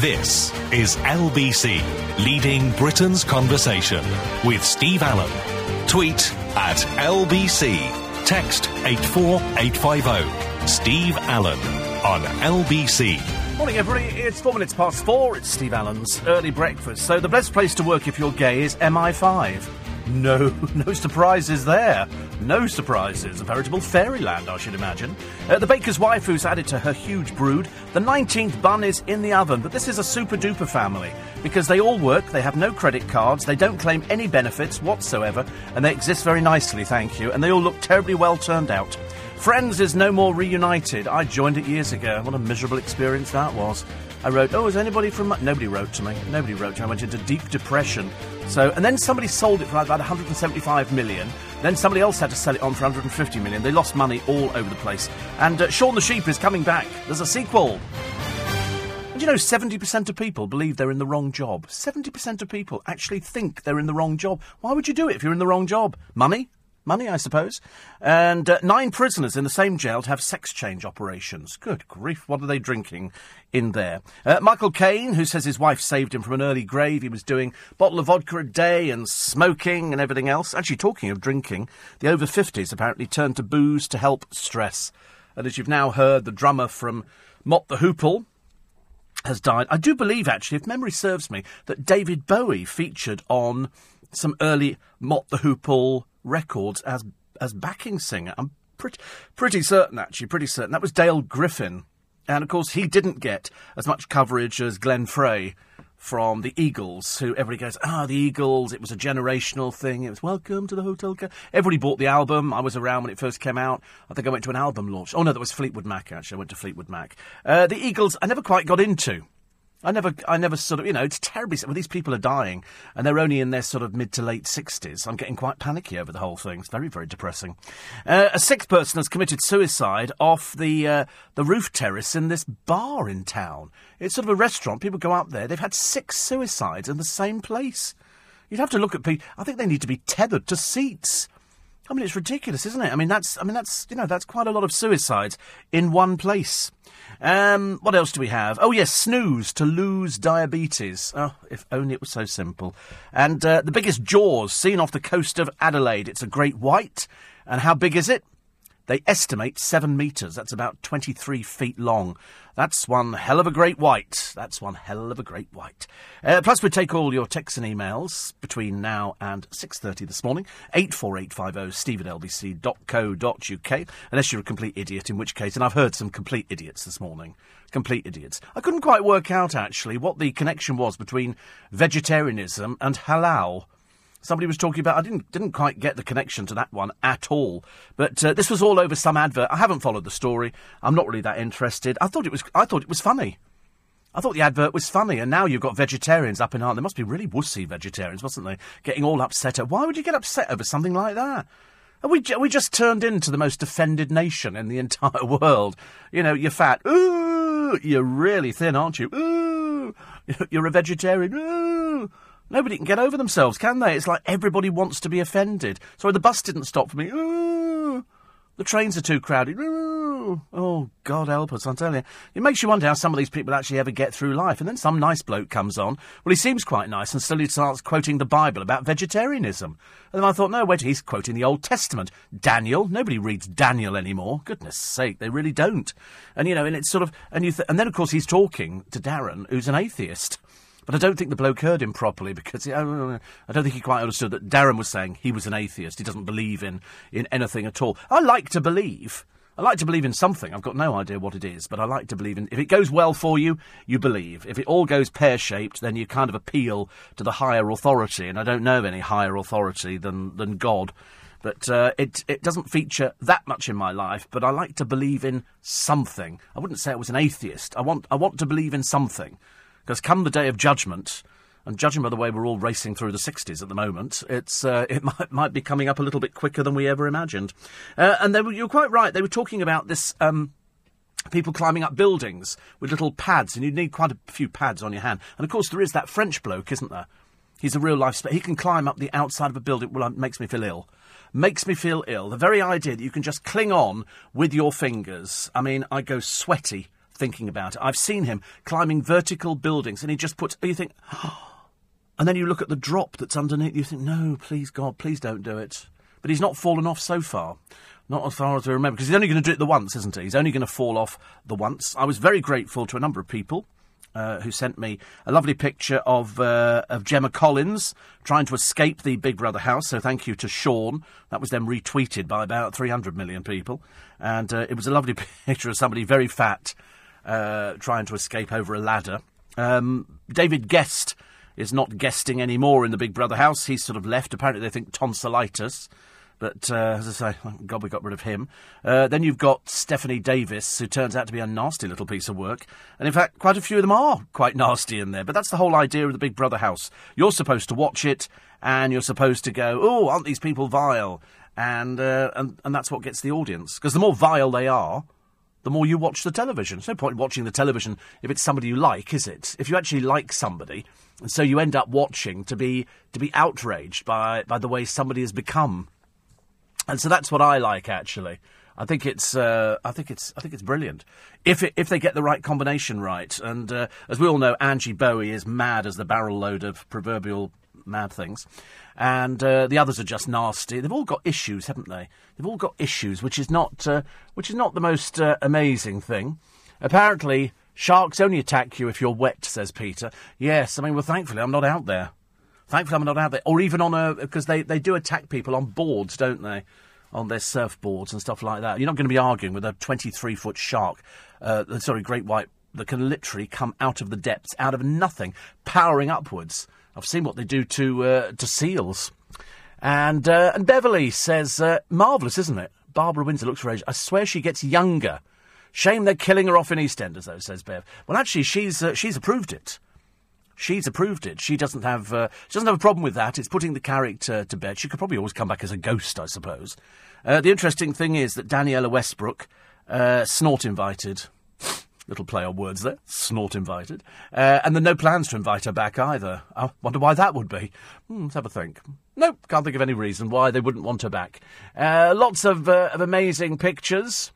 This is LBC, leading Britain's conversation with Steve Allen. Tweet at LBC. Text 84850. Steve Allen on LBC. Morning, everybody. It's four minutes past four. It's Steve Allen's early breakfast. So, the best place to work if you're gay is MI5. No, no surprises there. No surprises. A veritable fairyland, I should imagine. Uh, the baker's wife who's added to her huge brood. The 19th bun is in the oven, but this is a super duper family because they all work, they have no credit cards, they don't claim any benefits whatsoever, and they exist very nicely, thank you, and they all look terribly well turned out. Friends is no more reunited. I joined it years ago. What a miserable experience that was. I wrote, "Oh, is anybody from?" Nobody wrote to me. Nobody wrote to me. I went into deep depression. So, and then somebody sold it for about 175 million. Then somebody else had to sell it on for 150 million. They lost money all over the place. And uh, Shaun the Sheep is coming back. There's a sequel. And you know, 70% of people believe they're in the wrong job. 70% of people actually think they're in the wrong job. Why would you do it if you're in the wrong job? Money? Money, I suppose. And uh, nine prisoners in the same jail to have sex change operations. Good grief, what are they drinking in there? Uh, Michael Caine, who says his wife saved him from an early grave. He was doing bottle of vodka a day and smoking and everything else. Actually, talking of drinking, the over 50s apparently turned to booze to help stress. And as you've now heard, the drummer from Mott the Hoople, has died. I do believe, actually, if memory serves me, that David Bowie featured on some early Mott the Hoople records as as backing singer. I'm pretty pretty certain, actually, pretty certain that was Dale Griffin, and of course he didn't get as much coverage as Glenn Frey from the Eagles, who everybody goes, ah, the Eagles. It was a generational thing. It was welcome to the hotel. Ca-. Everybody bought the album. I was around when it first came out. I think I went to an album launch. Oh no, that was Fleetwood Mac. Actually, I went to Fleetwood Mac. Uh, the Eagles, I never quite got into. I never, I never sort of, you know, it's terribly. Well, these people are dying, and they're only in their sort of mid to late sixties. I'm getting quite panicky over the whole thing. It's very, very depressing. Uh, a sixth person has committed suicide off the uh, the roof terrace in this bar in town. It's sort of a restaurant. People go up there. They've had six suicides in the same place. You'd have to look at people. I think they need to be tethered to seats. I mean, it's ridiculous, isn't it? I mean, that's, I mean, that's, you know, that's quite a lot of suicides in one place. Um, what else do we have? Oh, yes, snooze to lose diabetes. Oh, if only it was so simple. And uh, the biggest jaws seen off the coast of Adelaide. It's a great white. And how big is it? They estimate seven metres. That's about 23 feet long. That's one hell of a great white. That's one hell of a great white. Uh, plus, we take all your texts and emails between now and 6.30 this morning. 84850 steve at. Unless you're a complete idiot, in which case, and I've heard some complete idiots this morning. Complete idiots. I couldn't quite work out, actually, what the connection was between vegetarianism and halal. Somebody was talking about. I didn't didn't quite get the connection to that one at all. But uh, this was all over some advert. I haven't followed the story. I'm not really that interested. I thought it was. I thought it was funny. I thought the advert was funny, and now you've got vegetarians up in arms. They must be really wussy vegetarians, mustn't they? Getting all upset. At, why would you get upset over something like that? Are we, are we just turned into the most offended nation in the entire world? You know, you're fat. Ooh, you're really thin, aren't you? Ooh, you're a vegetarian. Ooh. Nobody can get over themselves, can they? It's like everybody wants to be offended. Sorry, the bus didn't stop for me. The trains are too crowded. Oh, God help us, I tell you. It makes you wonder how some of these people actually ever get through life. And then some nice bloke comes on. Well, he seems quite nice and suddenly starts quoting the Bible about vegetarianism. And then I thought, no, wait, he's quoting the Old Testament. Daniel? Nobody reads Daniel anymore. Goodness sake, they really don't. And, you know, and it's sort of, and you, th- and then of course he's talking to Darren, who's an atheist. But I don't think the bloke heard him properly because I don't think he quite understood that Darren was saying he was an atheist. He doesn't believe in, in anything at all. I like to believe. I like to believe in something. I've got no idea what it is, but I like to believe in. If it goes well for you, you believe. If it all goes pear shaped, then you kind of appeal to the higher authority. And I don't know of any higher authority than, than God. But uh, it, it doesn't feature that much in my life, but I like to believe in something. I wouldn't say I was an atheist. I want, I want to believe in something. Because come the day of judgment, and judging by the way we're all racing through the 60s at the moment, it's, uh, it might, might be coming up a little bit quicker than we ever imagined. Uh, and were, you're quite right, they were talking about this. Um, people climbing up buildings with little pads, and you need quite a few pads on your hand. And of course, there is that French bloke, isn't there? He's a real life. Sp- he can climb up the outside of a building. Well, it makes me feel ill. Makes me feel ill. The very idea that you can just cling on with your fingers. I mean, I go sweaty thinking about it. I've seen him climbing vertical buildings, and he just puts. You think, and then you look at the drop that's underneath. You think, no, please God, please don't do it. But he's not fallen off so far. Not as far as I remember, because he's only going to do it the once, isn't he? He's only going to fall off the once. I was very grateful to a number of people uh, who sent me a lovely picture of uh, of Gemma Collins trying to escape the Big Brother house. So thank you to Sean. That was then retweeted by about 300 million people, and uh, it was a lovely picture of somebody very fat uh, trying to escape over a ladder. Um, David Gest is not guesting anymore in the Big Brother house. He's sort of left. Apparently, they think tonsillitis. But uh, as I say, God we got rid of him. Uh, then you've got Stephanie Davis, who turns out to be a nasty little piece of work. And in fact, quite a few of them are quite nasty in there. But that's the whole idea of the Big Brother house. You're supposed to watch it, and you're supposed to go, oh, aren't these people vile? And, uh, and, and that's what gets the audience. Because the more vile they are, the more you watch the television. There's no point in watching the television if it's somebody you like, is it? If you actually like somebody, and so you end up watching to be to be outraged by by the way somebody has become. And so that's what I like actually. I think it's uh, I think it's I think it's brilliant if it, if they get the right combination right. And uh, as we all know, Angie Bowie is mad as the barrel load of proverbial mad things, and uh, the others are just nasty. They've all got issues, haven't they? They've all got issues, which is not uh, which is not the most uh, amazing thing. Apparently, sharks only attack you if you're wet, says Peter. Yes, I mean, well, thankfully, I'm not out there. Thankfully, I'm not out there, or even on a because they they do attack people on boards, don't they? On their surfboards and stuff like that. You're not going to be arguing with a 23 foot shark, uh, sorry, great white that can literally come out of the depths, out of nothing, powering upwards. I've seen what they do to uh, to seals. And uh, and Beverly says, uh, marvellous, isn't it? Barbara Windsor looks for age. I swear she gets younger. Shame they're killing her off in EastEnders, though, says Bev. Well, actually, she's uh, she's approved it. She's approved it. She doesn't have uh, she doesn't have a problem with that. It's putting the character to bed. She could probably always come back as a ghost, I suppose. Uh, the interesting thing is that Daniella Westbrook, snort invited. Little play on words there. Snort invited. Uh, and are no plans to invite her back either. I wonder why that would be. Hmm, let's have a think. Nope, can't think of any reason why they wouldn't want her back. Uh, lots of, uh, of amazing pictures,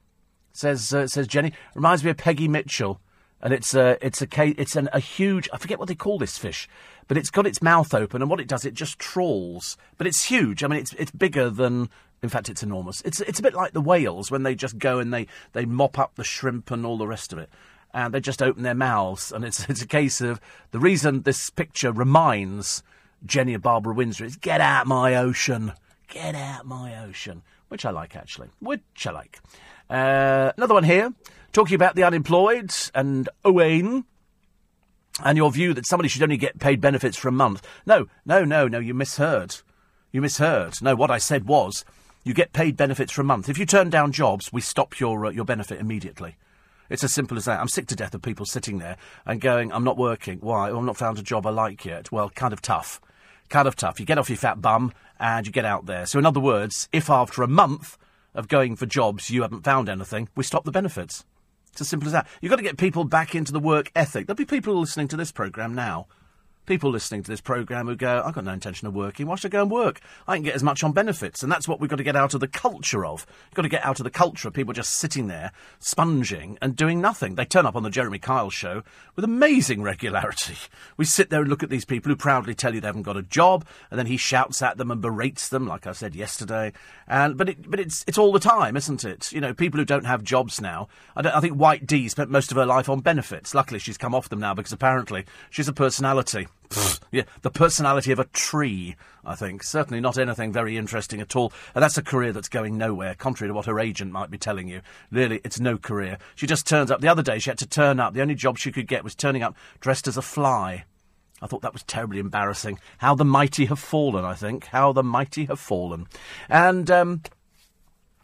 says, uh, says Jenny. Reminds me of Peggy Mitchell and it's a it's a it's an, a huge I forget what they call this fish, but it's got its mouth open, and what it does, it just trawls. But it's huge. I mean, it's it's bigger than. In fact, it's enormous. It's it's a bit like the whales when they just go and they, they mop up the shrimp and all the rest of it, and they just open their mouths. And it's it's a case of the reason this picture reminds Jenny of Barbara Windsor is get out my ocean, get out my ocean, which I like actually, which I like. Uh, another one here talking about the unemployed and Owain and your view that somebody should only get paid benefits for a month. No, no, no, no, you misheard. You misheard. No, what I said was you get paid benefits for a month. If you turn down jobs, we stop your, uh, your benefit immediately. It's as simple as that. I'm sick to death of people sitting there and going, I'm not working. Why? Well, I've not found a job I like yet. Well, kind of tough. Kind of tough. You get off your fat bum and you get out there. So, in other words, if after a month of going for jobs you haven't found anything, we stop the benefits. It's as simple as that. You've got to get people back into the work ethic. There'll be people listening to this programme now people listening to this programme who go, I've got no intention of working. Why should I go and work? I can get as much on benefits. And that's what we've got to get out of the culture of. You've got to get out of the culture of people just sitting there, sponging and doing nothing. They turn up on the Jeremy Kyle show with amazing regularity. We sit there and look at these people who proudly tell you they haven't got a job, and then he shouts at them and berates them, like I said yesterday. And but it, but it's it's all the time, isn't it? You know, people who don't have jobs now. I, I think White D spent most of her life on benefits. Luckily, she's come off them now because apparently she's a personality yeah, the personality of a tree, I think. Certainly not anything very interesting at all. And that's a career that's going nowhere, contrary to what her agent might be telling you. Really, it's no career. She just turns up. The other day, she had to turn up. The only job she could get was turning up dressed as a fly. I thought that was terribly embarrassing. How the mighty have fallen, I think. How the mighty have fallen. And, um,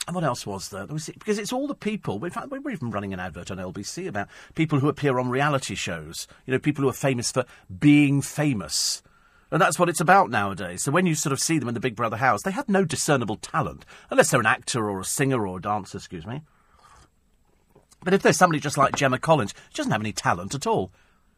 and what else was there? Because it's all the people. In fact, we're even running an advert on LBC about people who appear on reality shows. You know, people who are famous for being famous. And that's what it's about nowadays. So when you sort of see them in the Big Brother house, they have no discernible talent, unless they're an actor or a singer or a dancer, excuse me. But if there's somebody just like Gemma Collins, she doesn't have any talent at all.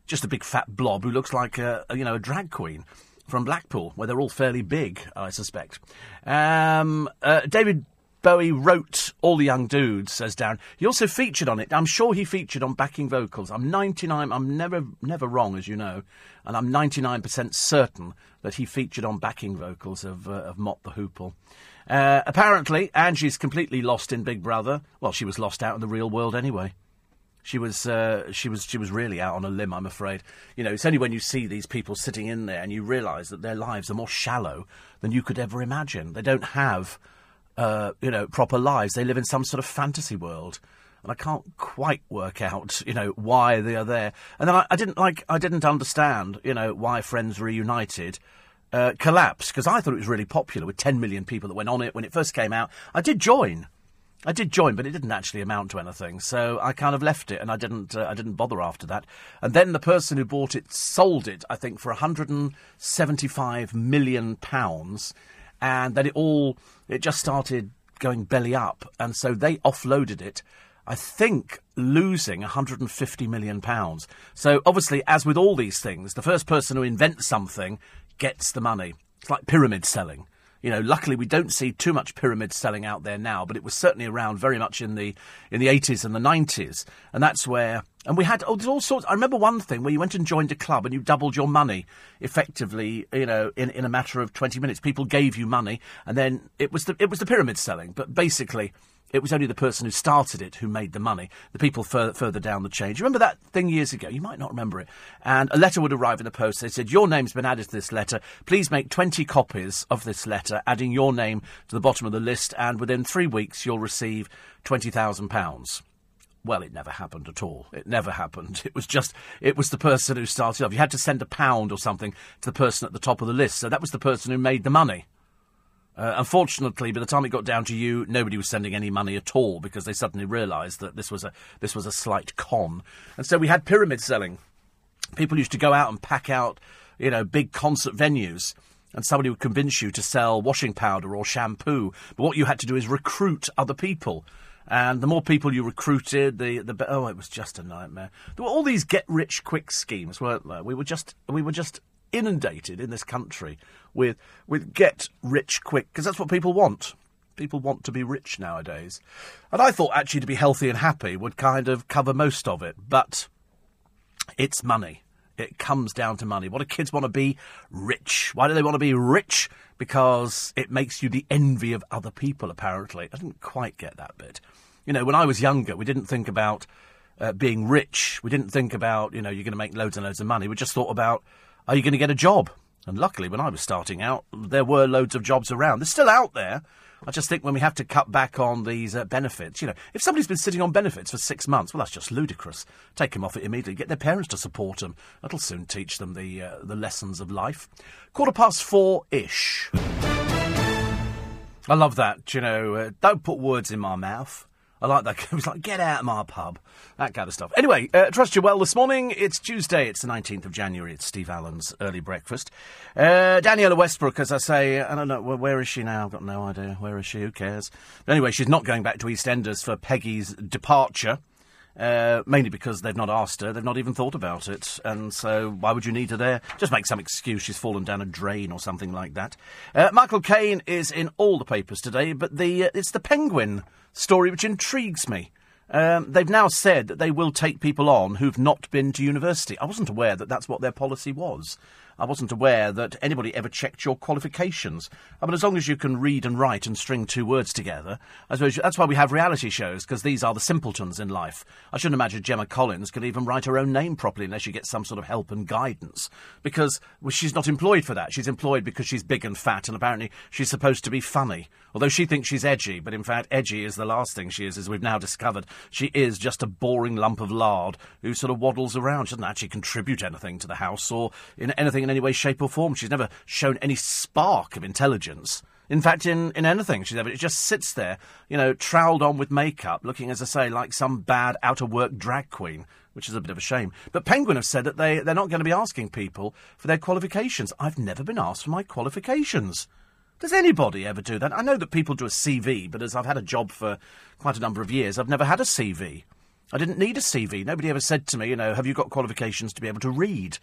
Just a big fat blob who looks like a, a you know a drag queen from Blackpool, where they're all fairly big, I suspect. Um, uh, David Bowie wrote All the Young Dudes, says Darren. He also featured on it. I'm sure he featured on backing vocals. I'm 99, I'm never, never wrong, as you know, and I'm 99% certain that he featured on backing vocals of, uh, of Mott the Hoople. Uh, apparently, Angie's completely lost in Big Brother. Well, she was lost out in the real world anyway. She was, uh, she was, she was really out on a limb. I'm afraid. You know, it's only when you see these people sitting in there and you realise that their lives are more shallow than you could ever imagine. They don't have, uh, you know, proper lives. They live in some sort of fantasy world, and I can't quite work out, you know, why they are there. And then I, I didn't like, I didn't understand, you know, why Friends Reunited uh, collapsed because I thought it was really popular with 10 million people that went on it when it first came out. I did join. I did join, but it didn't actually amount to anything, so I kind of left it, and I didn't. Uh, I didn't bother after that. And then the person who bought it sold it, I think, for 175 million pounds, and then it all it just started going belly up, and so they offloaded it. I think losing 150 million pounds. So obviously, as with all these things, the first person who invents something gets the money. It's like pyramid selling. You know, luckily we don't see too much pyramid selling out there now, but it was certainly around very much in the in the 80s and the 90s, and that's where. And we had oh, there's all sorts. I remember one thing where you went and joined a club and you doubled your money effectively. You know, in, in a matter of 20 minutes, people gave you money, and then it was the it was the pyramid selling. But basically, it was only the person who started it who made the money. The people fur- further down the chain. Do you remember that thing years ago? You might not remember it. And a letter would arrive in the post. They said, Your name's been added to this letter. Please make 20 copies of this letter, adding your name to the bottom of the list. And within three weeks, you'll receive £20,000. Well, it never happened at all. It never happened. It was just, it was the person who started off. You had to send a pound or something to the person at the top of the list. So that was the person who made the money. Uh, unfortunately, by the time it got down to you, nobody was sending any money at all because they suddenly realised that this was a this was a slight con, and so we had pyramid selling. People used to go out and pack out, you know, big concert venues, and somebody would convince you to sell washing powder or shampoo. But what you had to do is recruit other people. And the more people you recruited, the the oh, it was just a nightmare. There were all these get rich quick schemes, weren't there? We were just we were just inundated in this country with with get rich quick because that's what people want. People want to be rich nowadays. And I thought actually to be healthy and happy would kind of cover most of it, but it's money. It comes down to money. What do kids want to be? Rich. Why do they want to be rich? Because it makes you the envy of other people, apparently. I didn't quite get that bit. You know, when I was younger, we didn't think about uh, being rich. We didn't think about, you know, you're going to make loads and loads of money. We just thought about are you going to get a job? And luckily, when I was starting out, there were loads of jobs around. They're still out there. I just think when we have to cut back on these uh, benefits, you know, if somebody's been sitting on benefits for six months, well, that's just ludicrous. Take them off it immediately. Get their parents to support them. That'll soon teach them the uh, the lessons of life. Quarter past four ish. I love that. You know, uh, don't put words in my mouth. I like that. It was like, get out of my pub. That kind of stuff. Anyway, uh, trust you well this morning. It's Tuesday. It's the 19th of January. It's Steve Allen's early breakfast. Uh, Daniella Westbrook, as I say, I don't know, where is she now? I've got no idea. Where is she? Who cares? But anyway, she's not going back to EastEnders for Peggy's departure. Uh, mainly because they've not asked her, they've not even thought about it, and so why would you need her there? Just make some excuse she's fallen down a drain or something like that. Uh, Michael Caine is in all the papers today, but the uh, it's the Penguin story which intrigues me. Um, they've now said that they will take people on who've not been to university. I wasn't aware that that's what their policy was. I wasn't aware that anybody ever checked your qualifications. I mean, as long as you can read and write and string two words together, I suppose that's why we have reality shows, because these are the simpletons in life. I shouldn't imagine Gemma Collins could even write her own name properly unless she gets some sort of help and guidance, because well, she's not employed for that. She's employed because she's big and fat, and apparently she's supposed to be funny. Although she thinks she's edgy, but in fact, edgy is the last thing she is, as we've now discovered. She is just a boring lump of lard who sort of waddles around. She doesn't actually contribute anything to the house or in anything in any way, shape, or form. She's never shown any spark of intelligence. In fact, in, in anything she's ever, it just sits there, you know, troweled on with makeup, looking, as I say, like some bad out of work drag queen, which is a bit of a shame. But Penguin have said that they, they're not going to be asking people for their qualifications. I've never been asked for my qualifications. Does anybody ever do that? I know that people do a CV, but as I've had a job for quite a number of years, I've never had a CV. I didn't need a CV. Nobody ever said to me, you know, have you got qualifications to be able to read?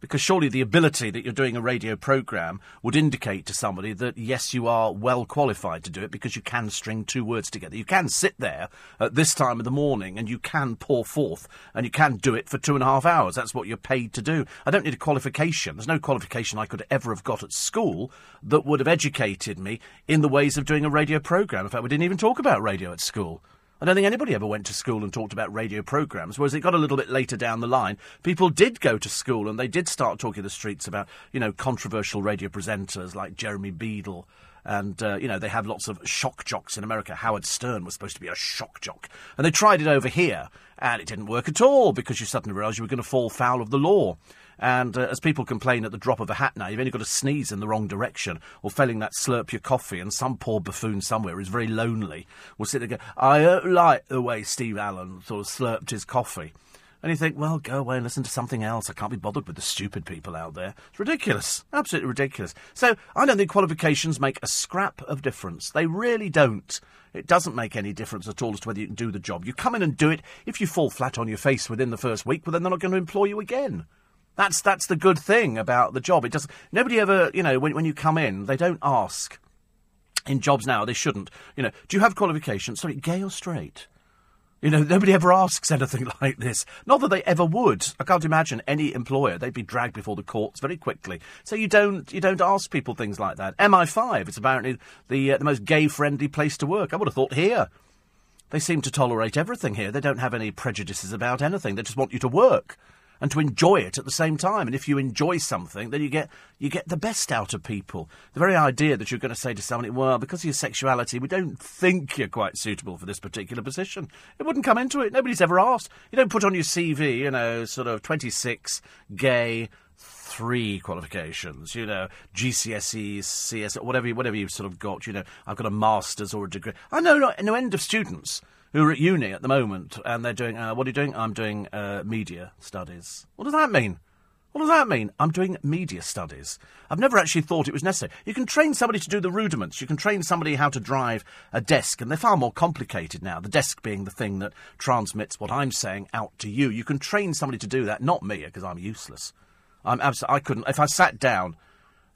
Because surely the ability that you're doing a radio programme would indicate to somebody that, yes, you are well qualified to do it because you can string two words together. You can sit there at this time of the morning and you can pour forth and you can do it for two and a half hours. That's what you're paid to do. I don't need a qualification. There's no qualification I could ever have got at school that would have educated me in the ways of doing a radio programme. In fact, we didn't even talk about radio at school. I don't think anybody ever went to school and talked about radio programmes, whereas it got a little bit later down the line. People did go to school and they did start talking in the streets about, you know, controversial radio presenters like Jeremy Beadle. And, uh, you know, they have lots of shock jocks in America. Howard Stern was supposed to be a shock jock. And they tried it over here, and it didn't work at all because you suddenly realised you were going to fall foul of the law. And uh, as people complain at the drop of a hat now, you've only got to sneeze in the wrong direction or failing that slurp your coffee, and some poor buffoon somewhere is very lonely will sit there and go, I don't like the way Steve Allen sort of slurped his coffee. And you think, well, go away and listen to something else. I can't be bothered with the stupid people out there. It's ridiculous. Absolutely ridiculous. So I don't think qualifications make a scrap of difference. They really don't. It doesn't make any difference at all as to whether you can do the job. You come in and do it. If you fall flat on your face within the first week, well, then they're not going to employ you again. That's that's the good thing about the job. It does nobody ever, you know, when when you come in, they don't ask. In jobs now, they shouldn't. You know, do you have qualifications? Sorry, gay or straight? You know, nobody ever asks anything like this. Not that they ever would. I can't imagine any employer. They'd be dragged before the courts very quickly. So you don't you don't ask people things like that. MI5. It's apparently the uh, the most gay friendly place to work. I would have thought here. They seem to tolerate everything here. They don't have any prejudices about anything. They just want you to work and to enjoy it at the same time. And if you enjoy something, then you get you get the best out of people. The very idea that you're going to say to somebody, "Well, because of your sexuality, we don't think you're quite suitable for this particular position," it wouldn't come into it. Nobody's ever asked. You don't put on your CV, you know, sort of 26, gay, three qualifications, you know, GCSEs, CS, whatever, whatever you've sort of got, you know, I've got a master's or a degree. I know no, no end of students who are at uni at the moment, and they're doing, uh, what are you doing? I'm doing uh, media studies. What does that mean? What does that mean? I'm doing media studies. I've never actually thought it was necessary. You can train somebody to do the rudiments. You can train somebody how to drive a desk, and they're far more complicated now. The desk being the thing that transmits what I'm saying out to you. You can train somebody to do that, not me, because I'm useless. I'm absolutely. I couldn't. If I sat down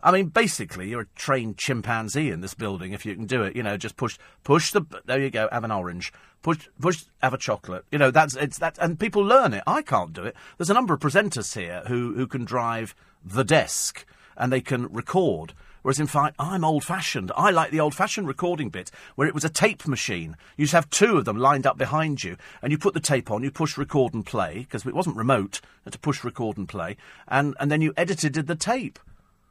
I mean, basically, you're a trained chimpanzee in this building if you can do it. You know, just push, push the. There you go. Have an orange. Push, push. Have a chocolate. You know, that's it's that, and people learn it. I can't do it. There's a number of presenters here who who can drive the desk and they can record. Whereas, in fact, I'm old fashioned. I like the old fashioned recording bit where it was a tape machine. You just have two of them lined up behind you, and you put the tape on, you push record and play, because it wasn't remote, you had to push record and play, and, and then you edited the tape.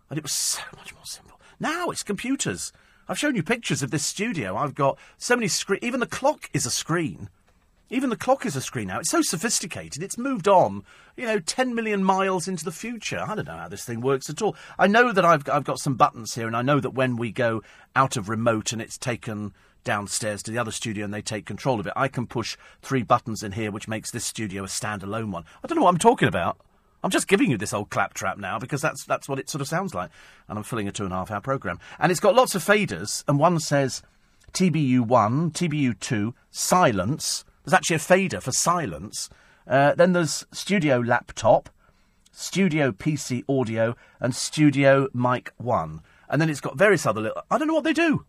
And it was so much more simple. Now it's computers. I've shown you pictures of this studio. I've got so many screens. Even the clock is a screen. Even the clock is a screen now. It's so sophisticated. It's moved on, you know, 10 million miles into the future. I don't know how this thing works at all. I know that I've, I've got some buttons here, and I know that when we go out of remote and it's taken downstairs to the other studio and they take control of it, I can push three buttons in here, which makes this studio a standalone one. I don't know what I'm talking about. I'm just giving you this old claptrap now because that's that's what it sort of sounds like. And I'm filling a two and a half hour programme. And it's got lots of faders, and one says TBU1, TBU2, silence. There's actually a fader for silence. Uh, then there's studio laptop, studio PC audio, and studio mic 1. And then it's got various other little. I don't know what they do.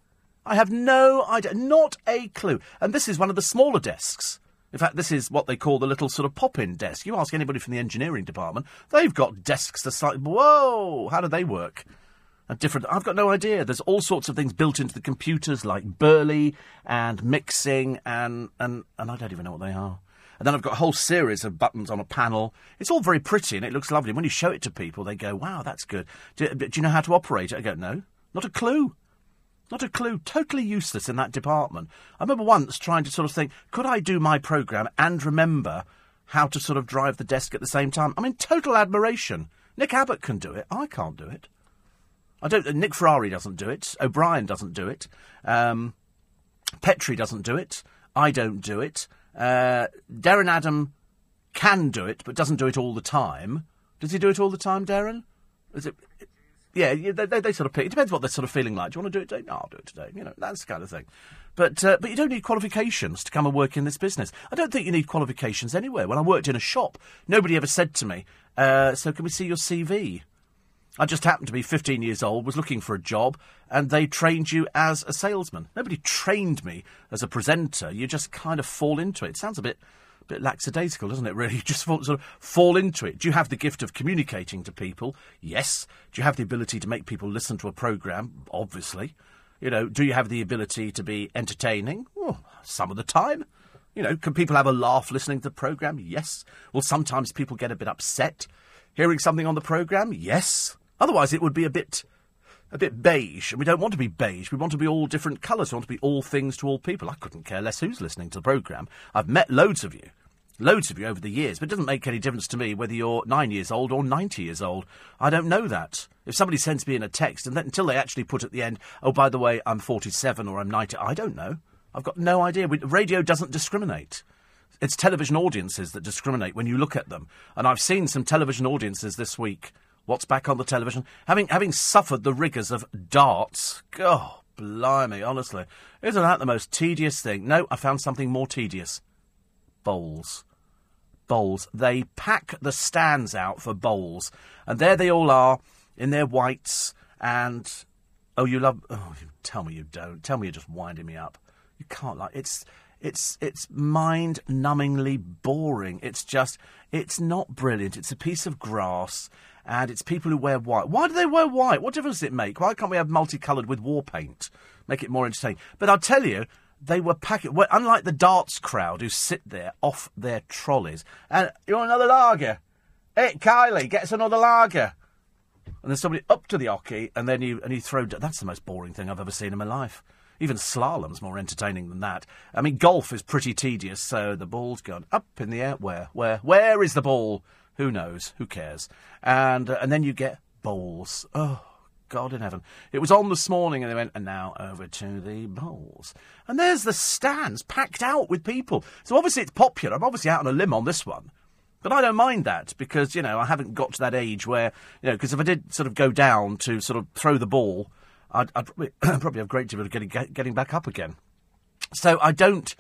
I have no idea. Not a clue. And this is one of the smaller desks. In fact, this is what they call the little sort of pop-in desk. You ask anybody from the engineering department, they've got desks the size. Whoa! How do they work? And different. I've got no idea. There's all sorts of things built into the computers, like Burley and mixing, and and and I don't even know what they are. And then I've got a whole series of buttons on a panel. It's all very pretty and it looks lovely. When you show it to people, they go, "Wow, that's good." Do, do you know how to operate it? I go, "No, not a clue." Not a clue. Totally useless in that department. I remember once trying to sort of think, could I do my programme and remember how to sort of drive the desk at the same time? I'm in total admiration. Nick Abbott can do it. I can't do it. I don't. Nick Ferrari doesn't do it. O'Brien doesn't do it. Um, Petrie doesn't do it. I don't do it. Uh, Darren Adam can do it, but doesn't do it all the time. Does he do it all the time, Darren? Is it? Yeah, they, they, they, sort of pick. It depends what they're sort of feeling like. Do you want to do it today? No, I'll do it today. You know, that's kind of thing. But uh, but you don't need qualifications to come and work in this business. I don't think you need qualifications anywhere. When I worked in a shop, nobody ever said to me, Uh, so can we see your CV? I just happened to be 15 years old, was looking for a job, and they trained you as a salesman. Nobody trained me as a presenter. You just kind of fall into it. It sounds a bit, a bit lackadaisical, doesn't it? Really, you just fall, sort of fall into it. Do you have the gift of communicating to people? Yes. Do you have the ability to make people listen to a program? Obviously. You know, do you have the ability to be entertaining? Well, some of the time. You know, can people have a laugh listening to the program? Yes. Well, sometimes people get a bit upset hearing something on the program? Yes. Otherwise, it would be a bit, a bit beige, and we don't want to be beige. We want to be all different colours. We want to be all things to all people. I couldn't care less who's listening to the program. I've met loads of you, loads of you over the years, but it doesn't make any difference to me whether you're nine years old or ninety years old. I don't know that. If somebody sends me in a text, and until they actually put at the end, "Oh, by the way, I'm forty-seven or I'm ninety, I don't know. I've got no idea. We, radio doesn't discriminate. It's television audiences that discriminate when you look at them. And I've seen some television audiences this week. What's back on the television? Having having suffered the rigours of darts. God, blimey, honestly. Isn't that the most tedious thing? No, I found something more tedious. Bowls. Bowls. They pack the stands out for bowls. And there they all are, in their whites, and. Oh, you love. Oh, tell me you don't. Tell me you're just winding me up. You can't like. It's it's it's mind numbingly boring. It's just it's not brilliant. It's a piece of grass and it's people who wear white. Why do they wear white? What difference does it make? Why can't we have multicoloured with war paint? Make it more entertaining. But I'll tell you, they were packing. Well, unlike the darts crowd who sit there off their trolleys. And you want another lager? Hey, Kylie, get us another lager. And there's somebody up to the hockey, and then you and you throw. That's the most boring thing I've ever seen in my life. Even slalom's more entertaining than that. I mean, golf is pretty tedious, so the ball's gone up in the air. Where? Where? Where is the ball? Who knows? Who cares? And uh, and then you get bowls. Oh. God in heaven. It was on this morning and they went, and now over to the bowls. And there's the stands packed out with people. So obviously it's popular. I'm obviously out on a limb on this one. But I don't mind that because, you know, I haven't got to that age where, you know, because if I did sort of go down to sort of throw the ball, I'd, I'd probably, probably have great difficulty getting, getting back up again. So I don't.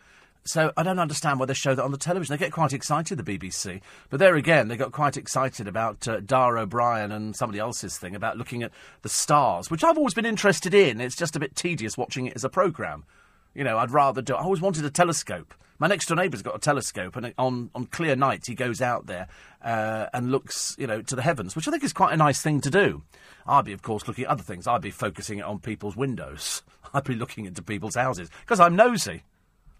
So I don't understand why they show that on the television. They get quite excited, the BBC. But there again, they got quite excited about uh, Dara Ó Briain and somebody else's thing about looking at the stars, which I've always been interested in. It's just a bit tedious watching it as a programme. You know, I'd rather do. I always wanted a telescope. My next door neighbour's got a telescope, and on, on clear nights he goes out there uh, and looks, you know, to the heavens, which I think is quite a nice thing to do. I'd be, of course, looking at other things. I'd be focusing it on people's windows. I'd be looking into people's houses because I'm nosy.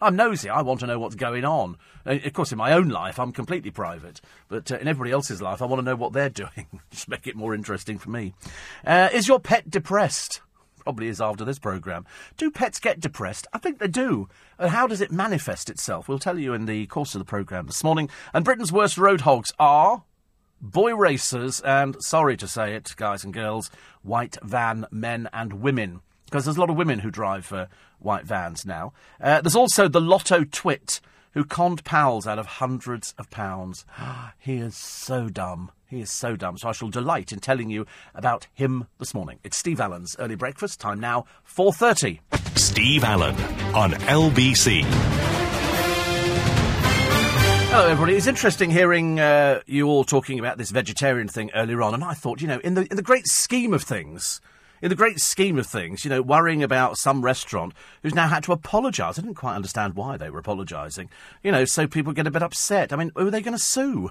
I'm nosy. I want to know what's going on. Uh, of course, in my own life, I'm completely private. But uh, in everybody else's life, I want to know what they're doing. Just make it more interesting for me. Uh, is your pet depressed? Probably is after this programme. Do pets get depressed? I think they do. And how does it manifest itself? We'll tell you in the course of the programme this morning. And Britain's worst road hogs are boy racers, and sorry to say it, guys and girls, white van men and women. Because there's a lot of women who drive uh, white vans now. Uh, there's also the Lotto Twit, who conned pals out of hundreds of pounds. he is so dumb. He is so dumb. So I shall delight in telling you about him this morning. It's Steve Allen's early breakfast. Time now, 4.30. Steve Allen on LBC. Hello, everybody. It's interesting hearing uh, you all talking about this vegetarian thing earlier on, and I thought, you know, in the in the great scheme of things, in the great scheme of things, you know, worrying about some restaurant who's now had to apologise. I didn't quite understand why they were apologising. You know, so people get a bit upset. I mean, who are they going to sue?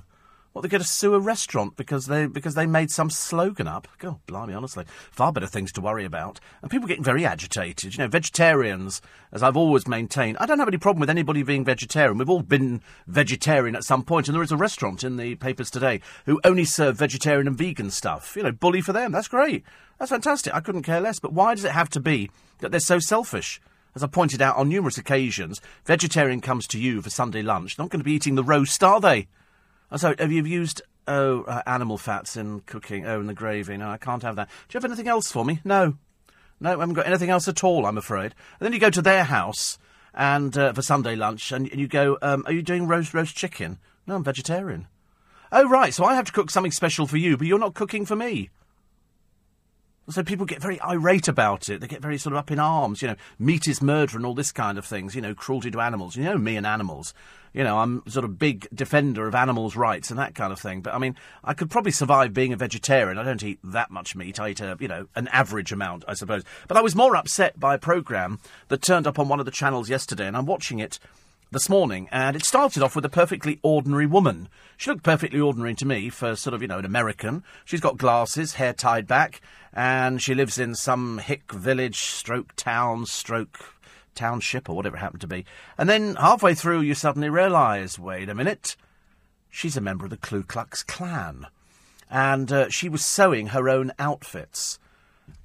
What, they're going to sue a restaurant because they because they made some slogan up? God, blimey, honestly. Far better things to worry about. And people getting very agitated. You know, vegetarians, as I've always maintained, I don't have any problem with anybody being vegetarian. We've all been vegetarian at some point, and there is a restaurant in the papers today who only serve vegetarian and vegan stuff. You know, bully for them. That's great. That's fantastic. I couldn't care less. But why does it have to be that they're so selfish? As I pointed out on numerous occasions, vegetarian comes to you for Sunday lunch. They're not going to be eating the roast, are they? Oh, sorry, have you used oh uh, animal fats in cooking? Oh, in the gravy? No, I can't have that. Do you have anything else for me? No, no, I haven't got anything else at all. I'm afraid. And then you go to their house and uh, for Sunday lunch, and, you go, um, "Are you doing roast roast chicken?" No, I'm vegetarian. Oh right, so I have to cook something special for you, but you're not cooking for me. So people get very irate about it. They get very sort of up in arms. You know, meat is murder and all this kind of things. You know, cruelty to animals. You know me and animals. You know, I'm sort of big defender of animals' rights and that kind of thing. But I mean, I could probably survive being a vegetarian. I don't eat that much meat. I eat a, you know, an average amount, I suppose. But I was more upset by a programme that turned up on one of the channels yesterday, and I'm watching it this morning, and it started off with a perfectly ordinary woman. She looked perfectly ordinary to me for sort of, you know, an American. She's got glasses, hair tied back, and she lives in some hick village, stroke town, stroke township, or whatever it happened to be. And then halfway through, you suddenly realise, wait a minute, she's a member of the Ku Klux Klan. And uh, she was sewing her own outfits.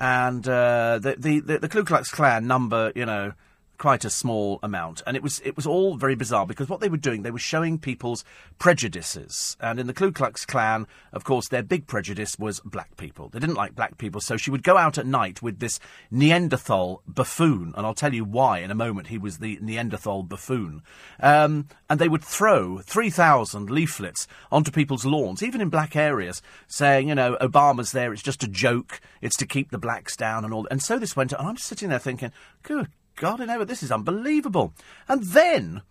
And uh, the, the, the, the Ku Klux Klan number, you know, quite a small amount, and it was it was all very bizarre because what they were doing, they were showing people's prejudices, and in the Ku Klux Klan, of course, their big prejudice was black people. They didn't like black people, so she would go out at night with this Neanderthal buffoon, and I'll tell you why in a moment. He was the Neanderthal buffoon, um, and they would throw three thousand leaflets onto people's lawns, even in black areas, saying, you know, Obama's there, it's just a joke, it's to keep the blacks down, and all. And so this went on. And I'm sitting there thinking, good God in heaven, this is unbelievable. And then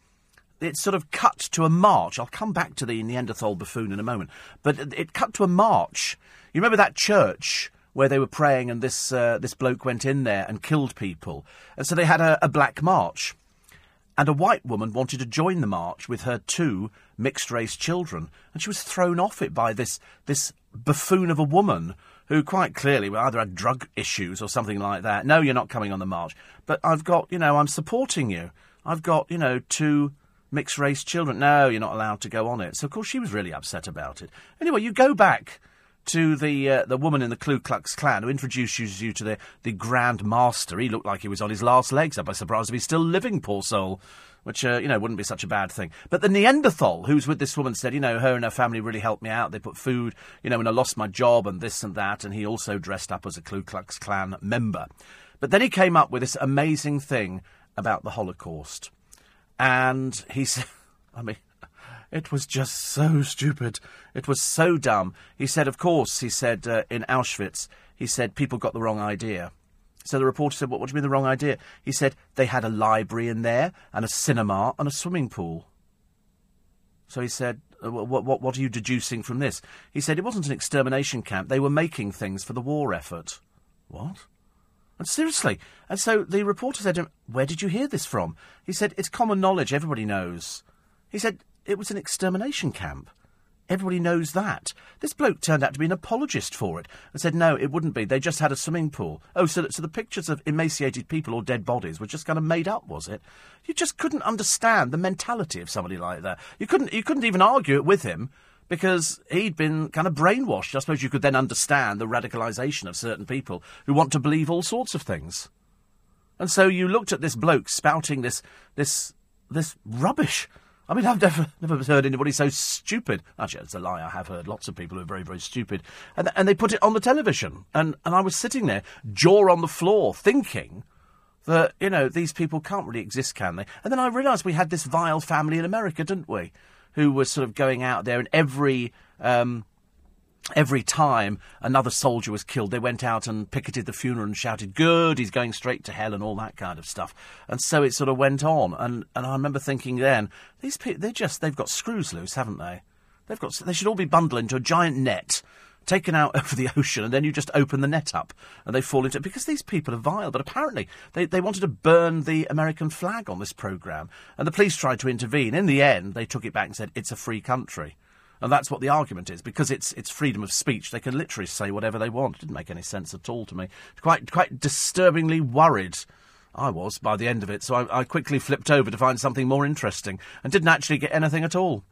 it sort of cut to a march. I'll come back to the Neanderthal buffoon in a moment. But it, cut to a march. You remember that church where they were praying and this, uh, this bloke went in there and killed people? And so they had a, a black march. And a white woman wanted to join the march with her two mixed race children. And she was thrown off it by this, this buffoon of a woman who quite clearly either had drug issues or something like that. No, you're not coming on the march. But I've got, you know, I'm supporting you. I've got, you know, two mixed race children. No, you're not allowed to go on it. So, of course, she was really upset about it. Anyway, you go back to the uh, the woman in the Ku Klux Klan who introduces you to the, the Grand Master. He looked like he was on his last legs. Be surprised if he's still living, poor soul which, uh, you know, wouldn't be such a bad thing. But the Neanderthal who's with this woman said, you know, her and her family really helped me out. They put food, you know, when I lost my job and this and that. And he also dressed up as a Ku Klux Klan member. But then he came up with this amazing thing about the Holocaust. And he said, I mean, it was just so stupid. It was so dumb. He said, of course, he said, uh, in Auschwitz, he said, people got the wrong idea. So the reporter said, what, what do you mean the wrong idea? He said, they had a library in there, and a cinema, and a swimming pool. So he said, uh, what, what, what are you deducing from this? He said, it wasn't an extermination camp. They were making things for the war effort. What? And seriously. And so the reporter said to him, Where did you hear this from? He said, It's common knowledge, everybody knows. He said, It was an extermination camp. Everybody knows that. This bloke turned out to be an apologist for it and said, no, it wouldn't be. They just had a swimming pool. Oh, so, so the pictures of emaciated people or dead bodies were just kind of made up, was it? You just couldn't understand the mentality of somebody like that. You couldn't, you couldn't even argue it with him because he'd been kind of brainwashed. I suppose you could then understand the radicalisation of certain people who want to believe all sorts of things. And so you looked at this bloke spouting this, this, this rubbish I mean, I've never, never heard anybody so stupid. Actually, it's a lie. I have heard lots of people who are very, very stupid. And, and they put it on the television. And, and I was sitting there, jaw on the floor, thinking that, you know, these people can't really exist, can they? And then I realised we had this vile family in America, didn't we? Who was sort of going out there and every. Um, every time another soldier was killed, they went out and picketed the funeral and shouted, Good, he's going straight to hell, and all that kind of stuff. And so it sort of went on. And, and I remember thinking then, these people, they're just, they've got screws loose, haven't they? They've got, they should all be bundled into a giant net, taken out over the ocean, and then you just open the net up and they fall into it. Because these people are vile, but apparently they, they wanted to burn the American flag on this programme. And the police tried to intervene. In the end, they took it back and said, It's a free country. And that's what the argument is. Because it's, it's freedom of speech, they can literally say whatever they want. It didn't make any sense at all to me. Quite, quite disturbingly worried. I was by the end of it, so I, I quickly flipped over to find something more interesting and didn't actually get anything at all.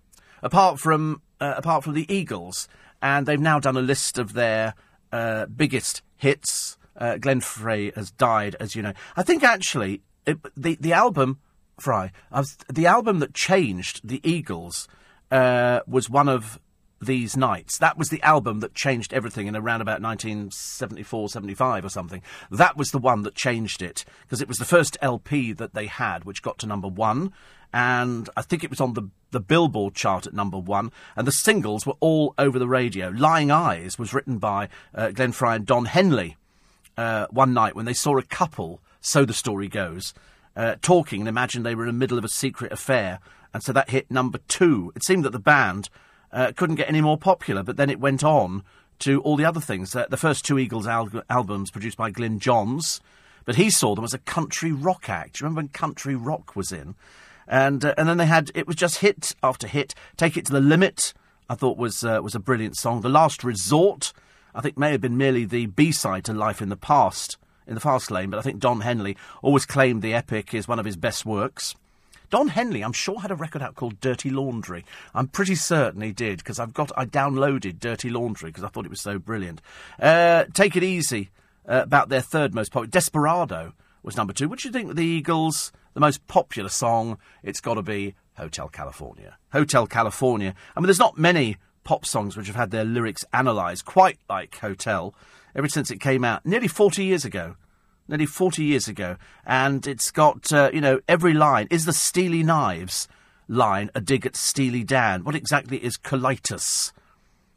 Apart from, uh, apart from the Eagles, and they've now done a list of their uh, biggest hits. Uh, Glenn Frey has died, as you know. I think actually it, the the album Fry, the album that changed the Eagles uh, was one of these nights. That was the album that changed everything in around about 1974, 75 or something. That was the one that changed it because it was the first LP that they had, which got to number one. And I think it was on the, the Billboard chart at number one. And the singles were all over the radio. Lying Eyes was written by uh, Glenn Frey and Don Henley. uh, one night when they saw a couple, so the story goes, uh, talking and imagined they were in the middle of a secret affair. And so that hit number two. It seemed that the band uh, couldn't get any more popular, but then it went on to all the other things. Uh, the first two Eagles al- albums produced by Glyn Johns, but he saw them as a country rock act. Remember when country rock was in? And uh, and then they had it was just hit after hit. Take it to the limit. I thought was uh, was a brilliant song. The Last Resort, I think, may have been merely the B side to Life in the Past in the fast lane, but I think Don Henley always claimed the epic is one of his best works. Don Henley, I'm sure, had a record out called Dirty Laundry. I'm pretty certain he did because I've got I downloaded Dirty Laundry because I thought it was so brilliant. Uh, Take it easy uh, about their third most popular. Desperado was number two. What do you think the Eagles? The most popular song? It's got to be Hotel California. Hotel California. I mean, there's not many pop songs which have had their lyrics analysed quite like Hotel ever since it came out nearly 40 years ago. Nearly 40 years ago. And it's got, uh, you know, every line. Is the Steely Knives line a dig at Steely Dan? What exactly is colitis?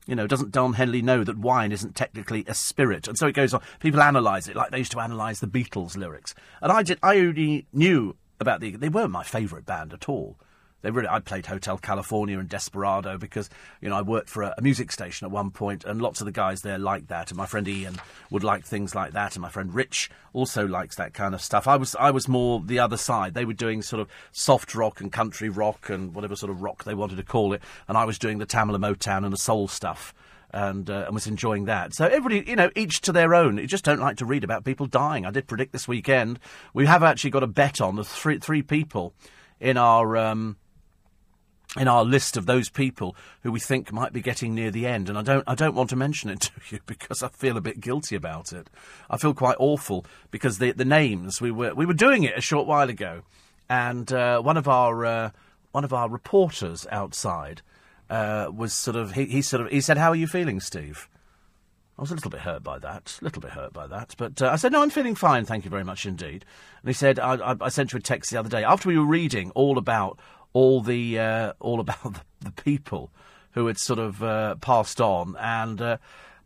You know, doesn't Don Henley know that wine isn't technically a spirit? And so it goes on. People analyse it like they used to analyse the Beatles lyrics. And I did. I only knew about the. They weren't my favourite band at all. They really, I played Hotel California and Desperado because you know I worked for a, a, music station at one point, and lots of the guys there liked that, and my friend Ian would like things like that, and my friend Rich also likes that kind of stuff. I was I was more the other side. They were doing sort of soft rock and country rock and whatever sort of rock they wanted to call it, and I was doing the Tamla Motown and the soul stuff. And, uh, and was enjoying that. So everybody, you know, each to their own. You just don't like to read about people dying. I did predict this weekend. We have actually got a bet on the three three people in our um, in our list of those people who we think might be getting near the end, and I don't, I don't want to mention it to you because I feel a bit guilty about it. I feel quite awful because the the names we were we were doing it a short while ago, and uh, one of our uh, one of our reporters outside uh, was sort of he, he sort of he said, "How are you feeling, Steve?" I was a little bit hurt by that, a little bit hurt by that. But uh, I said, no, I'm feeling fine, thank you very much indeed. And he said, I, I, I, sent you a text the other day after we were reading all about all the uh, all about the, the, people who had sort of uh, passed on and uh,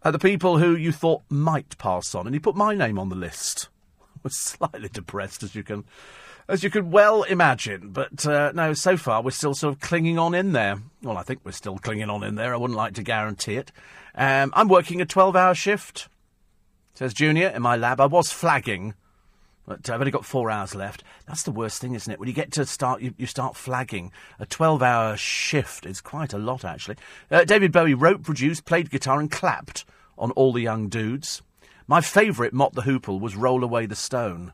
the people who you thought might pass on, and he put my name on the list. I was slightly depressed, as you can as you could well imagine. But uh, no, so far we're still sort of clinging on in there. Well, I think we're still clinging on in there. I wouldn't like to guarantee it. Um, I'm working a 12 hour shift, says Junior in my lab. I was flagging but I've only got four hours left. That's the worst thing, isn't it? When you get to start, you, you start flagging. A 12 hour shift is quite a lot, actually. Uh, David Bowie wrote, produced, played guitar, and clapped on All the Young Dudes. My favourite Mott the Hoople was Roll Away the Stone.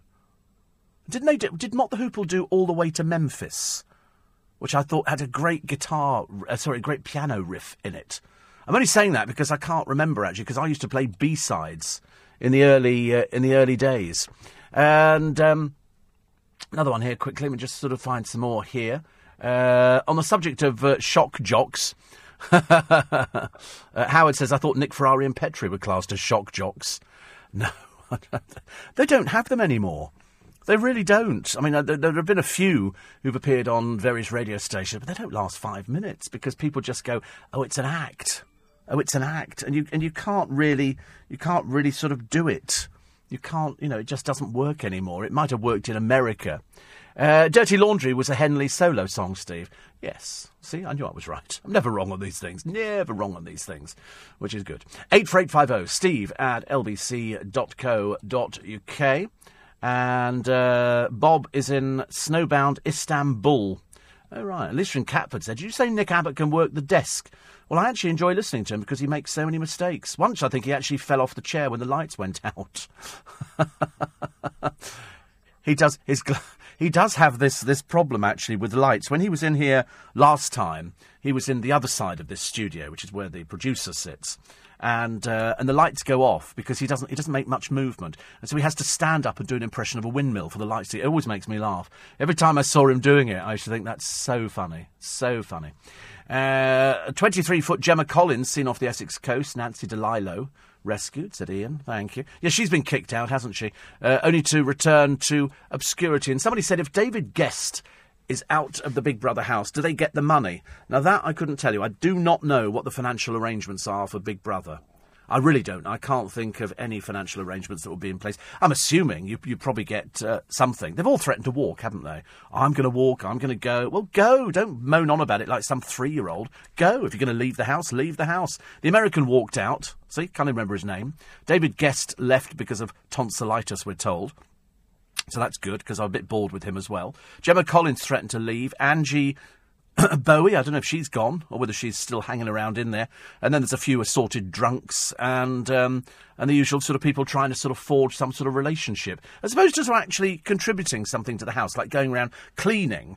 Didn't they do, did Mott the Hoople do All the Way to Memphis? Which I thought had a great guitar, uh, sorry, a great piano riff in it. I'm only saying that because I can't remember actually, because I used to play B sides in the early uh, in the early days. And um, another one here quickly. Let me just sort of find some more here. Uh, on the subject of uh, shock jocks, uh, Howard says, I thought Nick Ferrari and Petri were classed as shock jocks. No, they don't have them anymore. They really don't. I mean, uh, there, there, have been a few who've appeared on various radio stations, but they don't last five minutes because people just go, "Oh, it's an act. Oh, it's an act," and you and you can't really you can't really sort of do it. You can't, you know, it just doesn't work anymore. It might have worked in America. Uh, Dirty Laundry was a Henley solo song, Steve. Yes. See, I knew I was right. I'm never wrong on these things. Never wrong on these things, which is good. 84850 steve at lbc.co.uk. And uh, Bob is in snowbound Istanbul. Oh, right. Alicia in Catford said, Did you say Nick Abbott can work the desk? Well, I actually enjoy listening to him because he makes so many mistakes. Once I think he actually fell off the chair when the lights went out. he does his he does have this this problem actually with lights. When he was in here last time, he was in the other side of this studio, which is where the producer sits. And uh, and the lights go off because he doesn't he doesn't make much movement, and so he has to stand up and do an impression of a windmill for the lights. It always makes me laugh. Every time I saw him doing it, I used to think that's so funny, so funny. Uh, 23 foot Gemma Collins seen off the Essex coast. Nancy Dell'Olio rescued, said Ian. Thank you. Yeah, she's been kicked out, hasn't she? Uh, only to return to obscurity. And somebody said if David Gest is out of the Big Brother house, do they get the money? Now, that I couldn't tell you. I do not know what the financial arrangements are for Big Brother. I really don't. I can't think of any financial arrangements that would be in place. I'm assuming you you probably get uh, something. They've all threatened to walk, haven't they? I'm going to walk. I'm going to go. Well, go. Don't moan on about it like some three year old. Go. If you're going to leave the house, leave the house. The American walked out. See, can't remember his name. David Gest left because of tonsillitis. We're told. So that's good because I'm a bit bored with him as well. Gemma Collins threatened to leave. Angie Bowie, I don't know if she's gone or whether she's still hanging around in there. And then there's a few assorted drunks and um, and the usual sort of people trying to sort of forge some sort of relationship, as opposed to actually contributing something to the house, like going around cleaning.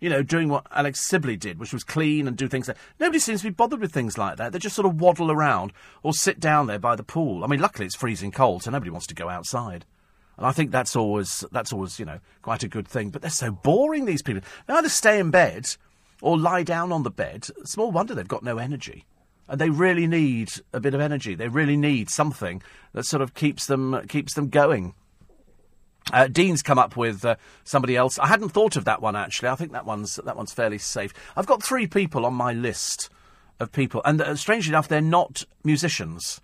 You know, doing what Alex Sibley did, which was clean and do things that nobody seems to be bothered with things like that. They just sort of waddle around or sit down there by the pool. I mean, luckily it's freezing cold, so nobody wants to go outside. And I think that's always that's always you know quite a good thing. But they're so boring. These people. They either stay in bed or lie down on the bed. Small wonder they've got no energy. And they really need a bit of energy. They really need something that sort of keeps them keeps them going. Uh, Dean's come up with uh, somebody else. I hadn't thought of that one actually. I think that one's that one's fairly safe. I've got three people on my list of people, and uh, strangely enough, they're not musicians.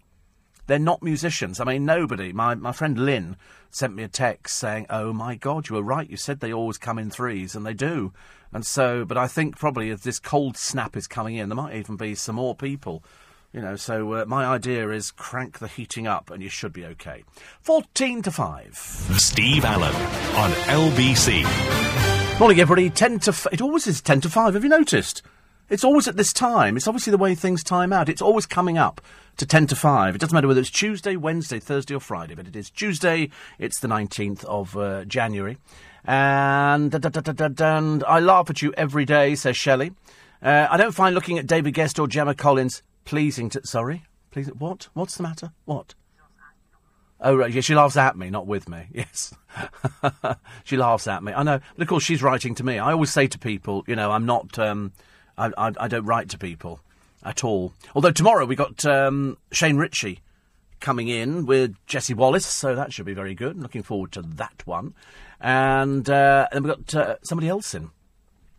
They're not musicians. I mean, nobody. My, my friend Lynn sent me a text saying, Oh my God, you were right. You said they always come in threes, and they do. And so, but I think probably as this cold snap is coming in, there might even be some more people. You know, so uh, my idea is crank the heating up and you should be okay. 14 to 5. Steve Allen on LBC. Morning, everybody. 10 to f- It always is 10 to 5. Have you noticed? It's always at this time. It's obviously the way things time out. It's always coming up to 10 to 5. It doesn't matter whether it's Tuesday, Wednesday, Thursday, or Friday, but it is Tuesday. It's the 19th of uh, January. And, and I laugh at you every day, says Shelley. Uh, I don't find looking at David Gest or Gemma Collins pleasing to. Sorry? Please, what? What's the matter? What? Oh, right. Yeah, she laughs at me, not with me. Yes. she laughs at me. I know. But of course, she's writing to me. I always say to people, you know, I'm not. Um, I, I, I don't write to people at all. Although tomorrow we got um, Shane Richie coming in with Jessie Wallace, so that should be very good. looking forward to that one. And uh, then we've got uh, somebody else in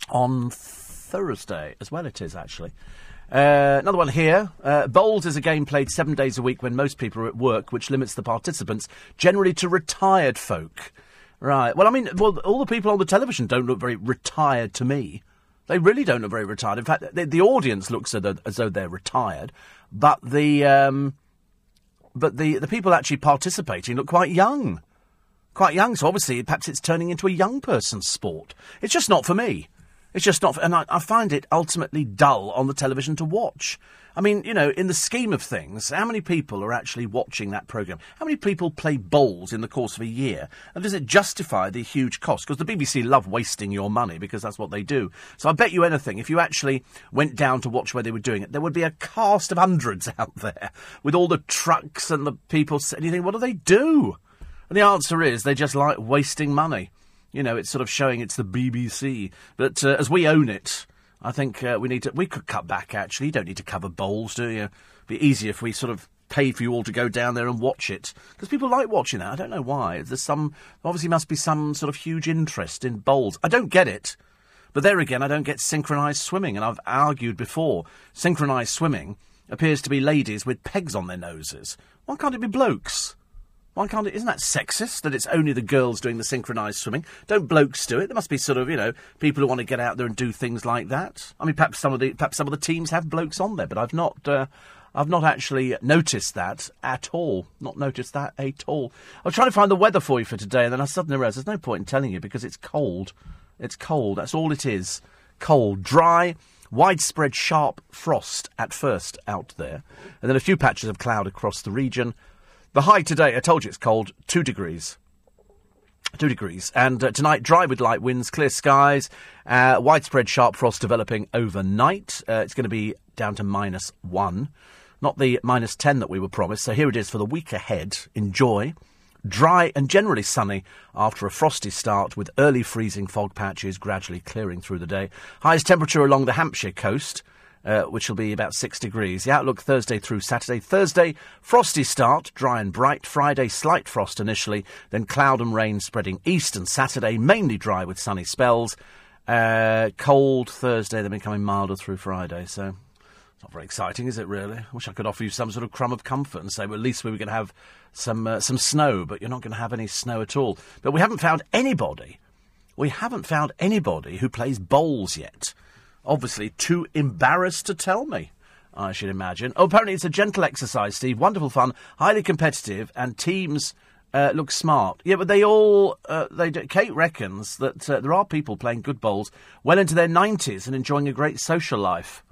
on Thursday as well, it is actually. Uh, another one here. Uh, bowls is a game played seven days a week when most people are at work, which limits the participants generally to retired folk. Right. Well, I mean, well, all the people on the television don't look very retired to me. They really don't look very retired. In fact, the, the audience looks as though, as though, they're retired, but the um, but the the people actually participating look quite young, quite young. So obviously, perhaps it's turning into a young person's sport. It's just not for me. It's just not, for, and I, I find it ultimately dull on the television to watch. I mean, you know, in the scheme of things, how many people are actually watching that programme? How many people play bowls in the course of a year? And does it justify the huge cost? Because the BBC love wasting your money because that's what they do. So I bet you anything, if you actually went down to watch where they were doing it, there would be a cast of hundreds out there with all the trucks and the people. And you think, what do they do? And the answer is they just like wasting money. You know, it's sort of showing it's the BBC. But uh, as we own it, I think uh, we need to. We could cut back. Actually, you don't need to cover bowls, do you? It'd be easier if we sort of paid for you all to go down there and watch it because people like watching that. I don't know why. There's some obviously must be some sort of huge interest in bowls. I don't get it. But there again, I don't get synchronised swimming, and I've argued before. Synchronised swimming appears to be ladies with pegs on their noses. Why can't it be blokes? Why can't it? Isn't that sexist that it's only the girls doing the synchronised swimming? Don't blokes do it? There must be sort of you know people who want to get out there and do things like that. I mean, perhaps some of the perhaps some of the teams have blokes on there, but I've not. Uh, I've not actually noticed that at all. Not noticed that at all. I was trying to find the weather for you for today, and then I suddenly realised there's no point in telling you because it's cold. It's cold. That's all it is. Cold, dry, widespread sharp frost at first out there, and then a few patches of cloud across the region. The high today, I told you it's cold, 2 degrees. 2 degrees. And uh, tonight, dry with light winds, clear skies, uh, widespread sharp frost developing overnight. Uh, it's going to be down to minus 1, not the minus 10 that we were promised. So here it is for the week ahead. Enjoy. Dry and generally sunny after a frosty start with early freezing fog patches gradually clearing through the day. Highest temperature along the Hampshire coast uh, which will be about six degrees. The outlook Thursday through Saturday. Thursday, frosty start, dry and bright. Friday, slight frost initially, then cloud and rain spreading east. And Saturday, mainly dry with sunny spells. Uh, cold Thursday, then becoming milder through Friday. So It's not very exciting, is it? Really? I wish I could offer you some sort of crumb of comfort and say, well, at least we were going to have some uh, some snow, but you're not going to have any snow at all. But we haven't found anybody. We haven't found anybody who plays bowls yet. Obviously, too embarrassed to tell me. I should imagine. Oh, apparently it's a gentle exercise, Steve. Wonderful fun, highly competitive, and teams uh, look smart. Yeah, but they all uh, they do. Kate reckons that uh, there are people playing good bowls well into their nineties and enjoying a great social life.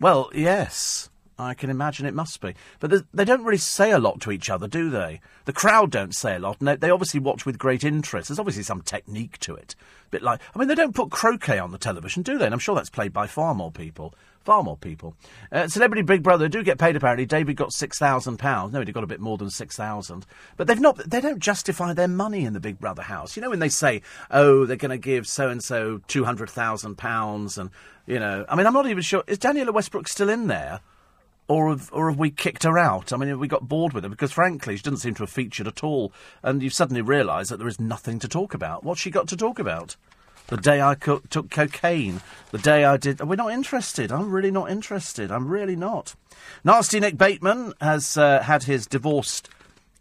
Well, yes. I can imagine it must be. But they don't really say a lot to each other, do they? The crowd don't say a lot, and they, they, obviously watch with great interest. There's obviously some technique to it. A bit like, I mean, they don't put croquet on the television, do they? And I'm sure that's played by far more people. Far more people. Uh, Celebrity Big Brother do get paid apparently. David got six thousand pounds. No, he got a bit more than six thousand. But they've not. They don't justify their money in the Big Brother house. You know when they say, "Oh, they're going to give so and so two hundred thousand pounds," and you know, I mean, I'm not even sure. Is Daniella Westbrook still in there? Or have, or have we kicked her out? I mean, have we got bored with her? Because frankly, she doesn't seem to have featured at all. And you've suddenly realised that there is nothing to talk about. What's she got to talk about? The day I co- took cocaine. The day I did. We're not interested. I'm really not interested. I'm really not. Nasty Nick Bateman has uh, had his divorced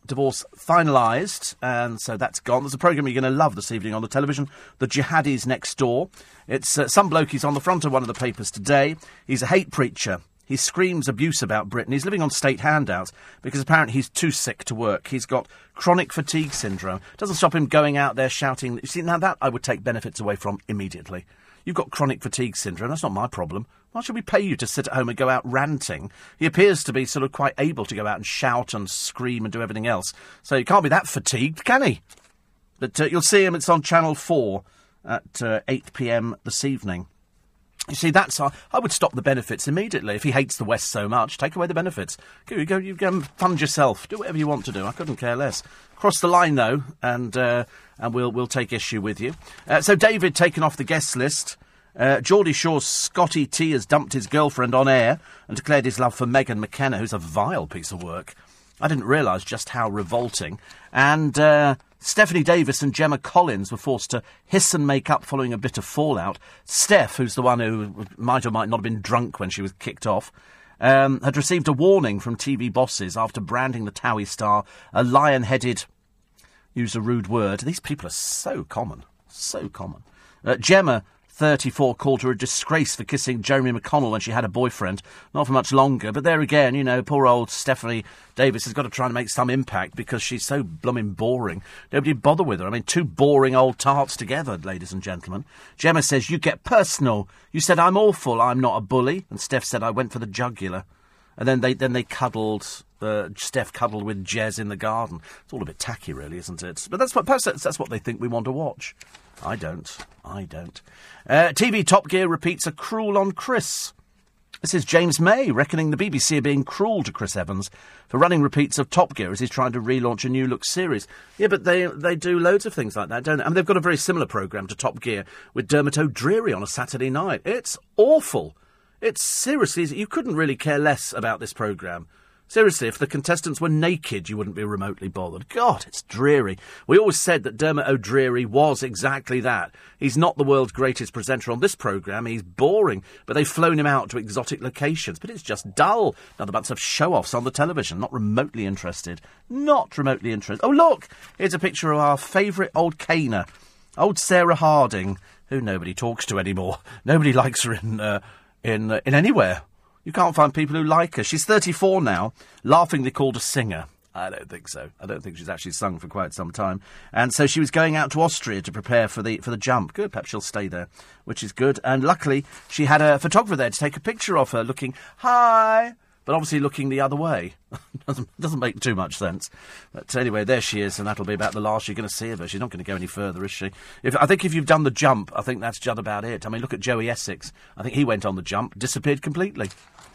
divorce finalised, and so that's gone. There's a programme you're going to love this evening on the television, The Jihadis Next Door. It's uh, some bloke, he's on the front of one of the papers today. He's a hate preacher. He screams abuse about Britain. He's living on state handouts because apparently he's too sick to work. He's got chronic fatigue syndrome. Doesn't stop him going out there shouting. You see, now that I would take benefits away from immediately. You've got chronic fatigue syndrome. That's not my problem. Why should we pay you to sit at home and go out ranting? He appears to be sort of quite able to go out and shout and scream and do everything else. So he can't be that fatigued, can he? But uh, you'll see him. It's on Channel 4 at uh, 8 pm this evening. You see, that's uh, I would stop the benefits immediately. If he hates the West so much, take away the benefits. Go, you go, you go fund yourself. Do whatever you want to do. I couldn't care less. Cross the line though, and uh, and we'll we'll take issue with you. Uh, so David taken off the guest list. Uh, Geordie Shore's Scotty T has dumped his girlfriend on air and declared his love for Megan McKenna, who's a vile piece of work. I didn't realise just how revolting. And uh, Stephanie Davis and Gemma Collins were forced to hiss and make up following a bit of fallout. Steph, who's the one who might or might not have been drunk when she was kicked off, um, had received a warning from TV bosses after branding the Towie star a lion headed, use a rude word. These people are so common. So common. Uh, Gemma 34 called her a disgrace for kissing Jeremy McConnell when she had a boyfriend. Not for much longer, but there again, you know, poor old Stephanie Davis has got to try and make some impact because she's so blooming boring. Nobody bother with her. I mean, two boring old tarts together, ladies and gentlemen. Gemma says, You get personal. You said I'm awful, I'm not a bully. And Steph said, I went for the jugular. And then they then they cuddled. Uh, Steph cuddled with Jez in the garden. It's all a bit tacky, really, isn't it? But that's what perhaps that's, that's what they think we want to watch. I don't. I don't. Uh, TV Top Gear repeats a cruel on Chris. This is James May reckoning the BBC are being cruel to Chris Evans for running repeats of Top Gear as he's trying to relaunch a new look series. Yeah, but they they do loads of things like that, don't they? I mean, they've got a very similar programme to Top Gear with Dermot O'Dreary on a Saturday night. It's awful. It's seriously, you couldn't really care less about this programme. Seriously, if the contestants were naked, you wouldn't be remotely bothered. God, it's dreary. We always said that Dermot O'Dreary was exactly that. He's not the world's greatest presenter on this programme. He's boring, but they've flown him out to exotic locations. But it's just dull. Another bunch of show-offs on the television. Not remotely interested. Not remotely interested. Oh, look! Here's a picture of our favourite old caner. Old Sarah Harding, who nobody talks to anymore. Nobody likes her in, uh, in, uh, in anywhere. You can't find people who like her. She's 34 now, laughingly called a singer. I don't think so. I don't think she's actually sung for quite some time. And so she was going out to Austria to prepare for the for the jump. Good, perhaps she'll stay there, which is good. And luckily, she had a photographer there to take a picture of her, looking hi, but obviously looking the other way. doesn't doesn't make too much sense. But anyway, there she is, and that'll be about the last you're going to see of her. She's not going to go any further, is she? If I think if you've done the jump, I think that's just about it. I mean, look at Joey Essex. I think he went on the jump, disappeared completely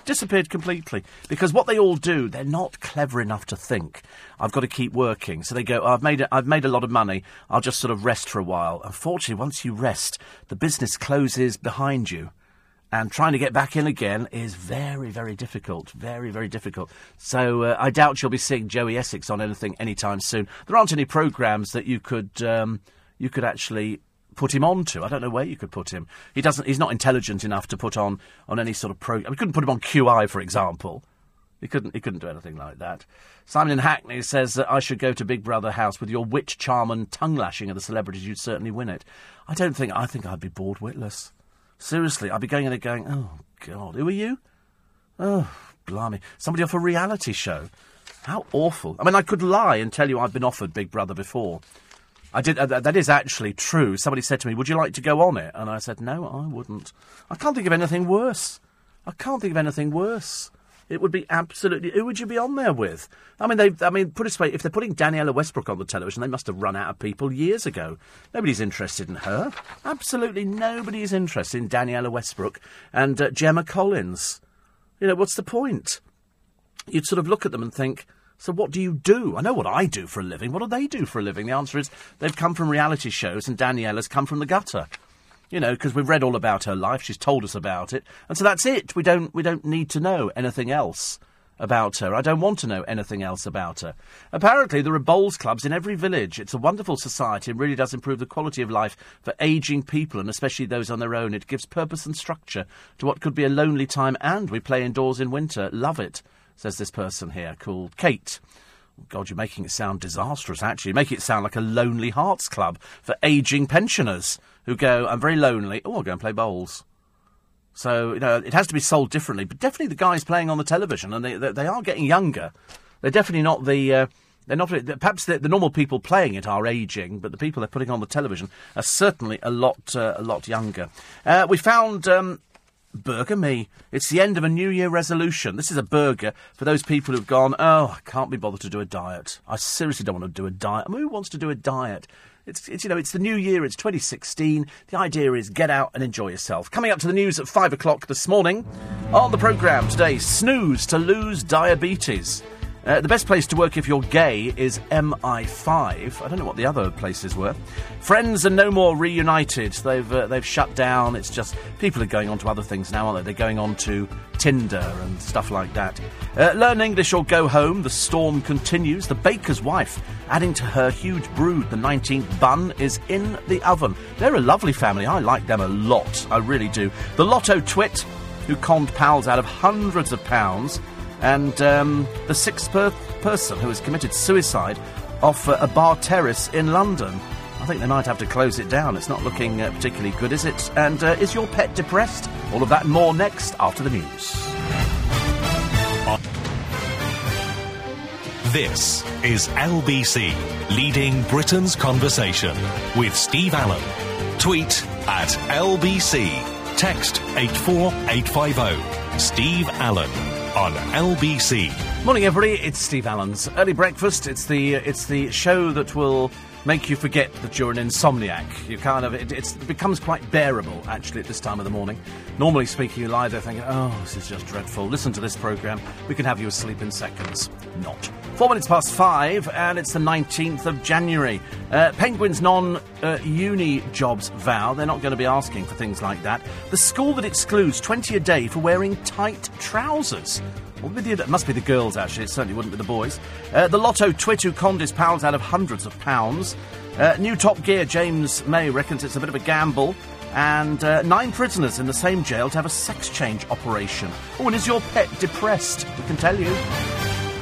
disappeared completely. Because what they all do, they're not clever enough to think, I've got to keep working. So they go, oh, I've, made a, I've made a lot of money, I'll just sort of rest for a while. Unfortunately, once you rest, the business closes behind you. And trying to get back in again is very, very difficult. Very, very difficult. So uh, I doubt you'll be seeing Joey Essex on anything anytime soon. There aren't any programmes that you could um, you could actually put him onto. I don't know where you could put him. He doesn't. He's not intelligent enough to put on on any sort of program. We couldn't put him on QI, for example. He couldn't. He couldn't do anything like that. Simon in Hackney says that I should go to Big Brother house with your witch charm, and tongue lashing of the celebrities. You'd certainly win it. I don't think. I think I'd be bored witless. Seriously, I'd be going in there going, "Oh God, who are you? Oh, blimey, somebody off a reality show. How awful! I mean, I could lie and tell you I've been offered Big Brother before. I did. Uh, that is actually true. Somebody said to me, "Would you like to go on it?" And I said, "No, I wouldn't. I can't think of anything worse. I can't think of anything worse." It would be absolutely. Who would you be on there with? I mean, they. I mean, put it this way: if they're putting Daniella Westbrook on the television, they must have run out of people years ago. Nobody's interested in her. Absolutely nobody is interested in Daniella Westbrook and uh, Gemma Collins. You know, what's the point? You'd sort of look at them and think, so what do you do? I know what I do for a living. What do they do for a living? The answer is they've come from reality shows, and Daniella's come from the gutter. You know, because we've read all about her life. She's told us about it, and so that's it. We don't we don't need to know anything else about her. I don't want to know anything else about her. Apparently, there are bowls clubs in every village. It's a wonderful society and really does improve the quality of life for ageing people and especially those on their own. It gives purpose and structure to what could be a lonely time, and we play indoors in winter. Love it, says this person here called Kate. God, you're making it sound disastrous, actually. Make it sound like a lonely hearts club for ageing pensioners who go, I'm very lonely. Oh, I'll go and play bowls. So, you know, it has to be sold differently. But definitely the guys playing on the television, and they, they, they are getting younger. They're definitely not the. Uh, they're not. Perhaps the, the, normal people playing it are aging, but the people they're putting on the television are certainly a lot, uh, a lot younger. Uh, we found um, Burger Me. It's the end of a New Year resolution. This is a burger for those people who've gone, oh, I can't be bothered to do a diet. I seriously don't want to do a diet. I mean, who wants to do a diet? It's, it's, you know, it's the new year, it's 2016. The idea is get out and enjoy yourself. Coming up to the news at 5 o'clock this morning. On the programme today, snooze to lose diabetes. Uh, the best place to work if you're gay is MI5. I don't know what the other places were. Friends are no more reunited. They've uh, they've shut down. It's just people are going on to other things now, aren't they? They're going on to Tinder and stuff like that. Uh, learn English or go home. The storm continues. The baker's wife adding to her huge brood. The 19th bun is in the oven. They're a lovely family. I like them a lot. I really do. The Lotto twit who conned pals out of hundreds of pounds and um, the sixth per- person who has committed suicide off uh, a bar terrace in London. I think they might have to close it down. It's not looking uh, particularly good, is it? And uh, is your pet depressed? All of that and more next after the news. This is LBC, leading Britain's conversation with Steve Allen. Tweet at LBC. Text 84850. Steve Allen on LBC. Morning, everybody. It's Steve Allen's early breakfast. It's the it's the show that will make you forget that you're an insomniac. You kind of it, it becomes quite bearable actually at this time of the morning. Normally speaking, you lie there thinking, "Oh, this is just dreadful." Listen to this program. We can have you asleep in seconds. Not. Four minutes past five, and it's the 19th of January. Uh, Penguin's non uh, uni jobs vow, they're not going to be asking for things like that. The school that excludes 20 a day for wearing tight trousers. Well, it must be the girls, actually. It certainly wouldn't be the boys. Uh, the Lotto twit who conned his pals out of hundreds of pounds. Uh, new Top Gear, James May reckons it's a bit of a gamble. And uh, nine prisoners in the same jail to have a sex change operation. Oh, and is your pet depressed? We can tell you.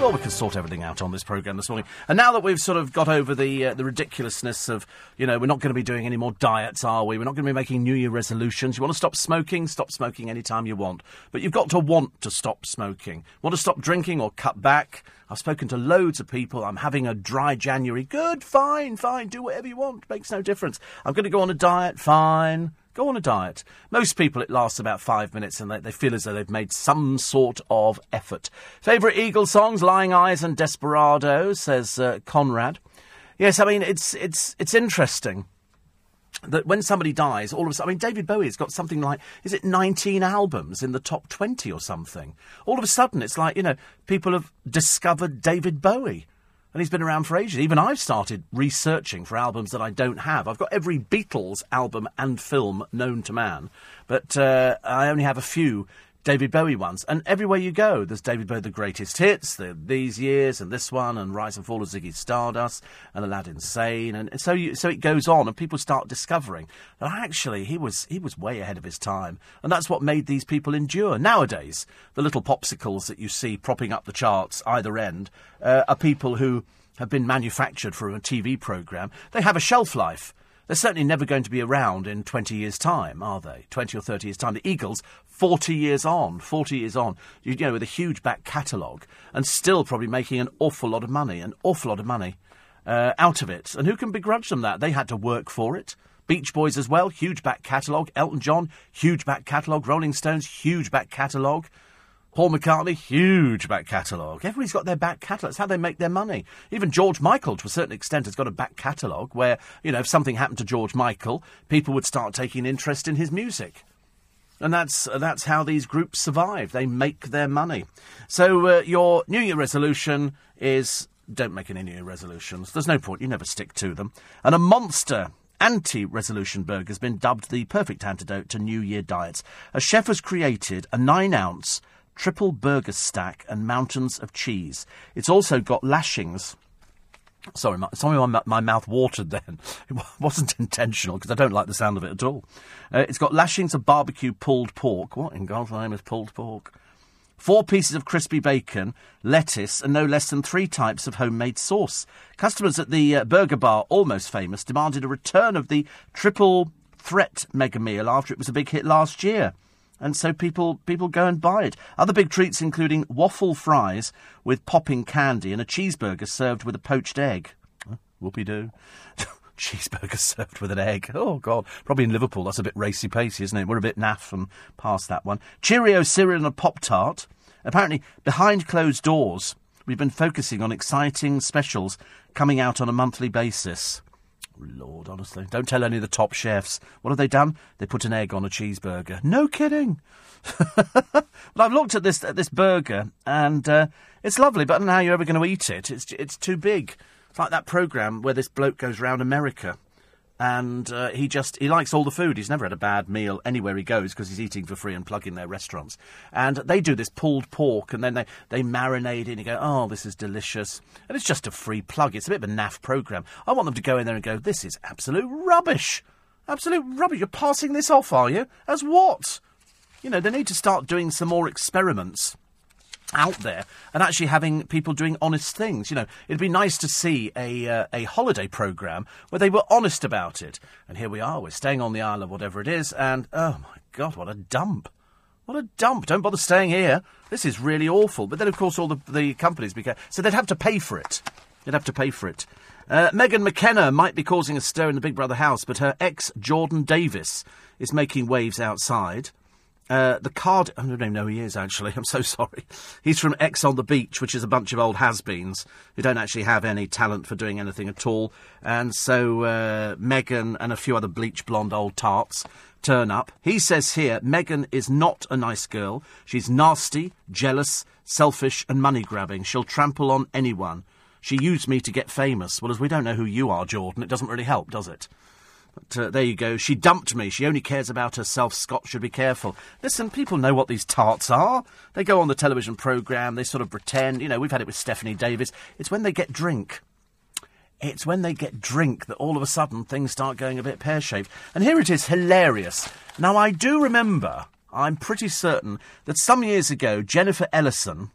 Well, we can sort everything out on this programme this morning. And now that we've sort of got over the uh, the ridiculousness of, you know, we're not going to be doing any more diets, are we? We're not going to be making New Year resolutions. You want to stop smoking? Stop smoking anytime you want. But you've got to want to stop smoking. Want to stop drinking or cut back? I've spoken to loads of people. I'm having a dry January. Good, fine, fine. Do whatever you want. Makes no difference. I'm going to go on a diet. Fine. Go on a diet. Most people, it lasts about five minutes and they, they feel as though they've made some sort of effort. Favourite Eagles songs, Lying Eyes and Desperado, says uh, Conrad. Yes, I mean, it's, it's, it's interesting that when somebody dies, all of a sudden, I mean, David Bowie's got something like, is it 19 albums in the top 20 or something? All of a sudden, it's like, you know, people have discovered David Bowie and he's been around for ages. Even I've started researching for albums that I don't have. I've got every Beatles album and film known to man, but uh, I only have a few David Bowie ones. And everywhere you go, there's David Bowie, the greatest hits, the, these years, and this one, and Rise and Fall of Ziggy Stardust, and Aladdin Sane, and, and so you, so it goes on, and people start discovering that actually he was he was way ahead of his time, and that's what made these people endure. Nowadays, the little popsicles that you see propping up the charts either end uh, are people who have been manufactured for a TV program. They have a shelf life. They're certainly never going to be around in 20 years' time, are they? 20 or 30 years' time. The Eagles, 40 years on, 40 years on, you, know, with a huge back catalogue and still probably making an awful lot of money, an awful lot of money uh, out of it. And who can begrudge them that? They had to work for it. Beach Boys as well, huge back catalogue. Elton John, huge back catalogue. Rolling Stones, huge back catalogue. Paul McCartney, huge back catalogue. Everybody's got their back catalogue. It's how they make their money. Even George Michael, to a certain extent, has got a back catalogue where, you know, if something happened to George Michael, people would start taking interest in his music. And that's, that's how these groups survive. They make their money. So uh, your New Year resolution is don't make any New Year resolutions. There's no point. You never stick to them. And a monster anti resolution burger has been dubbed the perfect antidote to New Year diets. A chef has created a nine ounce triple burger stack, and mountains of cheese. It's also got lashings. Sorry, my, sorry, my, my mouth watered then. It wasn't intentional because I don't like the sound of it at all. Uh, it's got lashings of barbecue pulled pork. What in God's name is pulled pork? Four pieces of crispy bacon, lettuce, and no less than three types of homemade sauce. Customers at the uh, Burger Bar, almost famous, demanded a return of the triple threat mega meal after it was a big hit last year and so people people go and buy it. Other big treats including waffle fries with popping candy and a cheeseburger served with a poached egg. whoopie doo. cheeseburger served with an egg. Oh God, probably in Liverpool that's a bit racy pacey, isn't it? We're a bit naff and past that one. Cheerio cereal and a pop tart. Apparently, behind closed doors, we've been focusing on exciting specials coming out on a monthly basis. Lord, honestly. Don't tell any of the top chefs. What have they done? They put an egg on a cheeseburger. No kidding. but I've looked at this at this burger and uh, it's lovely, but I don't know how you're ever going to eat it. It's it's too big. It's like that program where this bloke goes around America and uh, he just he likes all the food. He's never had a bad meal anywhere he goes because he's eating for free and plugging their restaurants. And they do this pulled pork, and then they they marinate it, and you go, oh, this is delicious. And it's just a free plug. It's a bit of a naff program. I want them to go in there and go, this is absolute rubbish, absolute rubbish. You're passing this off, are you? As what? You know, they need to start doing some more experiments out there and actually having people doing honest things. You know, it'd be nice to see a uh, a holiday program where they were honest about it. And here we are, we're staying on the island of whatever it is, and oh my god, what a dump! What a dump! Don't bother staying here. This is really awful. But then, of course, all the the companies became so they'd have to pay for it. They'd have to pay for it. Uh, Megan McKenna might be causing a stir in the Big Brother house, but her ex Jordan Davies is making waves outside. Uh, the card, I don't even know who he is actually. I'm so sorry. He's from Ex on the Beach, which is a bunch of old has-beens who don't actually have any talent for doing anything at all. And so uh, Megan and a few other bleach blonde old tarts turn up. He says here Megan is not a nice girl. She's nasty, jealous, selfish, and money grabbing. She'll trample on anyone. She used me to get famous. Well, as we don't know who you are, Jordan, it doesn't really help, does it? But uh, there you go. She dumped me. She only cares about herself. Scott should be careful. Listen, people know what these tarts are. They go on the television programme, they sort of pretend. You know, we've had it with Stephanie Davis. It's when they get drink. It's when they get drink that all of a sudden things start going a bit pear shaped. And here it is, hilarious. Now, I do remember, I'm pretty certain, that some years ago, Jennifer Ellison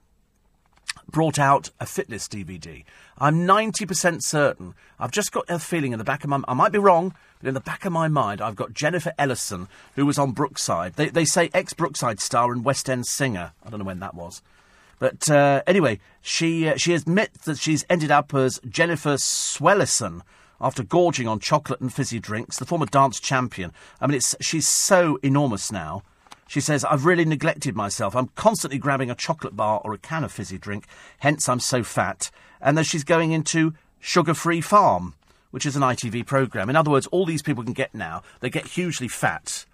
brought out a fitness DVD. I'm 90% certain. I've just got a feeling in the back of my I might be wrong, but in the back of my mind, I've got Jennifer Ellison, who was on Brookside. They, they say ex Brookside star and West End singer. I don't know when that was. But uh, anyway, she, uh, she admits that she's ended up as Jennifer Swellison after gorging on chocolate and fizzy drinks, the former dance champion. I mean, it's, she's so enormous now. She says, I've really neglected myself. I'm constantly grabbing a chocolate bar or a can of fizzy drink, hence I'm so fat. And then she's going into Sugar Free Farm, which is an ITV programme. In other words, all these people can get now, they get hugely fat.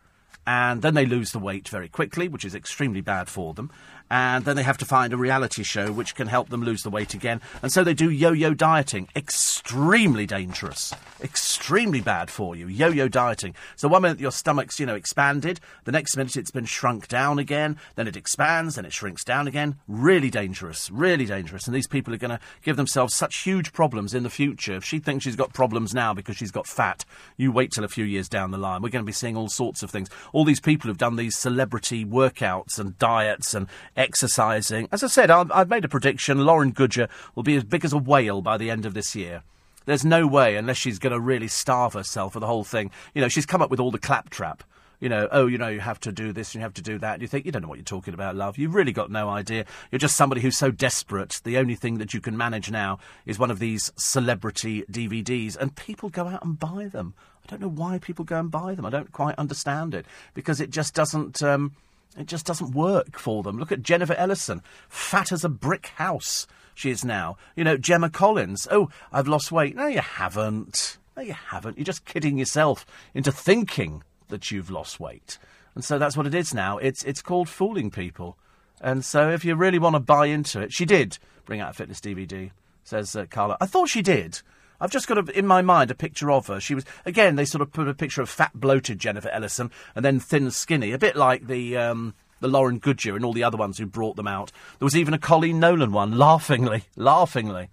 And then they lose the weight very quickly, which is extremely bad for them. And then they have to find a reality show which can help them lose the weight again. And so they do yo-yo dieting. Extremely dangerous. Extremely bad for you. Yo-yo dieting. So one minute your stomach's, you know, expanded, the next minute it's been shrunk down again, then it expands, then it shrinks down again. Really dangerous. Really dangerous. And these people are going to give themselves such huge problems in the future. If she thinks she's got problems now because she's got fat, you wait till a few years down the line. We're going to be seeing all sorts of things. All these people who've done these celebrity workouts and diets and exercising. As I said, I've, I've made a prediction. Lauren Goodger will be as big as a whale by the end of this year. There's no way, unless she's going to really starve herself for the whole thing. You know, she's come up with all the claptrap. You know, oh, you know, you have to do this and you have to do that. And you think, you don't know what you're talking about, love. You've really got no idea. You're just somebody who's so desperate. The only thing that you can manage now is one of these celebrity DVDs. And people go out and buy them. I don't know why people go and buy them. I don't quite understand it. Because it just doesn't. Um, it just doesn't work for them. Look at Jennifer Ellison, fat as a brick house she is now. You know, Gemma Collins. Oh, I've lost weight. No, you haven't. No, you haven't. You're just kidding yourself into thinking that you've lost weight. And so that's what it is now. It's it's called fooling people. And so if you really want to buy into it, she did bring out a fitness DVD, says uh, Carla. I thought she did. I've just got a, in my mind a picture of her. She was again. They sort of put a picture of fat, bloated Jennifer Ellison, and then thin, skinny, a bit like the um, the Lauren Goodger and all the other ones who brought them out. There was even a Coleen Nolan one, laughingly, laughingly.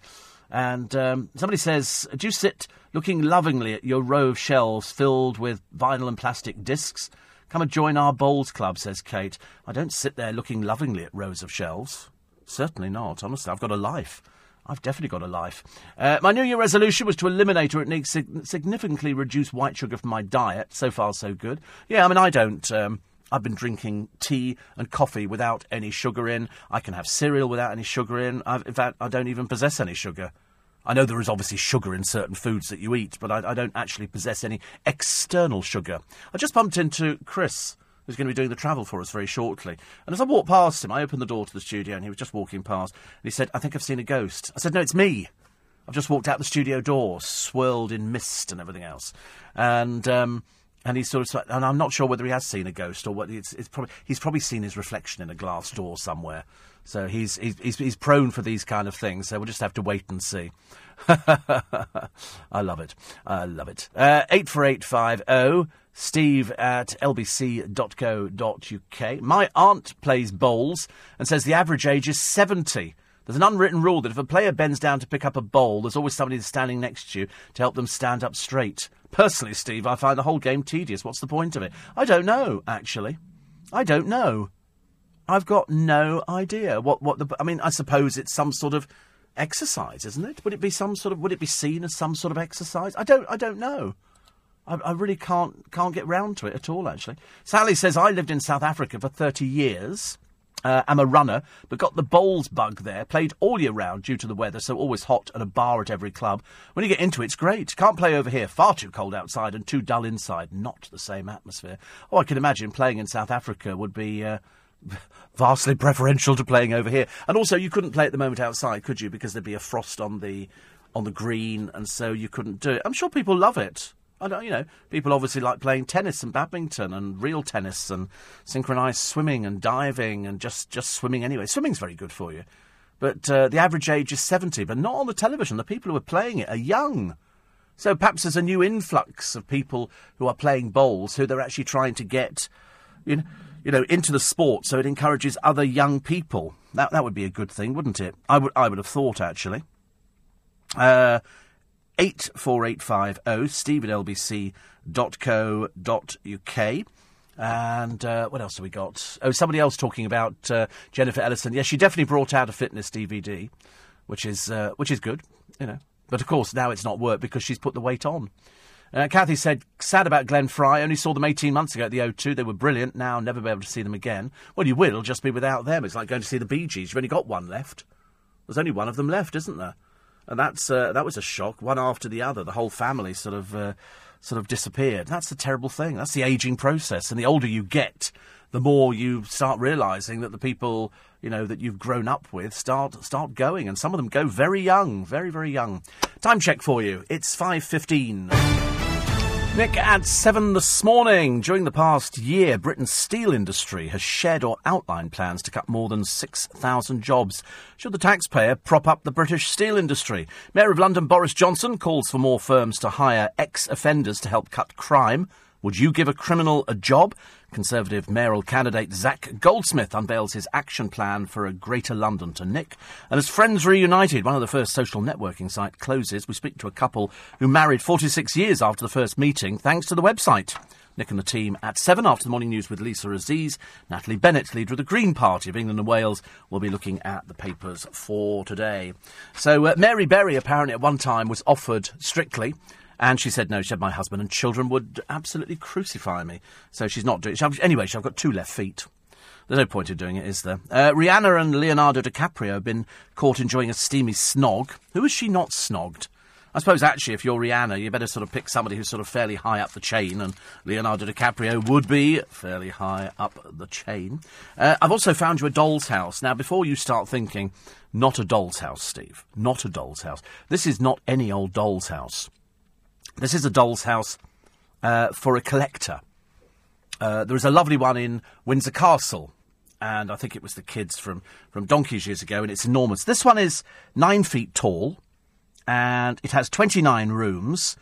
And um, somebody says, "Do you sit looking lovingly at your row of shelves filled with vinyl and plastic discs?" Come and join our bowls club, says Kate. I don't sit there looking lovingly at rows of shelves. Certainly not. Honestly, I've got a life. I've definitely got a life. Uh, my New Year resolution was to eliminate or at least significantly reduce white sugar from my diet. So far, so good. Yeah, I mean, I don't. Um, I've been drinking tea and coffee without any sugar in. I can have cereal without any sugar in. I've, in fact, I don't even possess any sugar. I know there is obviously sugar in certain foods that you eat, but I, I don't actually possess any external sugar. I just bumped into Chris who's going to be doing the travel for us very shortly. And as I walked past him, I opened the door to the studio and he was just walking past. And he said, I think I've seen a ghost. I said, No, it's me. I've just walked out the studio door, swirled in mist and everything else. And. Um, and he's sort of, and I'm not sure whether he has seen a ghost or what. It's, it's probably he's probably seen his reflection in a glass door somewhere. So he's he's he's, prone for these kind of things. So we'll just have to wait and see. I love it. I love it. Uh, eight four eight five zero. Steve at lbc.co.uk. My aunt plays bowls and says the average age is 70. There's an unwritten rule that if a player bends down to pick up a bowl, there's always somebody standing next to you to help them stand up straight. Personally, Steve, I find the whole game tedious. What's the point of it? I don't know, actually. I don't know. I've got no idea what what the. I mean, I suppose it's some sort of exercise, isn't it? Would it be some sort of? Would it be seen as some sort of exercise? I don't. I don't know. I, I really can't can't get round to it at all. Actually, Sally says I lived in South Africa for thirty years. Uh, I'm a runner, but got the bowls bug there. Played all year round due to the weather, so always hot and a bar at every club. When you get into it, it's great. Can't play over here. Far too cold outside and too dull inside. Not the same atmosphere. Oh, I can imagine playing in South Africa would be. Uh, vastly preferential to playing over here. And also, you couldn't play at the moment outside, could you? Because there'd be a frost on the on the green, and so you couldn't do it. I'm sure people love it. I don't, you know, people obviously like playing tennis and badminton and real tennis and synchronized swimming and diving and just, just swimming anyway. Swimming's very good for you. But uh, the average age is 70, but not on the television. The people who are playing it are young. So perhaps there's a new influx of people who are playing bowls who they're actually trying to get, you know, you know, into the sport so it encourages other young people. That, that would be a good thing, wouldn't it? I would, I would have thought, actually. Uh, 84850 steve at lbc.co.uk. And uh, what else have we got? Oh, somebody else talking about uh, Jennifer Ellison. Yes, she definitely brought out a fitness DVD, which is uh, which is good, you know. But of course, now it's not work because she's put the weight on. Uh, Kathy said, sad about Glenn Frey. Only saw them 18 months ago at the O2. They were brilliant. Now, never be able to see them again. Well, you will, just be without them. It's like going to see the Bee Gees. You've only got one left. There's only one of them left, isn't there? And that's uh, that was a shock. One after the other, the whole family sort of uh, sort of disappeared. That's the terrible thing. That's the aging process, and the older you get, the more you start realizing that the people you know that you've grown up with start start going, and some of them go very young, very very young. Time check for you. It's five fifteen. Nick at 7 this morning. During the past year, Britain's steel industry has shared or outlined plans to cut more than 6,000 jobs. Should the taxpayer prop up the British steel industry? Mayor of London Boris Johnson calls for more firms to hire ex offenders to help cut crime. Would you give a criminal a job? Conservative mayoral candidate Zac Goldsmith unveils his action plan for a greater London to Nick. And as Friends Reunited, one of the first social networking site, closes, we speak to a couple who married 46 years after the first meeting thanks to the website. Nick and the team at 7 after the morning news with Lisa Aziz. Natalie Bennett, leader of the Green Party of England and Wales, will be looking at the papers for today. So, uh, Mary Berry apparently at one time was offered strictly and she said, no, she said, my husband and children would absolutely crucify me. So she's not doing it. Anyway, I've got two left feet. There's no point in doing it, is there? Uh, Rihanna and Leonardo DiCaprio have been caught enjoying a steamy snog. Who has she not snogged? I suppose actually, if you're Rihanna, you better sort of pick somebody who's sort of fairly high up the chain, and Leonardo DiCaprio would be fairly high up the chain. Uh, I've also found you a doll's house. Now, before you start thinking, not a doll's house, Steve, not a doll's house. This is not any old doll's house. This is a doll's house uh, for a collector. Uh, there is a lovely one in Windsor Castle, and I think it was the kids from, from donkeys years ago, and it's enormous. This one is nine feet tall, and it has 29 rooms,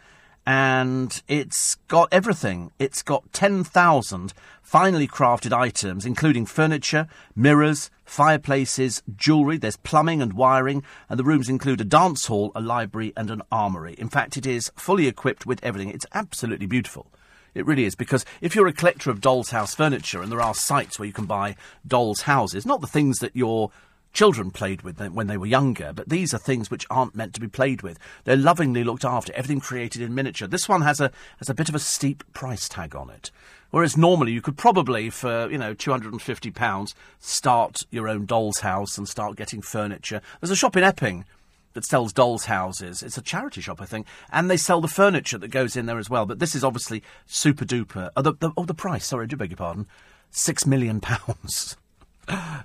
and it's got everything. It's got 10,000 finely crafted items, including furniture, mirrors, fireplaces, jewellery. There's plumbing and wiring, and the rooms include a dance hall, a library, and an armoury. In fact, it is fully equipped with everything. It's absolutely beautiful. It really is, because if you're a collector of doll's house furniture, and there are sites where you can buy doll's houses, not the things that your children played with them when they were younger, but these are things which aren't meant to be played with. They're lovingly looked after, everything created in miniature. This one has a has a bit of a steep price tag on it. Whereas normally you could probably, for you know, two hundred and fifty pounds, start your own doll's house and start getting furniture. There's a shop in Epping that sells dolls' houses. It's a charity shop, I think, and they sell the furniture that goes in there as well. But this is obviously super duper. Oh, the, the, oh, the price. Sorry, I do beg your pardon. Six million pounds.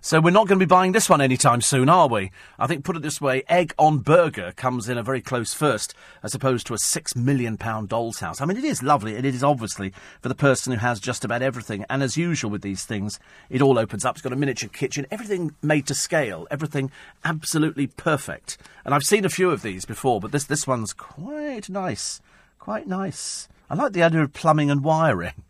So we're not going to be buying this one anytime soon, are we? I think, put it this way, egg on burger comes in a very close first, as opposed to a six million pound doll's house. I mean, it is lovely, and it is obviously for the person who has just about everything. And as usual with these things, it all opens up. It's got a miniature kitchen, everything made to scale, everything absolutely perfect. And I've seen a few of these before, but this this one's quite nice, quite nice. I like the idea of plumbing and wiring.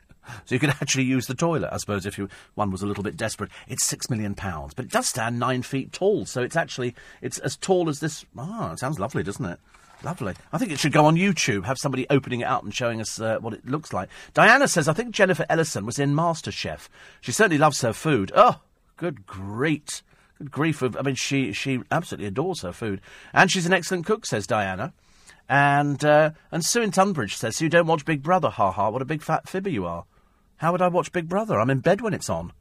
So you could actually use the toilet, I suppose, if you, one was a little bit desperate. It's six million pounds, but it does stand nine feet tall, so it's actually it's as tall as this. Ah, it sounds lovely, doesn't it? Lovely. I think it should go on YouTube. Have somebody opening it up and showing us uh, what it looks like. Diana says, I think Jennifer Ellison was in MasterChef. She certainly loves her food. Oh, good great. Good grief. Of, I mean, she, she absolutely adores her food. And she's an excellent cook, says Diana. And, uh, and Sue in Tunbridge says, so you don't watch Big Brother. Ha ha, what a big fat fibber you are. How would I watch Big Brother? I'm in bed when it's on.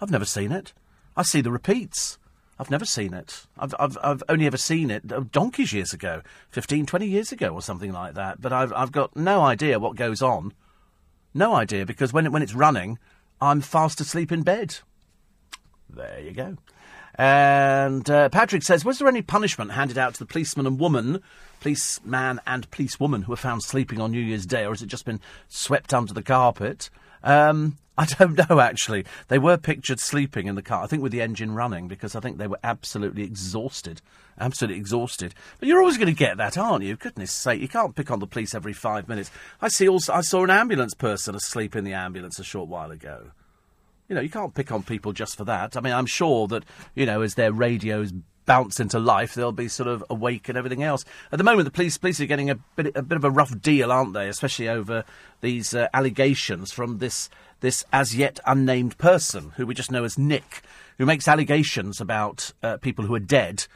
I've never seen it. I see the repeats. I've never seen it. I've, I've, I've only ever seen it uh, donkeys years ago, 15, 20 years ago or something like that. But I've, I've got no idea what goes on. No idea, because when, it, when it's running, I'm fast asleep in bed. There you go. And uh, Patrick says, was there any punishment handed out to the policeman and woman, policeman and policewoman who were found sleeping on New Year's Day, or has it just been swept under the carpet? Um, I don't know, actually. They were pictured sleeping in the car, I think with the engine running, because I think they were absolutely exhausted. Absolutely exhausted. But you're always going to get that, aren't you? Goodness sake, you can't pick on the police every five minutes. I see also, I saw an ambulance person asleep in the ambulance a short while ago. You know, you can't pick on people just for that. I mean, I'm sure that, you know, as their radios bounce into life, they'll be sort of awake and everything else. At the moment, the police police are getting a bit a bit of a rough deal, aren't they? Especially over these uh, allegations from this this as yet unnamed person who we just know as Nick, who makes allegations about uh, people who are dead.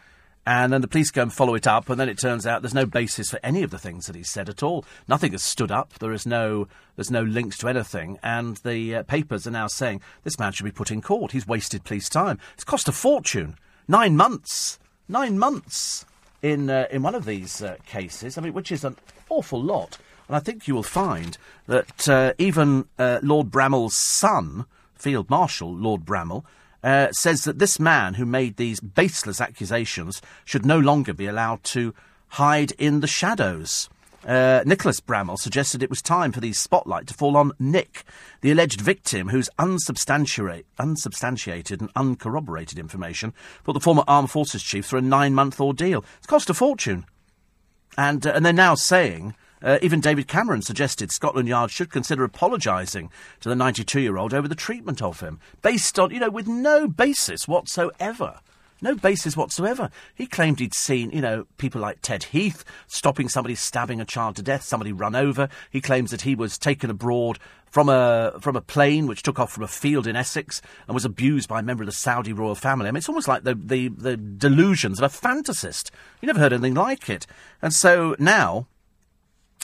And then the police go and follow it up, and then it turns out there's no basis for any of the things that he said at all. Nothing has stood up. There is no, there's no links to anything. And the uh, papers are now saying this man should be put in court. He's wasted police time. It's cost a fortune nine months, nine months in uh, in one of these uh, cases. I mean, which is an awful lot. And I think you will find that uh, even uh, Lord Bramall's son, Field Marshal Lord Bramall, uh, says that this man who made these baseless accusations should no longer be allowed to hide in the shadows. Uh, Nicholas Bramall suggested it was time for the spotlight to fall on Nick, the alleged victim whose unsubstantiated, and uncorroborated information put the former armed forces chief through a nine-month ordeal. It's cost a fortune. And, uh, and they're now saying uh, even David Cameron suggested Scotland Yard should consider apologising to the 92 year old over the treatment of him, based on, you know, with no basis whatsoever. No basis whatsoever. He claimed he'd seen, you know, people like Ted Heath stopping somebody stabbing a child to death, somebody run over. He claims that he was taken abroad from a from a plane which took off from a field in Essex and was abused by a member of the Saudi royal family. I mean, it's almost like the the, the delusions of a fantasist. You never heard anything like it. And so now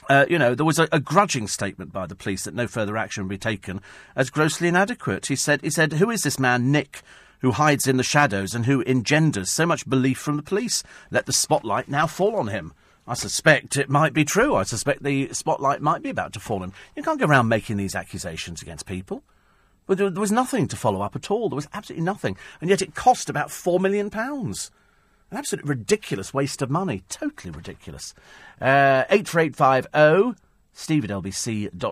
uh, you know, there was a, a, grudging statement by the police that no further action would be taken as grossly inadequate. He said, he said, who is this man, Nick, who hides in the shadows and who engenders so much belief from the police? Let the spotlight now fall on him. I suspect it might be true. I suspect the spotlight might be about to fall on him. You can't go around making these accusations against people. But there, was nothing to follow up at all. There was absolutely nothing. And yet it cost about £4 million. An absolute ridiculous waste of money. Totally ridiculous. Uh, 84850 steve at lbc.co.uk.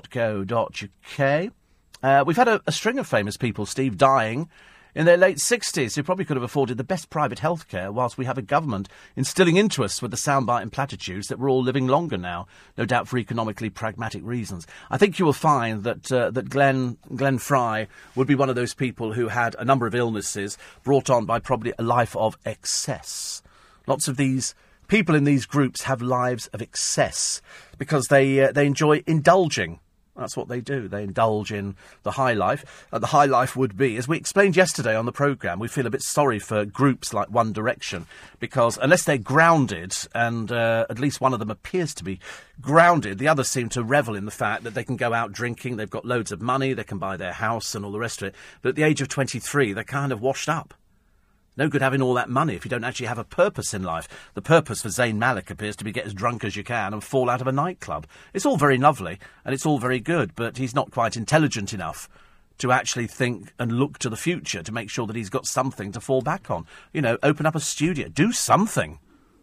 Uh, we've had a, a string of famous people, Steve, dying in their late 60s who probably could have afforded the best private health care whilst we have a government instilling into us with the soundbite and platitudes that we're all living longer now, no doubt for economically pragmatic reasons. I think you will find that, uh, that Glenn, Glenn Frey would be one of those people who had a number of illnesses brought on by probably a life of excess. Lots of these people in these groups have lives of excess because they, uh, they enjoy indulging that's what they do. They indulge in the high life. Uh, the high life would be, as we explained yesterday on the programme, we feel a bit sorry for groups like One Direction because unless they're grounded, and uh, at least one of them appears to be grounded, the others seem to revel in the fact that they can go out drinking, they've got loads of money, they can buy their house and all the rest of it. But at the age of 23, they're kind of washed up. No good having all that money if you don't actually have a purpose in life. The purpose for Zayn Malik appears to be get as drunk as you can and fall out of a nightclub. It's all very lovely and it's all very good, but he's not quite intelligent enough to actually think and look to the future to make sure that he's got something to fall back on. You know, open up a studio, do something.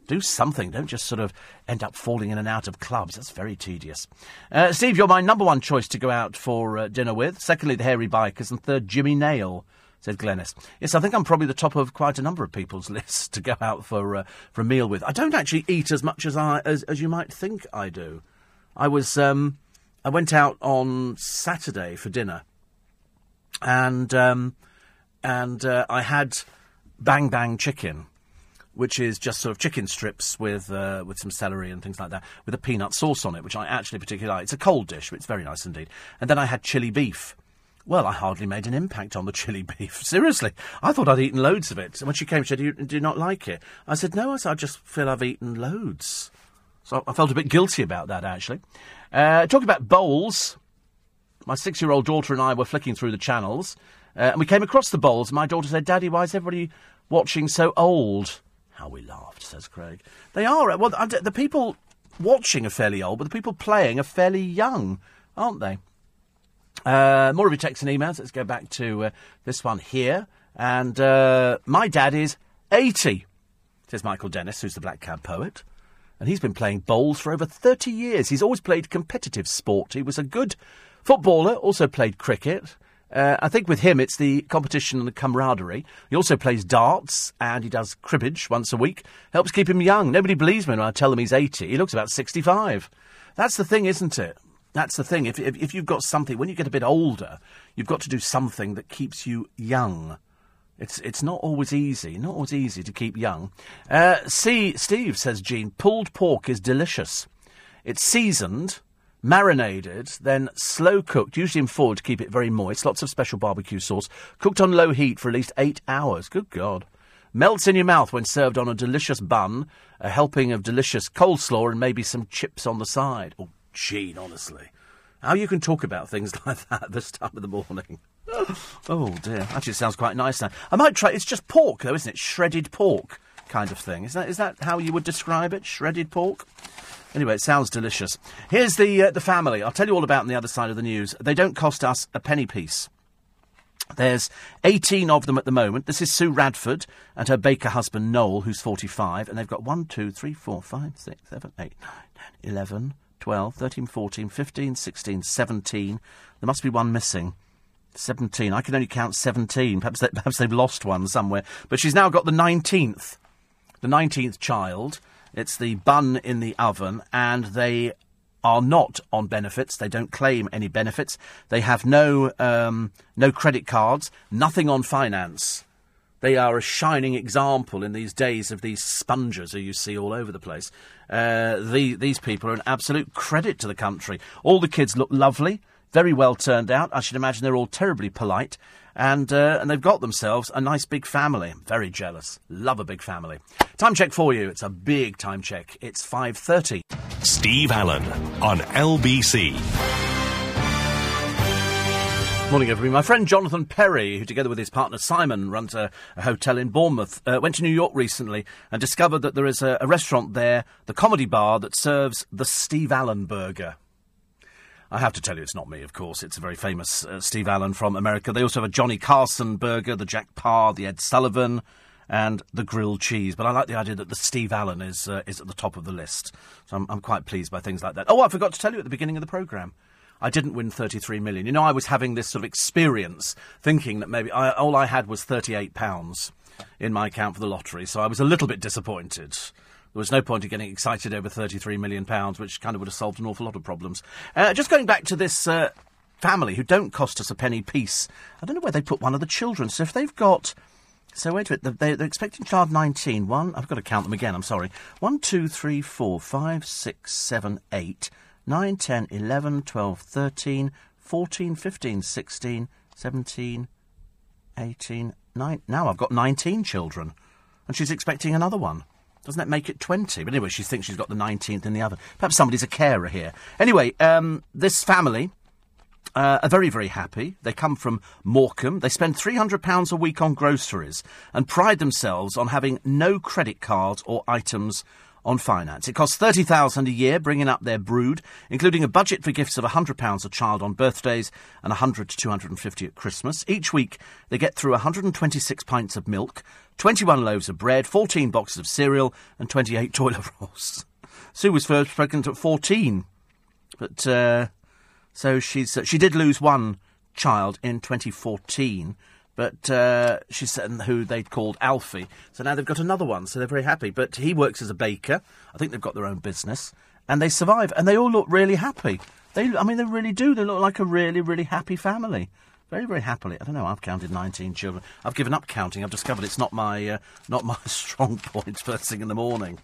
Do something. Don't just sort of end up falling in and out of clubs. That's very tedious. Uh, Steve, you're my number one choice to go out for uh, dinner with. Secondly, the Hairy Bikers. And third, Jimmy Nail said Glennis. Yes, I think I'm probably the top of quite a number of people's lists to go out for uh, for a meal with. I don't actually eat as much as I as, as you might think I do. I was um, I went out on Saturday for dinner, and um, and uh, I had bang bang chicken. Which is just sort of chicken strips with uh, with some celery and things like that, with a peanut sauce on it, which I actually particularly like. It's a cold dish, but it's very nice indeed. And then I had chili beef, well, I hardly made an impact on the chili beef. Seriously. I thought I'd eaten loads of it. And when she came, she said, do you do you not like it? I said, no, I, said, I just feel I've eaten loads. So I felt a bit guilty about that, actually. Uh, talking about bowls, my six year old daughter and I were flicking through the channels, uh, and we came across the bowls. My daughter said, Daddy, why is everybody watching so old? How we laughed, says Craig. They are. Well, the people watching are fairly old, but the people playing are fairly young, aren't they? Uh, more of your texts and emails. Let's go back to uh, this one here. And uh, my dad is 80, says Michael Dennis, who's the Black Cab poet. And he's been playing bowls for over 30 years. He's always played competitive sport. He was a good footballer, also played cricket. Uh, I think with him it's the competition and the camaraderie. He also plays darts and he does cribbage once a week. Helps keep him young. Nobody believes me when I tell him he's 80. He looks about 65. That's the thing, isn't it? That's the thing. If, if, if you've got something, when you get a bit older, you've got to do something that keeps you young. It's it's not always easy, not always easy to keep young. Uh, see, Steve says Jean, pulled pork is delicious. It's seasoned, marinated, then slow cooked, usually in foil to keep it very moist. Lots of special barbecue sauce, cooked on low heat for at least eight hours. Good God. Melts in your mouth when served on a delicious bun, a helping of delicious coleslaw, and maybe some chips on the side. Gene, honestly. How you can talk about things like that at this time of the morning. oh dear. Actually, it sounds quite nice now. I might try. It's just pork, though, isn't it? Shredded pork kind of thing. Is that is that how you would describe it? Shredded pork. Anyway, it sounds delicious. Here's the uh, the family. I'll tell you all about on the other side of the news. They don't cost us a penny piece. There's 18 of them at the moment. This is Sue Radford and her baker husband Noel, who's 45, and they've got 1, 2, 3, 4, 5, 6, 7, 8, 9, 10, 11, 12, 13, 14, 15, 16, 17. There must be one missing. 17. I can only count 17. Perhaps, they, perhaps they've lost one somewhere. But she's now got the 19th. The 19th child. It's the bun in the oven, and they are not on benefits. They don't claim any benefits. They have no um, no credit cards, nothing on finance. They are a shining example in these days of these spongers who you see all over the place. Uh, the, these people are an absolute credit to the country. All the kids look lovely, very well turned out. I should imagine they're all terribly polite. And, uh, and they've got themselves a nice big family. Very jealous. Love a big family. Time check for you. It's a big time check. It's 5.30. Steve Allen on LBC. Morning, everybody. My friend Jonathan Perry, who together with his partner Simon runs a, a hotel in Bournemouth, uh, went to New York recently and discovered that there is a, a restaurant there, the Comedy Bar, that serves the Steve Allen burger. I have to tell you, it's not me, of course. It's a very famous uh, Steve Allen from America. They also have a Johnny Carson burger, the Jack Paar, the Ed Sullivan, and the grilled cheese. But I like the idea that the Steve Allen is uh, is at the top of the list. So I'm, I'm quite pleased by things like that. Oh, I forgot to tell you at the beginning of the programme. I didn't win 33 million. You know, I was having this sort of experience thinking that maybe I, all I had was 38 pounds in my account for the lottery, so I was a little bit disappointed. There was no point in getting excited over £33 million, which kind of would have solved an awful lot of problems. Uh, just going back to this uh, family who don't cost us a penny piece, I don't know where they put one of the children. So if they've got. So wait a minute, they're, expecting child 19. One, I've got to count them again, I'm sorry. 1, 2, 3, 4, 5, 6, 7, 8, 9, 10, 11, 12, 13, 14, 15, 16, 17, 18, 9. Now I've got 19 children. And she's expecting another one. Doesn't that make it 20? But anyway, she thinks she's got the 19th in the oven. Perhaps somebody's a carer here. Anyway, um, this family uh, are very, very happy. They come from Morecambe. They spend £300 a week on groceries and pride themselves on having no credit cards or items on finance. It costs 30000 a year bringing up their brood, including a budget for gifts of £100 a child on birthdays and 100 to 250 at Christmas. Each week, they get through 126 pints of milk, 21 loaves of bread, 14 boxes of cereal, and 28 toilet rolls. Sue was first pregnant at 14, but uh, so she's uh, she did lose one child in 2014. But uh, she said who they'd called Alfie. So now they've got another one, so they're very happy. But he works as a baker. I think they've got their own business. And they survive. And they all look really happy. They, I mean, they really do. They look like a really, really happy family very, very happily. I don't know. I've counted 19 children. I've given up counting. I've discovered it's not my uh, not my strong point. first thing in the morning.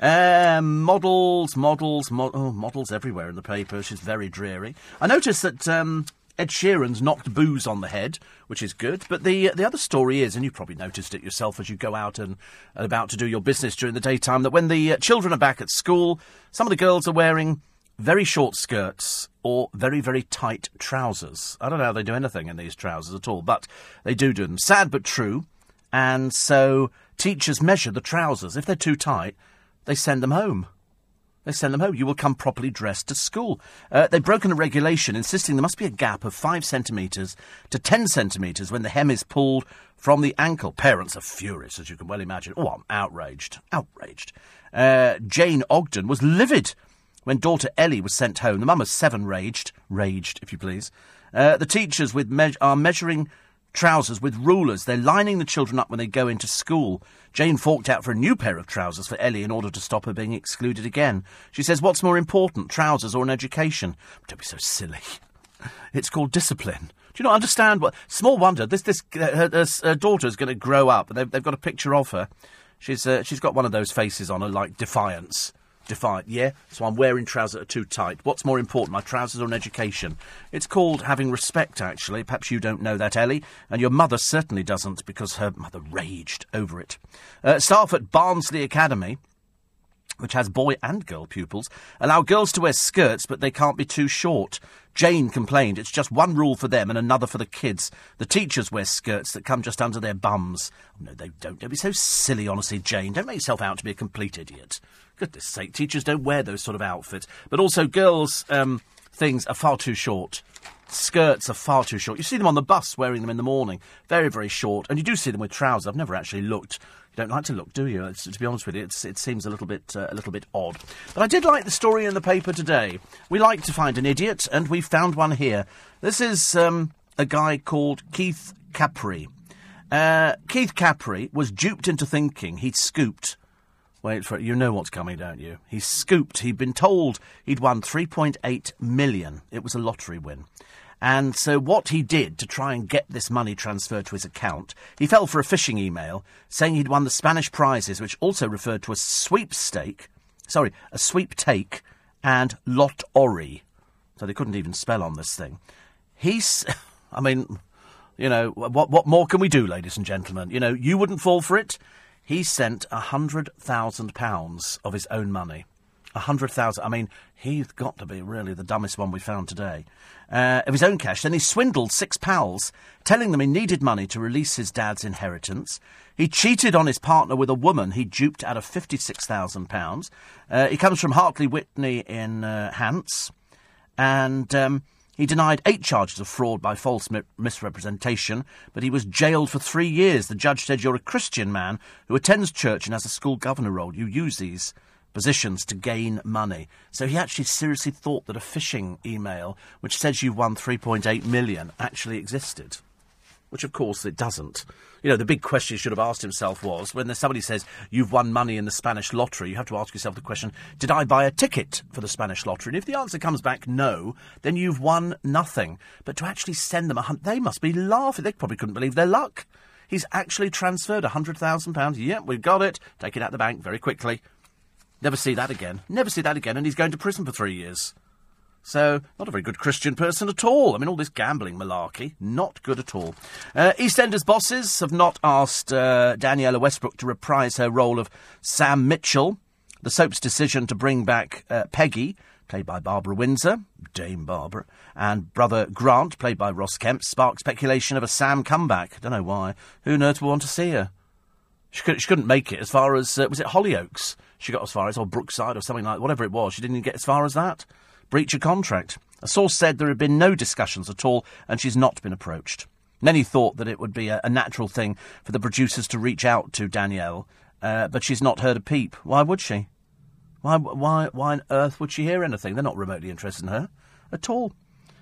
Um, models, models, mo- oh, models everywhere in the paper. She's very dreary. I noticed that um, Ed Sheeran's knocked booze on the head, which is good. But the the other story is, and you probably noticed it yourself as you go out and, and about to do your business during the daytime, that when the uh, children are back at school, some of the girls are wearing very short skirts or very, very tight trousers. I don't know how they do anything in these trousers at all, but they do do them. Sad but true. And so teachers measure the trousers. If they're too tight, they send them home. They send them home. You will come properly dressed to school. Uh, they've broken a regulation insisting there must be a gap of 5 centimetres to 10 centimetres when the hem is pulled from the ankle. Parents are furious, as you can well imagine. Oh, I'm outraged. Outraged. Uh, Jane Ogden was livid when daughter Ellie was sent home, the mum of seven raged, raged, if you please. Uh, the teachers with me- are measuring trousers with rulers. They're lining the children up when they go into school. Jane forked out for a new pair of trousers for Ellie in order to stop her being excluded again. She says, What's more important, trousers or an education? Don't be so silly. It's called discipline. Do you not understand what? Small wonder, this, this, uh, her, her, her daughter's going to grow up, they've, they've got a picture of her. She's, uh, she's got one of those faces on her, like defiance defiant. Yeah, so I'm wearing trousers that are too tight. What's more important, my trousers or an education? It's called having respect, actually. Perhaps you don't know that, Ellie, and your mother certainly doesn't because her mother raged over it. Uh, staff at Barnsley Academy which has boy and girl pupils, allow girls to wear skirts, but they can't be too short. Jane complained it's just one rule for them and another for the kids. The teachers wear skirts that come just under their bums. Oh, no, they don't. Don't be so silly, honestly, Jane. Don't make yourself out to be a complete idiot. Goodness sake, teachers don't wear those sort of outfits. But also, girls' um, things are far too short. skirts are far too short. You see them on the bus wearing them in the morning, very, very short, and you do see them with trousers. I've never actually looked. Don't like to look, do you? It's, to be honest with you, it seems a little bit uh, a little bit odd. But I did like the story in the paper today. We like to find an idiot, and we found one here. This is um, a guy called Keith Capri. Uh, Keith Capri was duped into thinking he'd scooped. Wait for it. You know what's coming, don't you? He scooped. He'd been told he'd won 3.8 million. It was a lottery win. And so, what he did to try and get this money transferred to his account, he fell for a phishing email saying he'd won the Spanish prizes, which also referred to a sweepstake, sorry, a sweeptake and lot ori. So they couldn't even spell on this thing. He's, I mean, you know, what, what more can we do, ladies and gentlemen? You know, you wouldn't fall for it. He sent a hundred thousand pounds of his own money. A hundred thousand. I mean, he's got to be really the dumbest one we found today. Uh, of his own cash. Then he swindled six pals, telling them he needed money to release his dad's inheritance. He cheated on his partner with a woman he duped out of fifty-six thousand uh, pounds. He comes from Hartley Wintney in uh, Hants, and. Um, he denied eight charges of fraud by false mi- misrepresentation, but he was jailed for three years. The judge said, You're a Christian man who attends church and has a school governor role. You use these positions to gain money. So he actually seriously thought that a phishing email, which says you've won 3.8 million, actually existed which of course it doesn't. You know, the big question he should have asked himself was when somebody says you've won money in the Spanish lottery, you have to ask yourself the question, did I buy a ticket for the Spanish lottery? And if the answer comes back no, then you've won nothing. But to actually send them a hundred, they must be laughing. They probably couldn't believe their luck. He's actually transferred a hundred thousand pounds. Yep, we've got it. Take it out the bank very quickly. Never see that again. Never see that again. And he's going to prison for three years. So, not a very good Christian person at all. I mean, all this gambling malarkey, not good at all. Uh, EastEnders bosses have not asked uh, Danniella Westbrook to reprise her role of Sam Mitchell. The soap's decision to bring back uh, Peggy, played by Barbara Windsor, Dame Barbara, and brother Grant, played by Ross Kemp, sparked speculation of a Sam comeback. Don't know why. Who on earth would want to see her? She, could, not make it as far as, uh, was it Hollyoaks? She got as far as, or Brookside, or something like whatever it was. She didn't even get as far as that breach of contract. A source said there had been no discussions at all, and she's not been approached. Many thought that it would be a, a natural thing for the producers to reach out to Danielle, uh, but she's not heard a peep. Why would she? Why, why, why on earth would she hear anything? They're not remotely interested in her at all.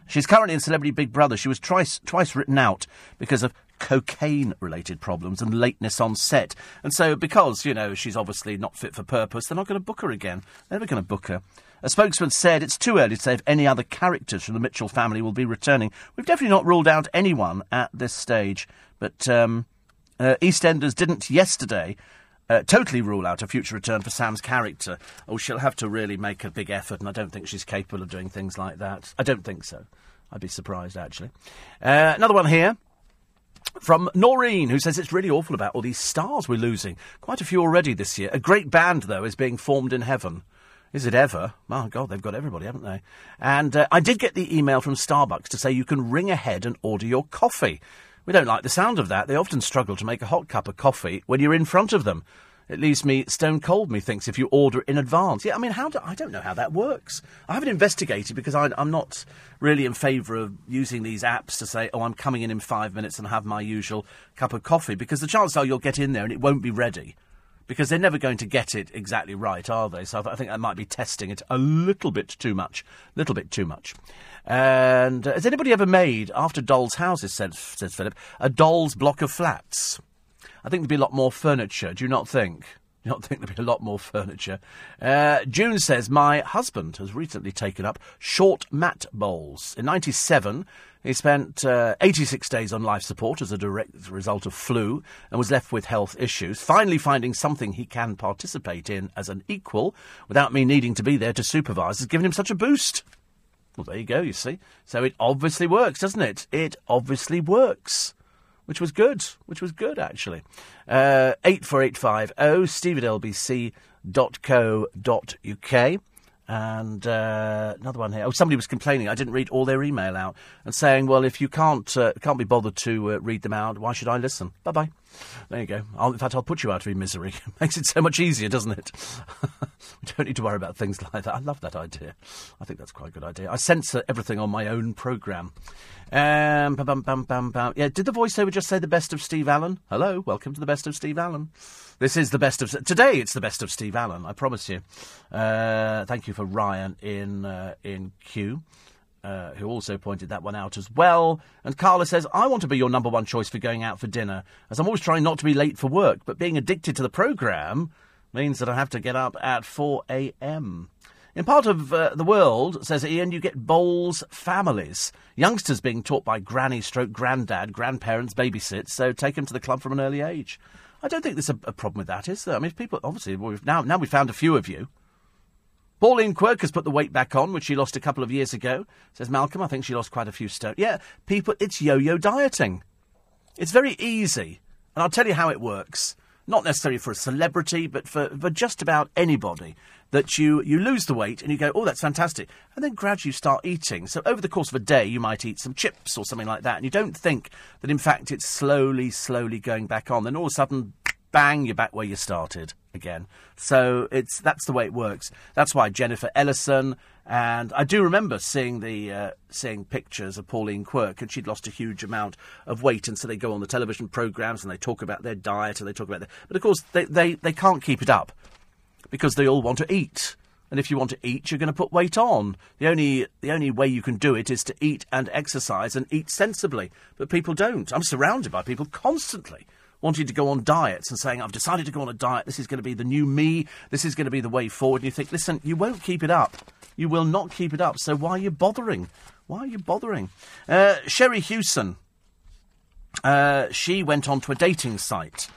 She's currently in Celebrity Big Brother. She was twice, twice written out because of cocaine related problems and lateness on set. And so, because, you know, she's obviously not fit for purpose, they're not going to book her again. They're never going to book her. A spokesman said it's too early to say if any other characters from the Mitchell family will be returning. We've definitely not ruled out anyone at this stage, but um, uh, EastEnders didn't yesterday uh, totally rule out a future return for Sam's character. Oh, she'll have to really make a big effort, and I don't think she's capable of doing things like that. I don't think so. I'd be surprised, actually. Uh, another one here. From Noreen, who says it's really awful about all these stars we're losing. Quite a few already this year. A great band, though, is being formed in heaven. Is it ever? My God, they've got everybody, haven't they? And uh, I did get the email from Starbucks to say you can ring ahead and order your coffee. We don't like the sound of that. They often struggle to make a hot cup of coffee when you're in front of them. It leaves me stone cold, methinks, if you order it in advance. Yeah, I mean, how do, I don't know how that works. I haven't investigated because I, am not really in favour of using these apps to say, oh, I'm coming in in five minutes and have my usual cup of coffee, because the chances are you'll get in there and it won't be ready. Because they're never going to get it exactly right, are they? So I think that might be testing it a little bit too much. Little bit too much. And uh, has anybody ever made, after dolls' houses, says, says Philip, a doll's block of flats? I think there'd be a lot more furniture. Do you not think? Do you not think there'd be a lot more furniture? Uh, June says, My husband has recently taken up short mat bowls. In 97, he spent uh, 86 days on life support as a direct result of flu and was left with health issues. Finally, finding something he can participate in as an equal without me needing to be there to supervise has given him such a boost. Well, there you go, you see. So it obviously works, doesn't it? It obviously works which was good, which was good actually. Uh, 84850 steve at lbc.co.uk. And uh, another one here. Oh, somebody was complaining. I didn't read all their email out and saying, well, if you can't uh, can't be bothered to uh, read them out, why should I listen? Bye bye. There you go. I'll, in fact, I'll put you out of your misery. Makes it so much easier, doesn't it? we don't need to worry about things like that. I love that idea. I think that's quite a good idea. I censor everything on my own programme. Um, bum, bum, bum, bum, Yeah, did the voiceover just say the best of Steve Allen? Hello, welcome to the best of Steve Allen. This is the best of today. It's the best of Steve Allen. I promise you. Uh, thank you for Ryan in uh, in Q. Uh, who also pointed that one out as well. And Carla says, I want to be your number one choice for going out for dinner, as I'm always trying not to be late for work, but being addicted to the programme means that I have to get up at 4 a.m. In part of uh, the world, says Ian, you get bowls families. Youngsters being taught by granny stroke granddad, grandparents, babysits, so take them to the club from an early age. I don't think there's a, a problem with that, is there? I mean, people, obviously, now, now we've found a few of you Pauline Quirk has put the weight back on, which she lost a couple of years ago. Says Malcolm, I think she lost quite a few stone. Yeah, people, it's yo-yo dieting. It's very easy, and I'll tell you how it works. Not necessarily for a celebrity, but for, for just about anybody. That you, you lose the weight and you go, oh, that's fantastic. And then gradually you start eating. So over the course of a day, you might eat some chips or something like that. And you don't think that, in fact, it's slowly, slowly going back on. Then all of a sudden, bang, you're back where you started again. So it's that's the way it works. That's why Jennifer Ellison and I do remember seeing the uh, seeing pictures of Pauline Quirk, and she'd lost a huge amount of weight, and so they go on the television programs and they talk about their diet and they talk about their, but of course they, they, they can't keep it up because they all want to eat. And if you want to eat, you're going to put weight on. The only the only way you can do it is to eat and exercise and eat sensibly. But people don't. I'm surrounded by people constantly wanting to go on diets and saying, I've decided to go on a diet, this is going to be the new me, this is going to be the way forward. And you think, listen, you won't keep it up. You will not keep it up. So why are you bothering? Why are you bothering? Uh, Sherrie Hewson, uh, she went onto a dating site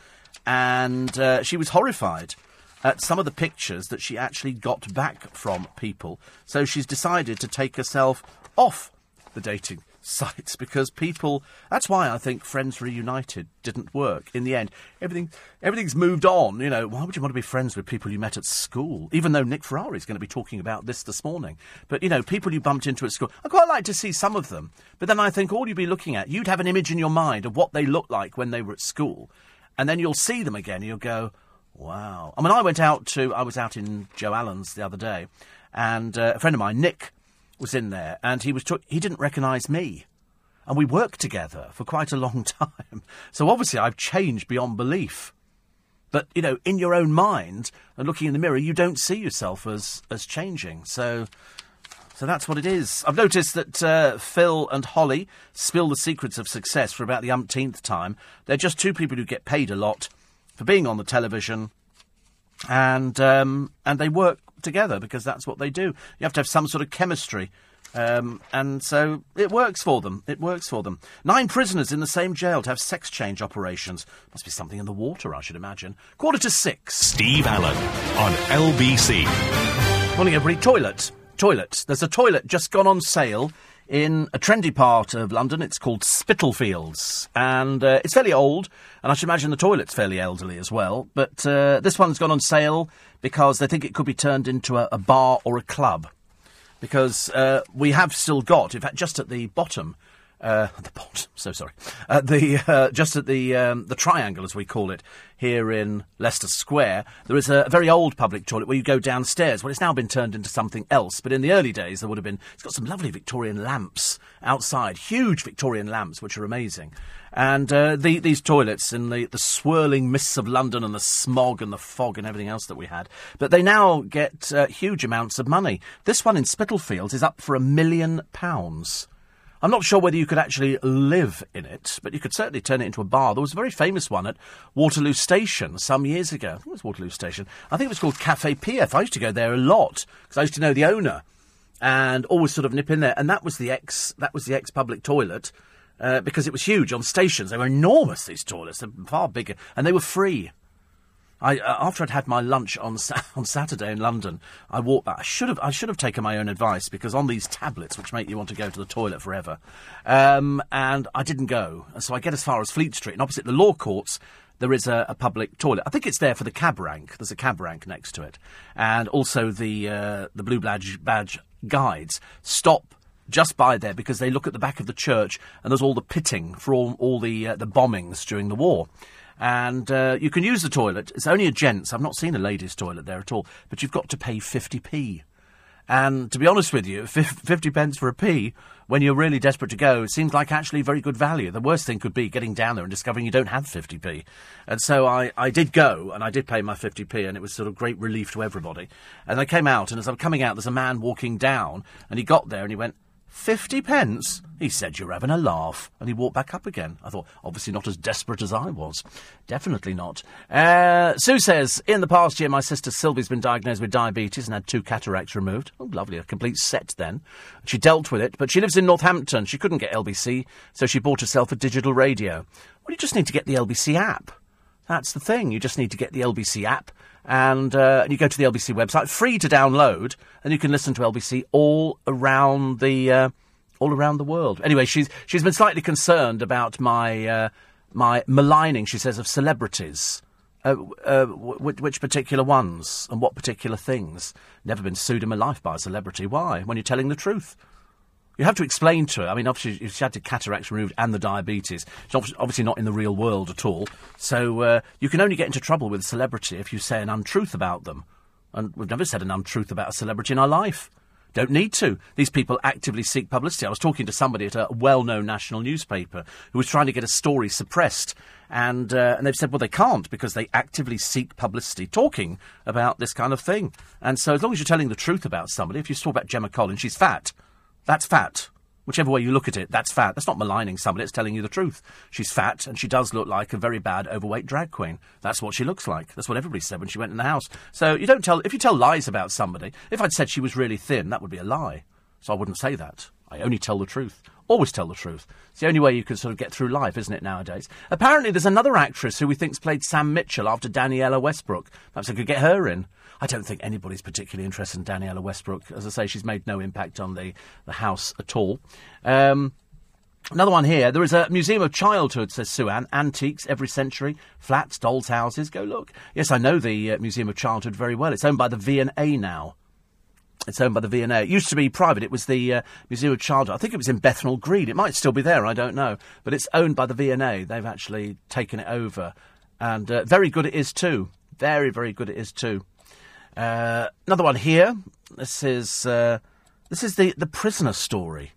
and uh, she was horrified at some of the pictures that she actually got back from people. So she's decided to take herself off the dating sites because people. That's why I think Friends Reunited didn't work in the end. Everything, everything's moved on. You know, why would you want to be friends with people you met at school? Even though Nick Ferrari is going to be talking about this this morning. But you know, people you bumped into at school. I quite like to see some of them. But then I think all you'd be looking at, you'd have an image in your mind of what they looked like when they were at school, and then you'll see them again. and You'll go, wow. I mean, I went out to. I was out in Joe Allen's the other day, and uh, a friend of mine, Nick was in there, and he was he didn't recognise me, and we worked together for quite a long time. So obviously, I've changed beyond belief. But you know, in your own mind and looking in the mirror, you don't see yourself as as changing. So. So that's what it is. I've noticed that uh, Phil and Holly spill the secrets of success for about the umpteenth time. They're just two people who get paid a lot for being on the television, and um, and they work together because that's what they do. You have to have some sort of chemistry. Um, and so it works for them. It works for them. Nine prisoners in the same jail to have sex change operations. Must be something in the water, I should imagine. Quarter to six. Steve Allen on LBC. Morning, everybody. Toilet. Toilet. There's a toilet just gone on sale in a trendy part of London. It's called Spitalfields, and uh, it's fairly old, and I should imagine the toilet's fairly elderly as well. But uh, this one's gone on sale because they think it could be turned into a, a bar or a club. Because uh, we have still got, in fact, just at the bottom, uh, the pot. So sorry. Uh, the uh, just at the um, the triangle, as we call it here in Leicester Square, there is a, a, very old public toilet where you go downstairs. Well, it's now been turned into something else, but in the early days there would have been. It's got some lovely Victorian lamps outside, huge Victorian lamps, which are amazing. And uh, the, these toilets in the, the swirling mists of London and the smog and the fog and everything else that we had. But they now get uh, huge amounts of money. This one in Spitalfields is up for a million pounds. I'm not sure whether you could actually live in it, but you could certainly turn it into a bar. There was a very famous one at Waterloo Station some years ago. I think it was Waterloo Station. I think it was called Cafe PF. I used to go there a lot because I used to know the owner and always sort of nip in there. And that was the ex that was the ex public toilet uh, because it was huge on stations. They were enormous. These toilets, they're far bigger, and they were free. I, uh, after I'd had my lunch on on Saturday in London, I walked back. I should have I should have taken my own advice because on these tablets, which make you want to go to the toilet forever, um, and I didn't go. So I get as far as Fleet Street, and opposite the law courts, there is a, a, public toilet. I think it's there for the cab rank. There's a cab rank next to it, and also the uh, the blue badge badge guides stop just by there because they look at the back of the church and there's all the pitting for all, all the uh, the bombings during the war. And uh, you can use the toilet. It's only a gents. I've not seen a ladies' toilet there at all. But you've got to pay 50p. And to be honest with you, 50 pence for a pee when you're really desperate to go seems like actually very good value. The worst thing could be getting down there and discovering you don't have 50p. And so I, I did go and I did pay my 50p and it was sort of great relief to everybody. And I came out and as I'm coming out, there's a man walking down and he got there and he went, Fifty pence? He said you're having a laugh. And he walked back up again. I thought, obviously not as desperate as I was. Definitely not. Uh, Sue says, in the past year, my sister Sylvie's been diagnosed with diabetes and had two cataracts removed. Oh, lovely. A complete set then. She dealt with it, but she lives in Northampton. She couldn't get LBC, so she bought herself a digital radio. Well, you just need to get the LBC app. That's the thing. You just need to get the LBC app and uh, you go to the LBC website, free to download, and you can listen to LBC all around the uh, all around the world. Anyway, she's she's been slightly concerned about my uh, my maligning. She says of celebrities. Uh, uh, w- which particular ones and what particular things? Never been sued in my life by a celebrity. Why? When you're telling the truth. You have to explain to her. I mean, obviously, she had the cataracts removed and the diabetes. She's obviously not in the real world at all. So uh, you can only get into trouble with a celebrity if you say an untruth about them. And we've never said an untruth about a celebrity in our life. Don't need to. These people actively seek publicity. I was talking to somebody at a well known national newspaper who was trying to get a story suppressed. And, uh, and they've said, well, they can't because they actively seek publicity talking about this kind of thing. And so, as long as you're telling the truth about somebody, if you talk about Gemma Collins, she's fat. That's fat. Whichever way you look at it, that's fat. That's not maligning somebody, it's telling you the truth. She's fat, and she does look like a very bad, overweight drag queen. That's what she looks like. That's what everybody said when she went in the house. So you don't tell, if you tell lies about somebody, if I'd said she was really thin, that would be a lie. So I wouldn't say that. I only tell the truth. Always tell the truth. It's the only way you can sort of get through life, isn't it, nowadays? Apparently, there's another actress who we think's played Sam Mitchell after Danniella Westbrook. Perhaps I could get her in. I don't think anybody's particularly interested in Danniella Westbrook. As I say, she's made no impact on the, the house at all. Um, Another one here. There is a Museum of Childhood, says Suan. Antiques every century, flats, dolls' houses. Go look. Yes, I know the uh, Museum of Childhood very well. It's owned by the V&A now. It's owned by the V&A. It used to be private. It was the uh, Museum of Childhood. I think it was in Bethnal Green. It might still be there. I don't know. But it's owned by the V&A. They've actually taken it over. And uh, very good it is too. Very, very good it is too. Uh, another one here. This is uh, this is the the prisoner story.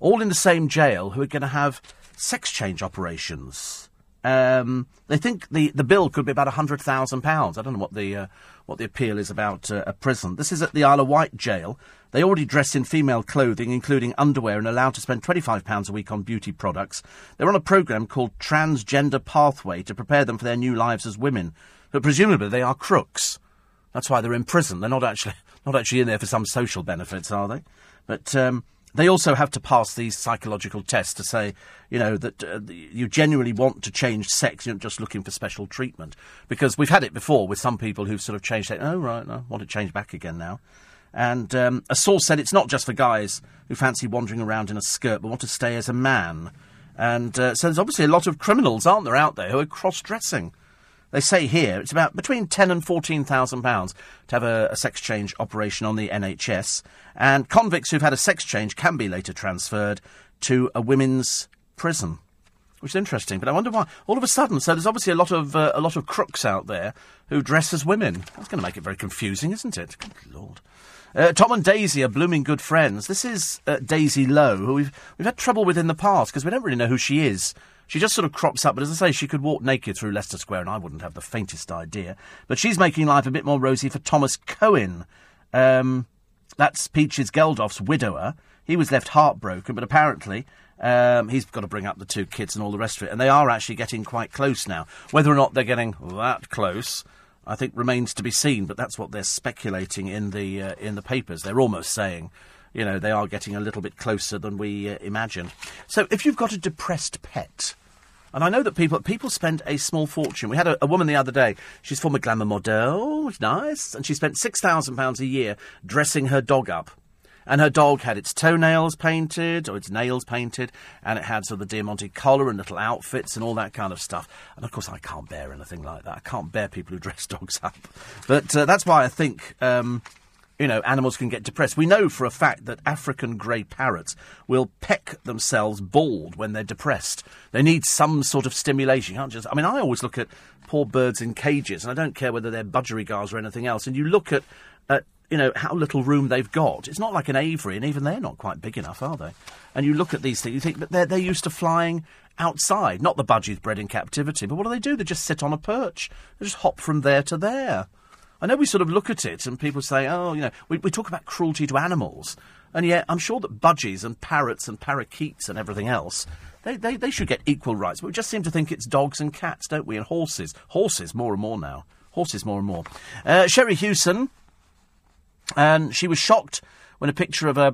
All in the same jail who are going to have sex change operations. Um, they think the, the bill could be about hundred thousand pounds. I don't know what the uh, what the appeal is about uh, a prison. This is at the Isle of Wight jail. They already dress in female clothing, including underwear, and allowed to spend twenty five pounds a week on beauty products. They're on a program called Transgender Pathway to prepare them for their new lives as women. But presumably they are crooks. That's why they're in prison. They're not actually not actually in there for some social benefits, are they? But um, they also have to pass these psychological tests to say, you know, that uh, you genuinely want to change sex. You're not just looking for special treatment. Because we've had it before with some people who've sort of changed it. Oh, right, I want to change back again now. And um, a source said it's not just for guys who fancy wandering around in a skirt but want to stay as a man. And uh, so there's obviously a lot of criminals, aren't there, out there who are cross dressing. They say here it's about between ten and fourteen thousand pounds to have a, a, sex change operation on the NHS, and convicts who've had a sex change can be later transferred to a women's prison, which is interesting. But I wonder why all of a sudden. So there's obviously a lot of uh, a lot of crooks out there who dress as women. That's going to make it very confusing, isn't it? Good lord. Uh, Tom and Daisy are blooming good friends. This is uh, Daisy Lowe, who we've we've had trouble with in the past because we don't really know who she is. She just sort of crops up, but as I say, she could walk naked through Leicester Square, and I wouldn't have the faintest idea. But she's making life a bit more rosy for Thomas Cohen. Um, that's Peaches Geldof's widower. He was left heartbroken, but apparently um, he's got to bring up the two kids and all the rest of it. And they are actually getting quite close now. Whether or not they're getting that close, I think remains to be seen. But that's what they're speculating in the uh, in the papers. They're almost saying you know, they are getting a little bit closer than we uh, imagined. So if you've got a depressed pet, and I know that people people spend a small fortune. We had a, a woman the other day. She's former glamour model, nice, and she spent six thousand pounds a year dressing her dog up. And her dog had its toenails painted, or its nails painted, and it had sort of the Diamante collar and little outfits and all that kind of stuff. And of course, I can't bear anything like that. I can't bear people who dress dogs up. But uh, that's why I think um, you know, animals can get depressed. We know for a fact that African grey parrots will peck themselves bald when they're depressed. They need some sort of stimulation. Can't just. I mean, I always look at poor birds in cages, and I don't care whether they're budgerigars or anything else. And you look at, at you know, how little room they've got. It's not like an aviary, and even they're not quite big enough, are they? And you look at these things, you think, but they're, they're used to flying outside. Not the budgies bred in captivity, but what do they do? They just sit on a perch. They just hop from there to there. I know we sort of look at it and people say, oh, you know, we, we talk about cruelty to animals. And yet, I'm sure that budgies and parrots and parakeets and everything else, they, they, they should get equal rights. But we just seem to think it's dogs and cats, don't we? And horses. Horses more and more now. Horses more and more. Uh, Sherrie Hewson, and she was shocked when a picture of her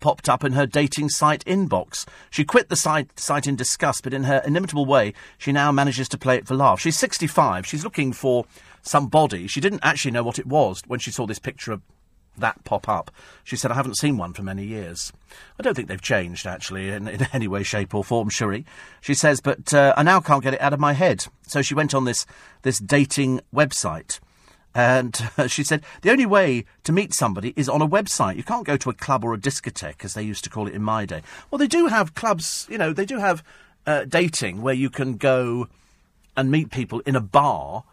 popped up in her dating site inbox. She quit the site, site in disgust, but in her inimitable way, she now manages to play it for laughs. She's 65. She's looking for some body. She didn't actually know what it was when she saw this picture of that pop up. She said, I haven't seen one for many years. I don't think they've changed, actually, in, in any way, shape, or form, Sherrie. She says, but uh, I now can't get it out of my head. So she went on this, this dating website. And uh, she said, the only way to meet somebody is on a website. You can't go to a club or a discotheque, as they used to call it in my day. Well, they do have clubs, you know, they do have uh, dating where you can go and meet people in a bar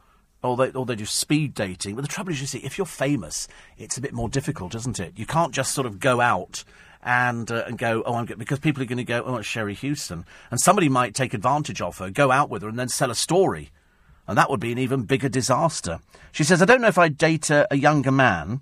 or they, or they do speed dating. But the trouble is, you see, if you're famous, it's a bit more difficult, isn't it? You can't just sort of go out and uh, and go, oh, I'm good, because people are going to go, oh, it's Sherrie Hewson, and somebody might take advantage of her, go out with her, and then sell a story, and that would be an even bigger disaster. She says, I don't know if I'd date a, a younger man.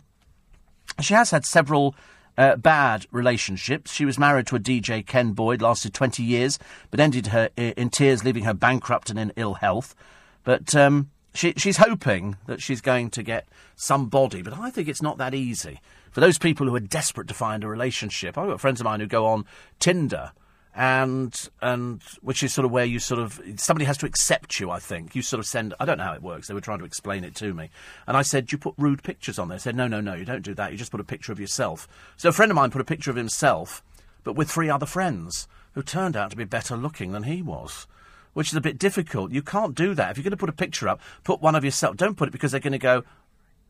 She has had several. Uh, bad relationships. She was married to a DJ, Ken Boyd, lasted 20 years, but ended her in tears, leaving her bankrupt and in ill health. But um, she, she's hoping that she's going to get somebody, but I think it's not that easy. For those people who are desperate to find a relationship, I've got friends of mine who go on Tinder, and and which is sort of where you sort of somebody has to accept you. I think you sort of send. I don't know how it works. They were trying to explain it to me, and I said, "You put rude pictures on there." I said, "No, no, no, you don't do that. You just put a picture of yourself." So a friend of mine put a picture of himself, but with three other friends who turned out to be better looking than he was which is a bit difficult. You can't do that. If you're going to put a picture up, put one of yourself. Don't put it because they're going to go,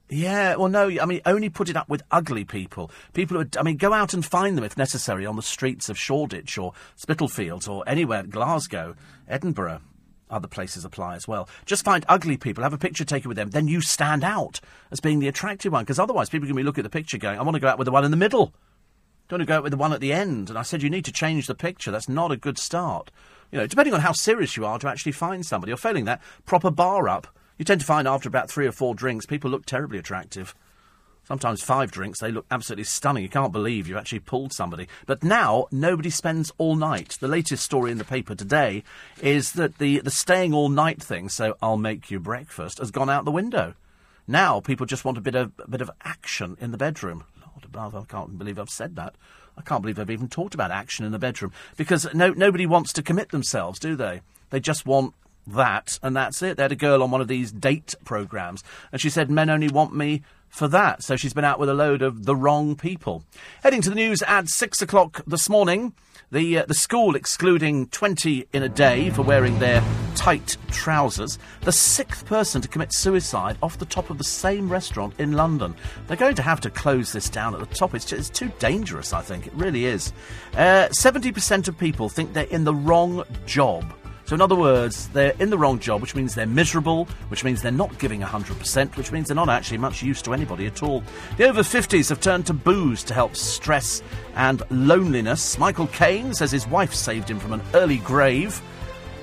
yeah, well, no, I mean, only put it up with ugly people. People who, are, I mean, go out and find them if necessary on the streets of Shoreditch or Spitalfields or anywhere, Glasgow, Edinburgh. Other places apply as well. Just find ugly people, have a picture taken with them, then you stand out as being the attractive one, because otherwise people can be looking at the picture going, I want to go out with the one in the middle. Don't want to go out with the one at the end. And I said, you need to change the picture. That's not a good start. You know, depending on how serious you are to actually find somebody, or failing that, proper bar up. You tend to find after about three or four drinks, people look terribly attractive. Sometimes five drinks, they look absolutely stunning. You can't believe you've actually pulled somebody. But now, nobody spends all night. The latest story in the paper today is that the, the staying all night thing, so I'll make you breakfast, has gone out the window. Now, people just want a bit of, a bit of action in the bedroom. Lord above, I can't believe I've said that. I can't believe I've even talked about action in the bedroom because no, nobody wants to commit themselves, do they? They just want that, and that's it. They had a girl on one of these date programs, and she said, Men only want me for that. So she's been out with a load of the wrong people. Heading to the news at six o'clock this morning. The, uh, the school excluding 20 in a day for wearing their tight trousers. The sixth person to commit suicide off the top of the same restaurant in London. They're going to have to close this down at the top. It's, just, it's too dangerous, I think. It really is. Uh, 70% of people think they're in the wrong job. So, in other words, they're in the wrong job, which means they're miserable, which means they're not giving 100%, which means they're not actually much use to anybody at all. The over 50s have turned to booze to help stress and loneliness. Michael Caine says his wife saved him from an early grave.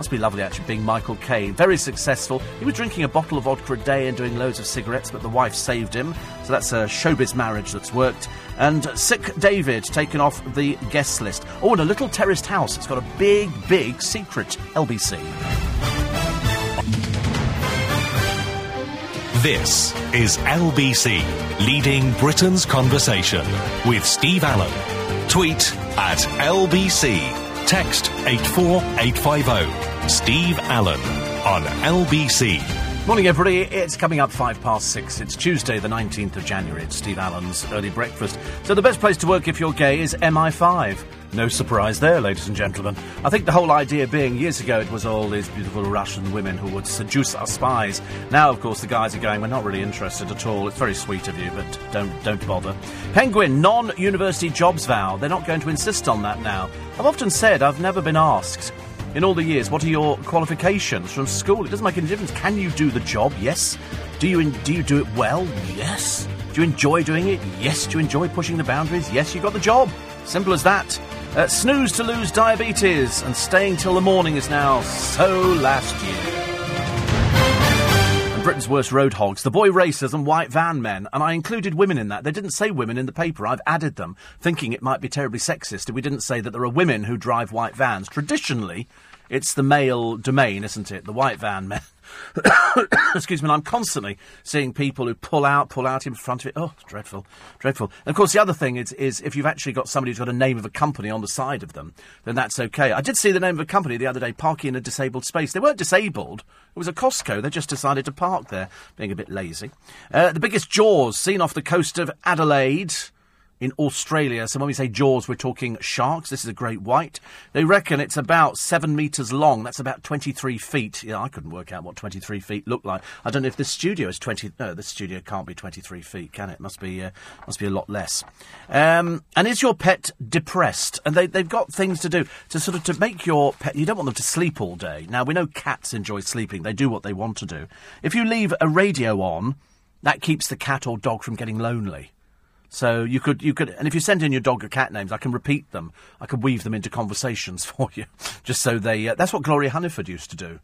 Must be lovely actually being Michael Caine. Very successful. He was drinking a bottle of vodka a day and doing loads of cigarettes, but the wife saved him. So that's a showbiz marriage that's worked. And Sick David taken off the guest list. Oh, and a little terraced house. It's got a big, big secret. LBC. This is LBC, leading Britain's conversation with Steve Allen. Tweet at LBC. Text 84850. Steve Allen on LBC Morning, everybody. It's coming up five past six. It's Tuesday, the 19th of January. It's Steve Allen's early breakfast. So, the best place to work if you're gay is MI5. No surprise there, ladies and gentlemen. I think the whole idea being years ago it was all these beautiful Russian women who would seduce our spies. Now, of course, the guys are going, we're not really interested at all. It's very sweet of you, but don't, don't bother. Penguin, non university jobs vow. They're not going to insist on that now. I've often said I've never been asked in all the years, what are your qualifications from school? It doesn't make any difference. Can you do the job? Yes. Do you do you do it well? Yes. Do you enjoy doing it? Yes. Do you enjoy pushing the boundaries? Yes. You got the job. Simple as that. Uh, snooze to lose diabetes, and staying till the morning is now so last year. Britain's worst road hogs, the boy racers and white van men, and I included women in that. They didn't say women in the paper. I've added them, thinking it might be terribly sexist if we didn't say that there are women who drive white vans. Traditionally, it's the male domain, isn't it? The white van men. Excuse me, I'm constantly seeing people who pull out, pull out in front of it. Oh, dreadful, dreadful. And of course, the other thing is, is if you've actually got somebody who's got a name of a company on the side of them, then that's okay. I did see the name of a company the other day parking in a disabled space. They weren't disabled. It was a Costco. They just decided to park there, being a bit lazy. Uh, the biggest jaws seen off the coast of Adelaide in Australia. So when we say jaws, we're talking sharks. This is a great white. They reckon it's about seven metres long. That's about 23 feet. Yeah, I couldn't work out what 23 feet look like. I don't know if this studio is 20. No, this studio can't be 23 feet, can it? Must be, uh, must be a lot less. Um, and is your pet depressed? And they, they've got things to do to sort of to make your pet. You don't want them to sleep all day. Now we know cats enjoy sleeping. They do what they want to do. If you leave a radio on, that keeps the cat or dog from getting lonely. So you could, you could, and if you send in your dog or cat names, I can repeat them. I can weave them into conversations for you, just so they. Uh, that's what Gloria Hunniford used to do.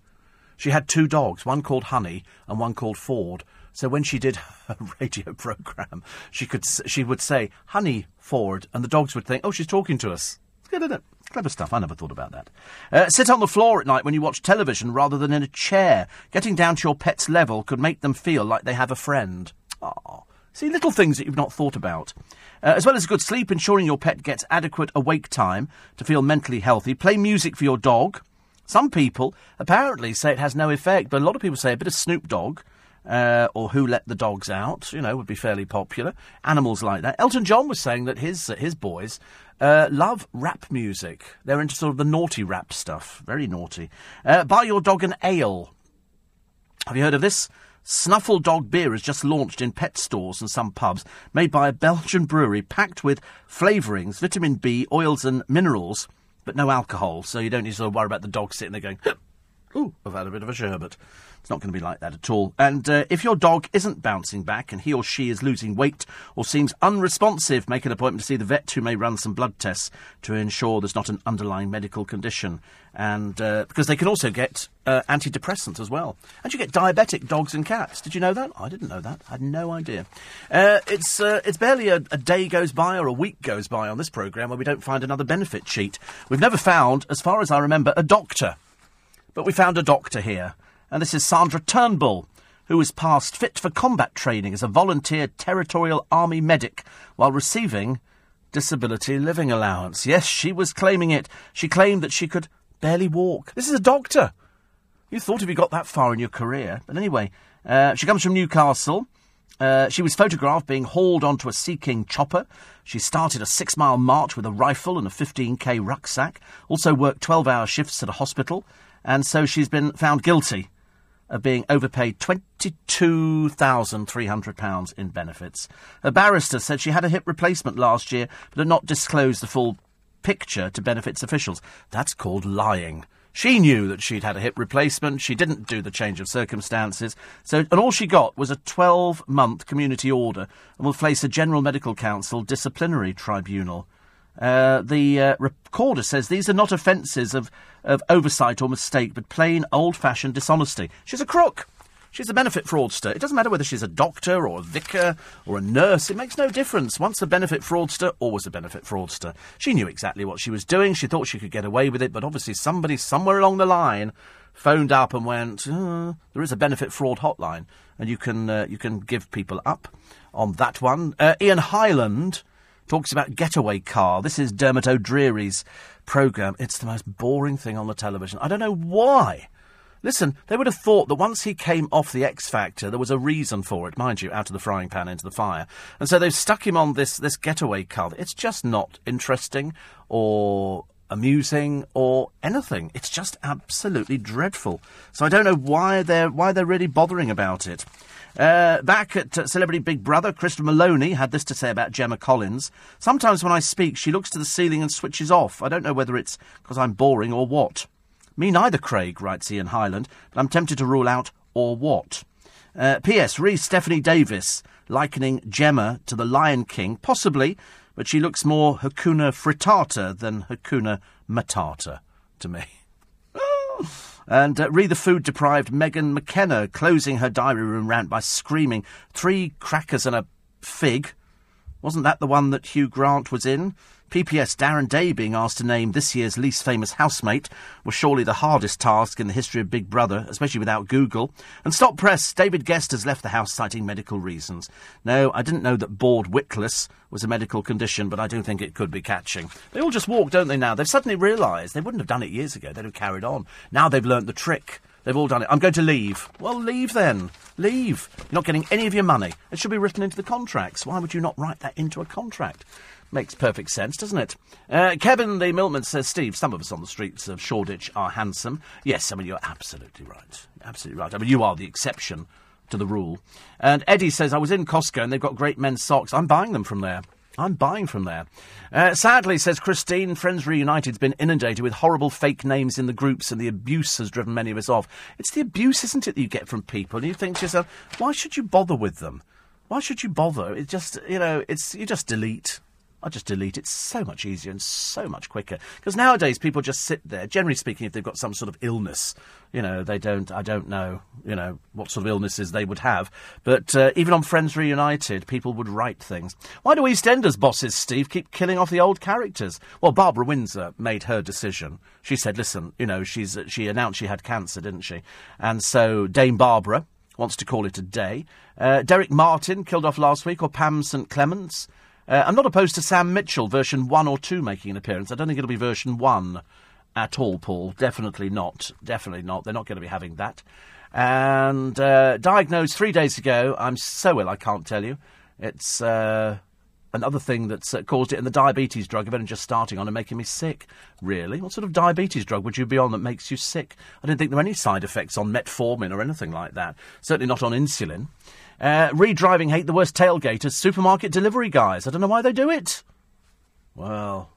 She had two dogs, one called Honey and one called Ford. So when she did her radio program, she could, she would say Honey Ford, and the dogs would think, oh, she's talking to us. It's good, isn't it? Clever stuff. I never thought about that. Uh, sit on the floor at night when you watch television rather than in a chair. Getting down to your pet's level could make them feel like they have a friend. Aww. See, little things that you've not thought about. Uh, as well as good sleep, ensuring your pet gets adequate awake time to feel mentally healthy. Play music for your dog. Some people apparently say it has no effect, but a lot of people say a bit of Snoop Dogg uh, or Who Let the Dogs Out, you know, would be fairly popular. Animals like that. Elton John was saying that his uh, his boys uh, love rap music. They're into sort of the naughty rap stuff. Very naughty. Uh, buy your dog an ale. Have you heard of this? Snuffle Dog beer is just launched in pet stores and some pubs, made by a Belgian brewery, packed with flavourings, vitamin B, oils, and minerals, but no alcohol. So you don't need to worry about the dog sitting there going, "Ooh, I've had a bit of a sherbet." It's not going to be like that at all. And uh, if your dog isn't bouncing back and he or she is losing weight or seems unresponsive, make an appointment to see the vet who may run some blood tests to ensure there's not an underlying medical condition. And uh, because they can also get uh, antidepressants as well. And you get diabetic dogs and cats. Did you know that? I didn't know that. I had no idea. Uh, it's uh, it's barely a, a day goes by or a week goes by on this programme where we don't find another benefit sheet. We've never found, as far as I remember, a doctor. But we found a doctor here. And this is Sandra Turnbull, who was passed fit for combat training as a volunteer Territorial Army medic while receiving disability living allowance. Yes, she was claiming it. She claimed that she could barely walk. This is a doctor. You thought if you got that far in your career. But anyway, uh, she comes from Newcastle. Uh, she was photographed being hauled onto a Sea King chopper. She started a six mile march with a rifle and a 15k rucksack. Also worked 12 hour shifts at a hospital. And so she's been found guilty of being overpaid £22,300 in benefits. A barrister said she had a hip replacement last year, but had not disclosed the full picture to benefits officials. That's called lying. She knew that she'd had a hip replacement. She didn't do the change of circumstances. So, and all she got was a 12 month community order and will face a General Medical Council disciplinary tribunal. Uh, the uh, recorder says these are not offences of, of oversight or mistake, but plain old fashioned dishonesty. She's a crook. She's a benefit fraudster. It doesn't matter whether she's a doctor or a vicar or a nurse. It makes no difference. Once a benefit fraudster, always a benefit fraudster. She knew exactly what she was doing. She thought she could get away with it, but obviously somebody somewhere along the line phoned up and went, uh, "There is a benefit fraud hotline, and you can uh, you can give people up on that one." Uh, Ian Hyland talks about Getaway Car. This is Dermot O'Dreary's programme. It's the most boring thing on the television. I don't know why. Listen, they would have thought that once he came off the X Factor, there was a reason for it, mind you, out of the frying pan into the fire. And so they've stuck him on this, this getaway car. It's just not interesting or amusing or anything. It's just absolutely dreadful. So I don't know why they're, why they're really bothering about it. Uh, back at uh, Celebrity Big Brother, Christopher Maloney had this to say about Gemma Collins. Sometimes when I speak, she looks to the ceiling and switches off. I don't know whether it's because I'm boring or what. Me neither, Craig, writes Ian Hyland, but I'm tempted to rule out or what. Uh, P.S. Re Stephanie Davis likening Gemma to the Lion King, possibly, but she looks more Hakuna Frittata than Hakuna Matata to me. and uh, re the food deprived Megan McKenna closing her diary room rant by screaming, Three crackers and a fig. Wasn't that the one that Hugh Grant was in? PPS Darren Day being asked to name this year's least famous housemate was surely the hardest task in the history of Big Brother, especially without Google. And stop press, David Gest has left the house citing medical reasons. No, I didn't know that bored witless was a medical condition, but I do think it could be catching. They all just walk, don't they, now? They've suddenly realised they wouldn't have done it years ago. They'd have carried on. Now they've learnt the trick. They've all done it. I'm going to leave. Well, leave then. Leave. You're not getting any of your money. It should be written into the contracts. Why would you not write that into a contract? Makes perfect sense, doesn't it? Uh, Kevin the Milkman says, Steve, some of us on the streets of Shoreditch are handsome. Yes, I mean, you're absolutely right. Absolutely right. I mean, you are the exception to the rule. And Eddie says, I was in Costco and they've got great men's socks. I'm buying them from there. I'm buying from there. Uh, sadly, says Christine, Friends Reunited's been inundated with horrible fake names in the groups, and the abuse has driven many of us off. It's the abuse, isn't it, that you get from people? And you think to yourself, why should you bother with them? Why should you bother? It's just, you know, it's you just delete. I just delete. It's so much easier and so much quicker. Because nowadays people just sit there. Generally speaking, if they've got some sort of illness, you know, they don't. I don't know, you know, what sort of illnesses they would have. But uh, even on Friends Reunited, people would write things. Why do EastEnders bosses, Steve, keep killing off the old characters? Well, Barbara Windsor made her decision. She said, "Listen, you know, she's she announced she had cancer, didn't she? And so Dame Barbara." Wants to call it a day. Uh, Derek Martin killed off last week, or Pam St Clements. Uh, I'm not opposed to Sam Mitchell version 1 or 2 making an appearance. I don't think it'll be version 1 at all, Paul. Definitely not. Definitely not. They're not going to be having that. And uh, diagnosed three days ago. I'm so ill, I can't tell you. It's uh, another thing that's uh, caused it, and the diabetes drug I've only just starting on and making me sick. Really? What sort of diabetes drug would you be on that makes you sick? I don't think there are any side effects on metformin or anything like that. Certainly not on insulin. Uh, redriving hate the worst tailgaters, supermarket delivery guys. I don't know why they do it. Well,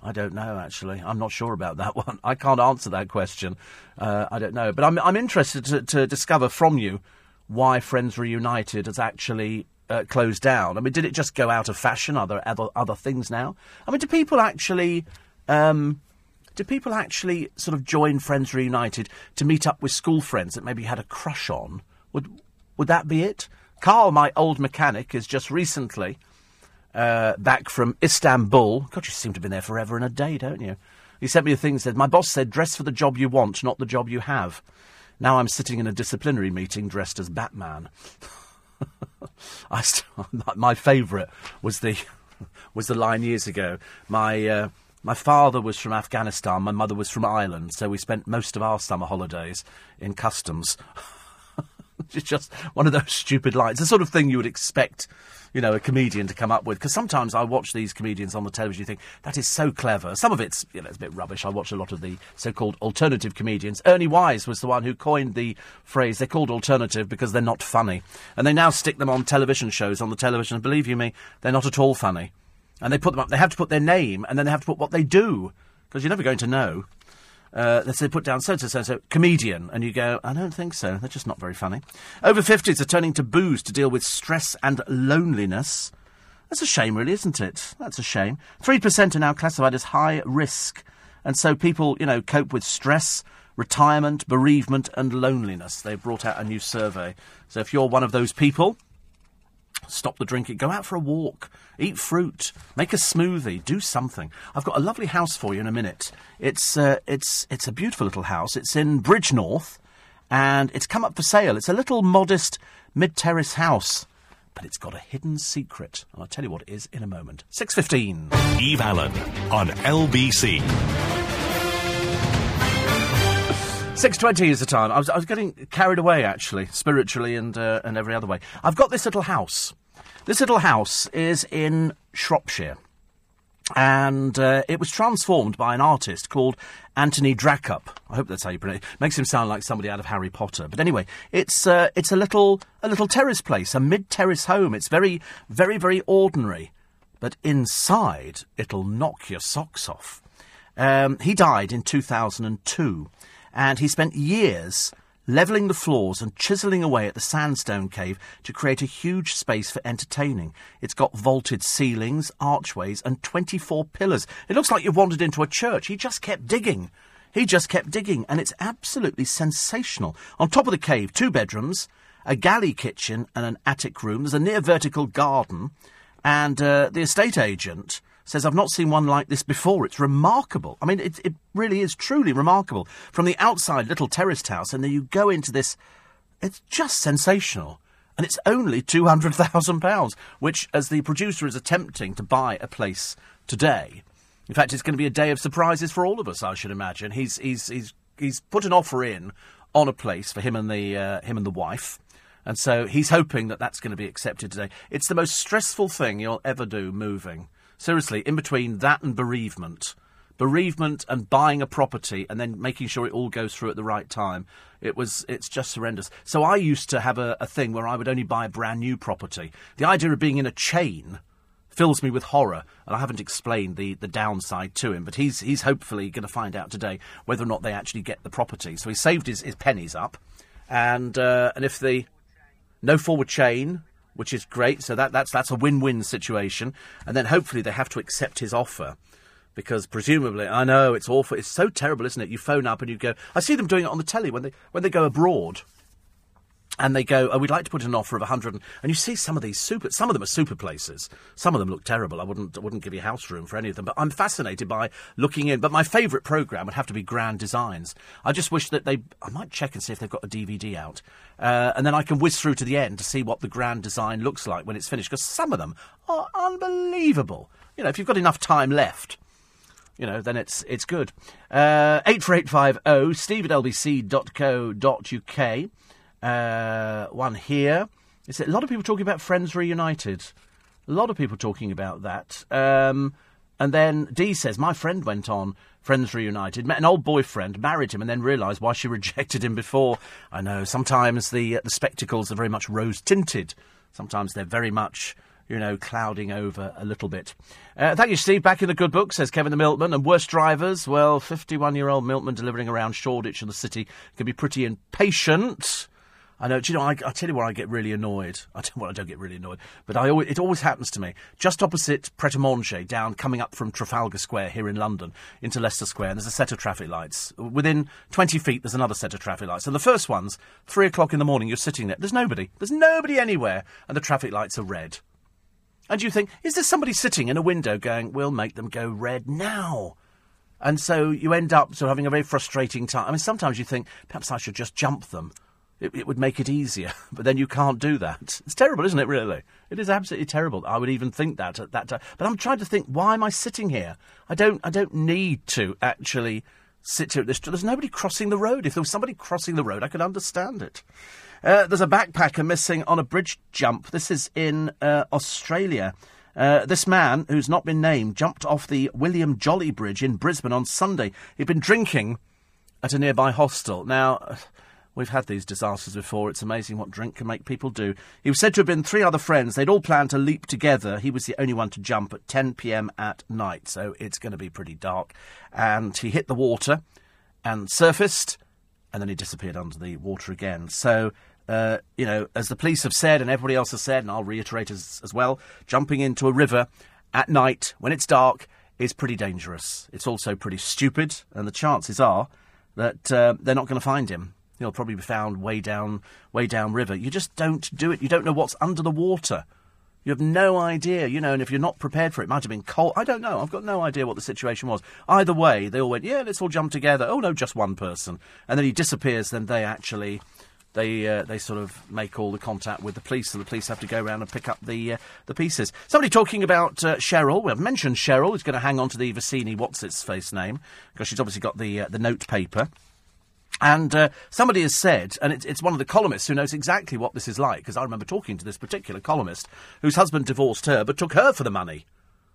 I don't know, actually. I'm not sure about that one. I can't answer that question. Uh, I don't know. But I'm, I'm interested to, to discover from you why Friends Reunited has actually uh, closed down. I mean, did it just go out of fashion? Are there other, other things now? I mean, do people actually. Um, do people actually sort of join Friends Reunited to meet up with school friends that maybe had a crush on? Would would that be it? Carl, my old mechanic, is just recently uh, back from Istanbul. God, you seem to have been there forever and a day, don't you? He sent me a thing that said, My boss said, dress for the job you want, not the job you have. Now I'm sitting in a disciplinary meeting dressed as Batman. I st- my favourite was the was the line years ago. My uh, my father was from Afghanistan. My mother was from Ireland. So we spent most of our summer holidays in customs. it's just one of those stupid lines. The sort of thing you would expect, you know, a comedian to come up with. Because sometimes I watch these comedians on the television, you think, that is so clever. Some of it's, you know, it's a bit rubbish. I watch a lot of the so-called alternative comedians. Ernie Wise was the one who coined the phrase, they're called alternative because they're not funny. And they now stick them on television shows on the television. And believe you me, they're not at all funny. And they put them up, they have to put their name, and then they have to put what they do. Because you're never going to know uh, let's say put down so so so so comedian, and you go, I don't think so. They're just not very funny. Over fifties are turning to booze to deal with stress and loneliness. That's a shame, really, isn't it? That's a shame. Three percent are now classified as high risk, and so people, you know, cope with stress, retirement, bereavement, and loneliness. They've brought out a new survey. So if you're one of those people, Stop the drinking. Go out for a walk. Eat fruit. Make a smoothie. Do something. I've got a lovely house for you in a minute. It's uh, it's it's a beautiful little house. It's in Bridgnorth, and it's come up for sale. It's a little modest mid terrace house. But it's got a hidden secret, and I'll tell you what it is in a moment. Six fifteen. Eve Allen on LBC. 6.20 is the time. I was, I was getting carried away, actually, spiritually and, uh, and every other way. I've got this little house. This little house is in Shropshire. And uh, it was transformed by an artist called Anthony Dracup. I hope that's how you pronounce it. Makes him sound like somebody out of Harry Potter. But anyway, it's uh, it's a little a little terrace place, a mid terrace home. It's very very very ordinary, but inside it'll knock your socks off. Um, he died in 2002 and he spent years levelling the floors and chiselling away at the sandstone cave to create a huge space for entertaining. It's got vaulted ceilings, archways, and 24 pillars. It looks like you've wandered into a church. He just kept digging. He just kept digging, and it's absolutely sensational. On top of the cave, two bedrooms, a galley kitchen, and an attic room. There's a near vertical garden, and uh, the estate agent says, I've not seen one like this before. It's remarkable. I mean, it, it really is truly remarkable. From the outside, little terraced house, and then you go into this. It's just sensational. And it's only £200,000, which, as the producer is attempting to buy a place today, in fact, it's going to be a day of surprises for all of us, I should imagine. He's, he's, he's, he's put an offer in on a place for him and the, uh, him and the wife. And so he's hoping that that's going to be accepted today. It's the most stressful thing you'll ever do moving. Seriously, in between that and bereavement, bereavement and buying a property and then making sure it all goes through at the right time. It was it's just horrendous. So I used to have a, a thing where I would only buy a brand new property. The idea of being in a chain fills me with horror, and I haven't explained the, the downside to him, but he's he's hopefully going to find out today whether or not they actually get the property. So he saved his, his pennies up, and uh, and if the no forward chain, which is great. So that, that's, that's a win win situation. And then hopefully they have to accept his offer. Because presumably, I know it's awful. It's so terrible, isn't it? You phone up and you go. I see them doing it on the telly when they when they go abroad and they go, oh, we'd like to put an offer of 100. And you see some of these super, some of them are super places. Some of them look terrible. I wouldn't, wouldn't give you house room for any of them. But I'm fascinated by looking in. But my favourite programme would have to be Grand Designs. I just wish that they, I might check and see if they've got a DVD out. Uh, and then I can whiz through to the end to see what the Grand Design looks like when it's finished. Because some of them are unbelievable. You know, if you've got enough time left you know, then it's it's good. Uh, 84850 steve at lbc.co.uk. Uh, one here. It's a lot of people talking about Friends Reunited. A lot of people talking about that. Um, and then Dee says, My friend went on Friends Reunited, met an old boyfriend, married him, and then realised why she rejected him before. I know, sometimes the, uh, the spectacles are very much rose tinted. Sometimes they're very much, you know, clouding over a little bit. Uh, thank you, Steve. Back in the good book, says Kevin the Milkman. And worst drivers, well, 51 year old milkman delivering around Shoreditch and the city can be pretty impatient. I know. Do you know? I, I tell you where I get really annoyed. I don't. I don't get really annoyed, but I always, it always happens to me. Just opposite Pret a Manger, down coming up from Trafalgar Square here in London into Leicester Square, and there's a set of traffic lights. Within 20 feet, there's another set of traffic lights. And the first one's three o'clock in the morning. You're sitting there. There's nobody. There's nobody anywhere, and the traffic lights are red. And you think, is there somebody sitting in a window going, "We'll make them go red now"? And so you end up sort of having a very frustrating time. I mean, sometimes you think perhaps I should just jump them it, it, would make it easier. But then you can't do that. It's terrible, isn't it, really? It is absolutely terrible. I would even think that at that time. But I'm trying to think, why am I sitting here? I don't, I don't need to actually sit here at this. There's nobody crossing the road. If there was somebody crossing the road, I could understand it. Uh, there's a backpacker missing on a bridge jump. This is in uh, Australia. Uh, this man, who's not been named, jumped off the William Jolly Bridge in Brisbane on Sunday. He'd been drinking at a nearby hostel. Now, We've had these disasters before. It's amazing what drink can make people do. He was said to have been three other friends. They'd all planned to leap together. He was the only one to jump at 10 pm at night, so it's going to be pretty dark. And he hit the water and surfaced, and then he disappeared under the water again. So, uh, you know, as the police have said, and everybody else has said, and I'll reiterate as, as well, jumping into a river at night when it's dark is pretty dangerous. It's also pretty stupid, and the chances are that uh, they're not going to find him. He'll probably be found way down, way down river. You just don't do it. You don't know what's under the water. You have no idea, you know, and if you're not prepared for it, it might have been cold. I don't know. I've got no idea what the situation was. Either way, they all went, yeah, let's all jump together. Oh, no, just one person. And then he disappears, then they actually. They uh, they sort of make all the contact with the police, and the police have to go around and pick up the uh, the pieces. Somebody talking about uh, Cheryl. We've mentioned Cheryl. Who's going to hang on to the Vicini what's its face name because she's obviously got the uh, the note paper. And uh, somebody has said, and it's, it's one of the columnists who knows exactly what this is like, because I remember talking to this particular columnist whose husband divorced her but took her for the money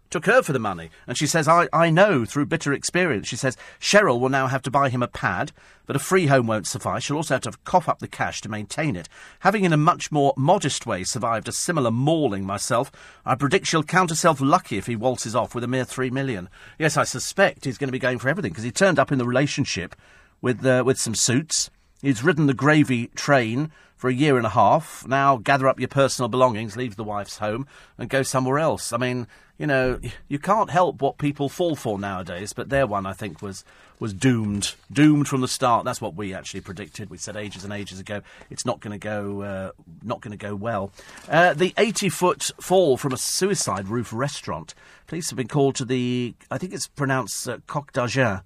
took her for the money. And she says, I, I know through bitter experience. She says, Cheryl will now have to buy him a pad, but a free home won't suffice. She'll also have to cough up the cash to maintain it. Having in a much more modest way survived a similar mauling myself, I predict she'll count herself lucky if he waltzes off with a mere three million. Yes, I suspect he's going to be going for everything because he turned up in the relationship with, uh, with some suits. He's ridden the gravy train for a year and a half. Now gather up your personal belongings, leave the wife's home, and go somewhere else. I mean, you know, you can't help what people fall for nowadays, but their one, I think, was was doomed, doomed from the start. That's what we actually predicted. We said ages and ages ago it's not going to go, uh, not going to go well. Uh, the 80-foot fall from a suicide roof restaurant. Police have been called to the, I think it's pronounced uh, Coq d'Argent.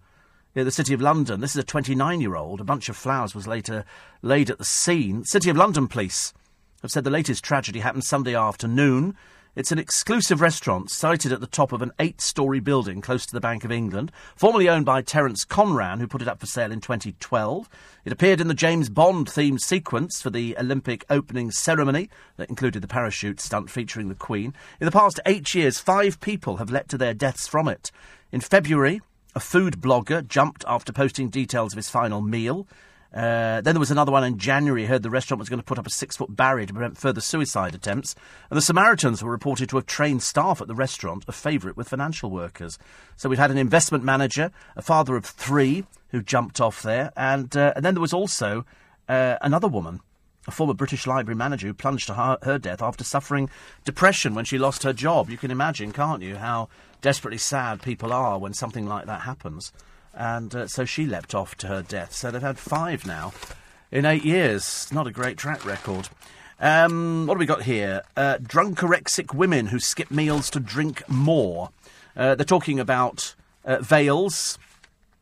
The City of London. This is a 29 year old. A bunch of flowers was later laid at the scene. City of London police have said the latest tragedy happened Sunday afternoon. It's an exclusive restaurant sited at the top of an eight story building close to the Bank of England, formerly owned by Terence Conran, who put it up for sale in 2012. It appeared in the James Bond themed sequence for the Olympic opening ceremony that included the parachute stunt featuring the Queen. In the past eight years, five people have led to their deaths from it. In February, a food blogger jumped after posting details of his final meal. Uh, then there was another one in January. Heard the restaurant was going to put up a six foot barrier to prevent further suicide attempts. And the Samaritans were reported to have trained staff at the restaurant, a favourite with financial workers. So we've had an investment manager, a father of three, who jumped off there. And, uh, and then there was also uh, another woman, a former British Library manager, who plunged to her, her death after suffering depression when she lost her job. You can imagine, can't you, how desperately sad people are when something like that happens and uh, so she leapt off to her death. So they've had five now in eight years. Not a great track record. Um, what have we got here? Uh, drunkorexic women who skip meals to drink more. Uh, they're talking about uh, veils.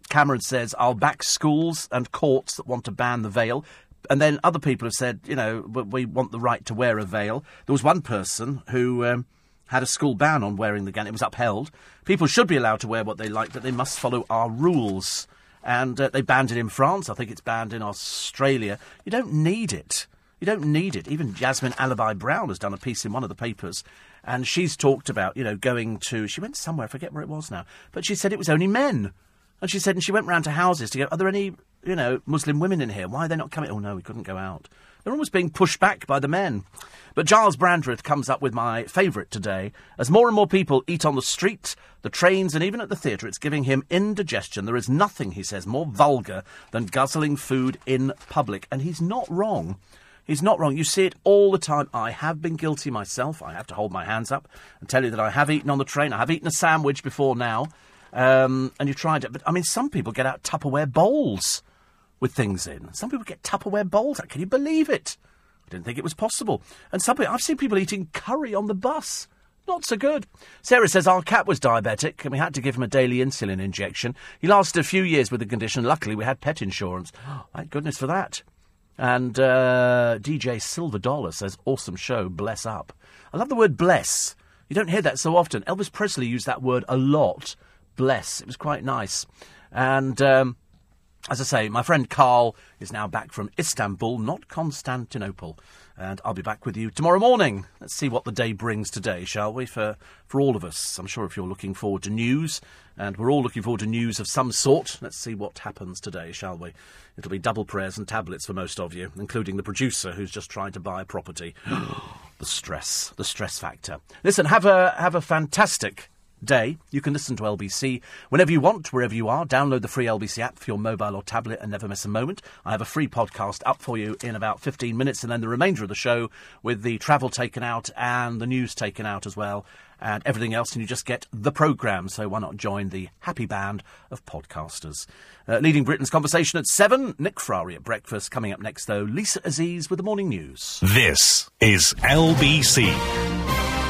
Cameron says, I'll back schools and courts that want to ban the veil. And then other people have said, you know, we want the right to wear a veil. There was one person who. Um, had a school ban on wearing the gown. It was upheld. People should be allowed to wear what they like, but they must follow our rules. And uh, they banned it in France. I think it's banned in Australia. You don't need it. You don't need it. Even Jasmine Alibhai-Brown has done a piece in one of the papers, and she's talked about, you know, going to. She went somewhere, I forget where it was now, but she said it was only men. And she said, and she went round to houses to go, are there any, you know, Muslim women in here? Why are they not coming? Oh, no, we couldn't go out. They're almost being pushed back by the men. But Giles Brandreth comes up with my favourite today. As more and more people eat on the street, the trains, and even at the theatre, it's giving him indigestion. There is nothing, he says, more vulgar than guzzling food in public. And he's not wrong. He's not wrong. You see it all the time. I have been guilty myself. I have to hold my hands up and tell you that I have eaten on the train. I have eaten a sandwich before now. Um, and you tried it. But I mean, some people get out Tupperware bowls with things in. Some people get Tupperware bowls. Can you believe it? I didn't think it was possible. And some people, I've seen people eating curry on the bus. Not so good. Sarah says our cat was diabetic and we had to give him a daily insulin injection. He lasted a few years with the condition. Luckily, we had pet insurance. thank goodness for that. And uh, DJ Silver Dollar says, awesome show, bless up. I love the word bless. You don't hear that so often. Elvis Presley used that word a lot. Bless. It was quite nice. And um, as I say, my friend Carl is now back from Istanbul, not Constantinople. And I'll be back with you tomorrow morning. Let's see what the day brings today, shall we? For, for all of us. I'm sure if you're looking forward to news, and we're all looking forward to news of some sort, let's see what happens today, shall we? It'll be double prayers and tablets for most of you, including the producer who's just trying to buy property. the stress, the stress factor. Listen, have a, have a fantastic day. You can listen to LBC whenever you want, wherever you are. Download the free LBC app for your mobile or tablet and never miss a moment. I have a free podcast up for you in about 15 minutes, and then the remainder of the show with the travel taken out and the news taken out as well, and everything else, and you just get the programme. So why not join the happy band of podcasters? Uh, leading Britain's conversation at 7, Nick Ferrari at breakfast. Coming up next, though, Lisa Aziz with the morning news. This is LBC.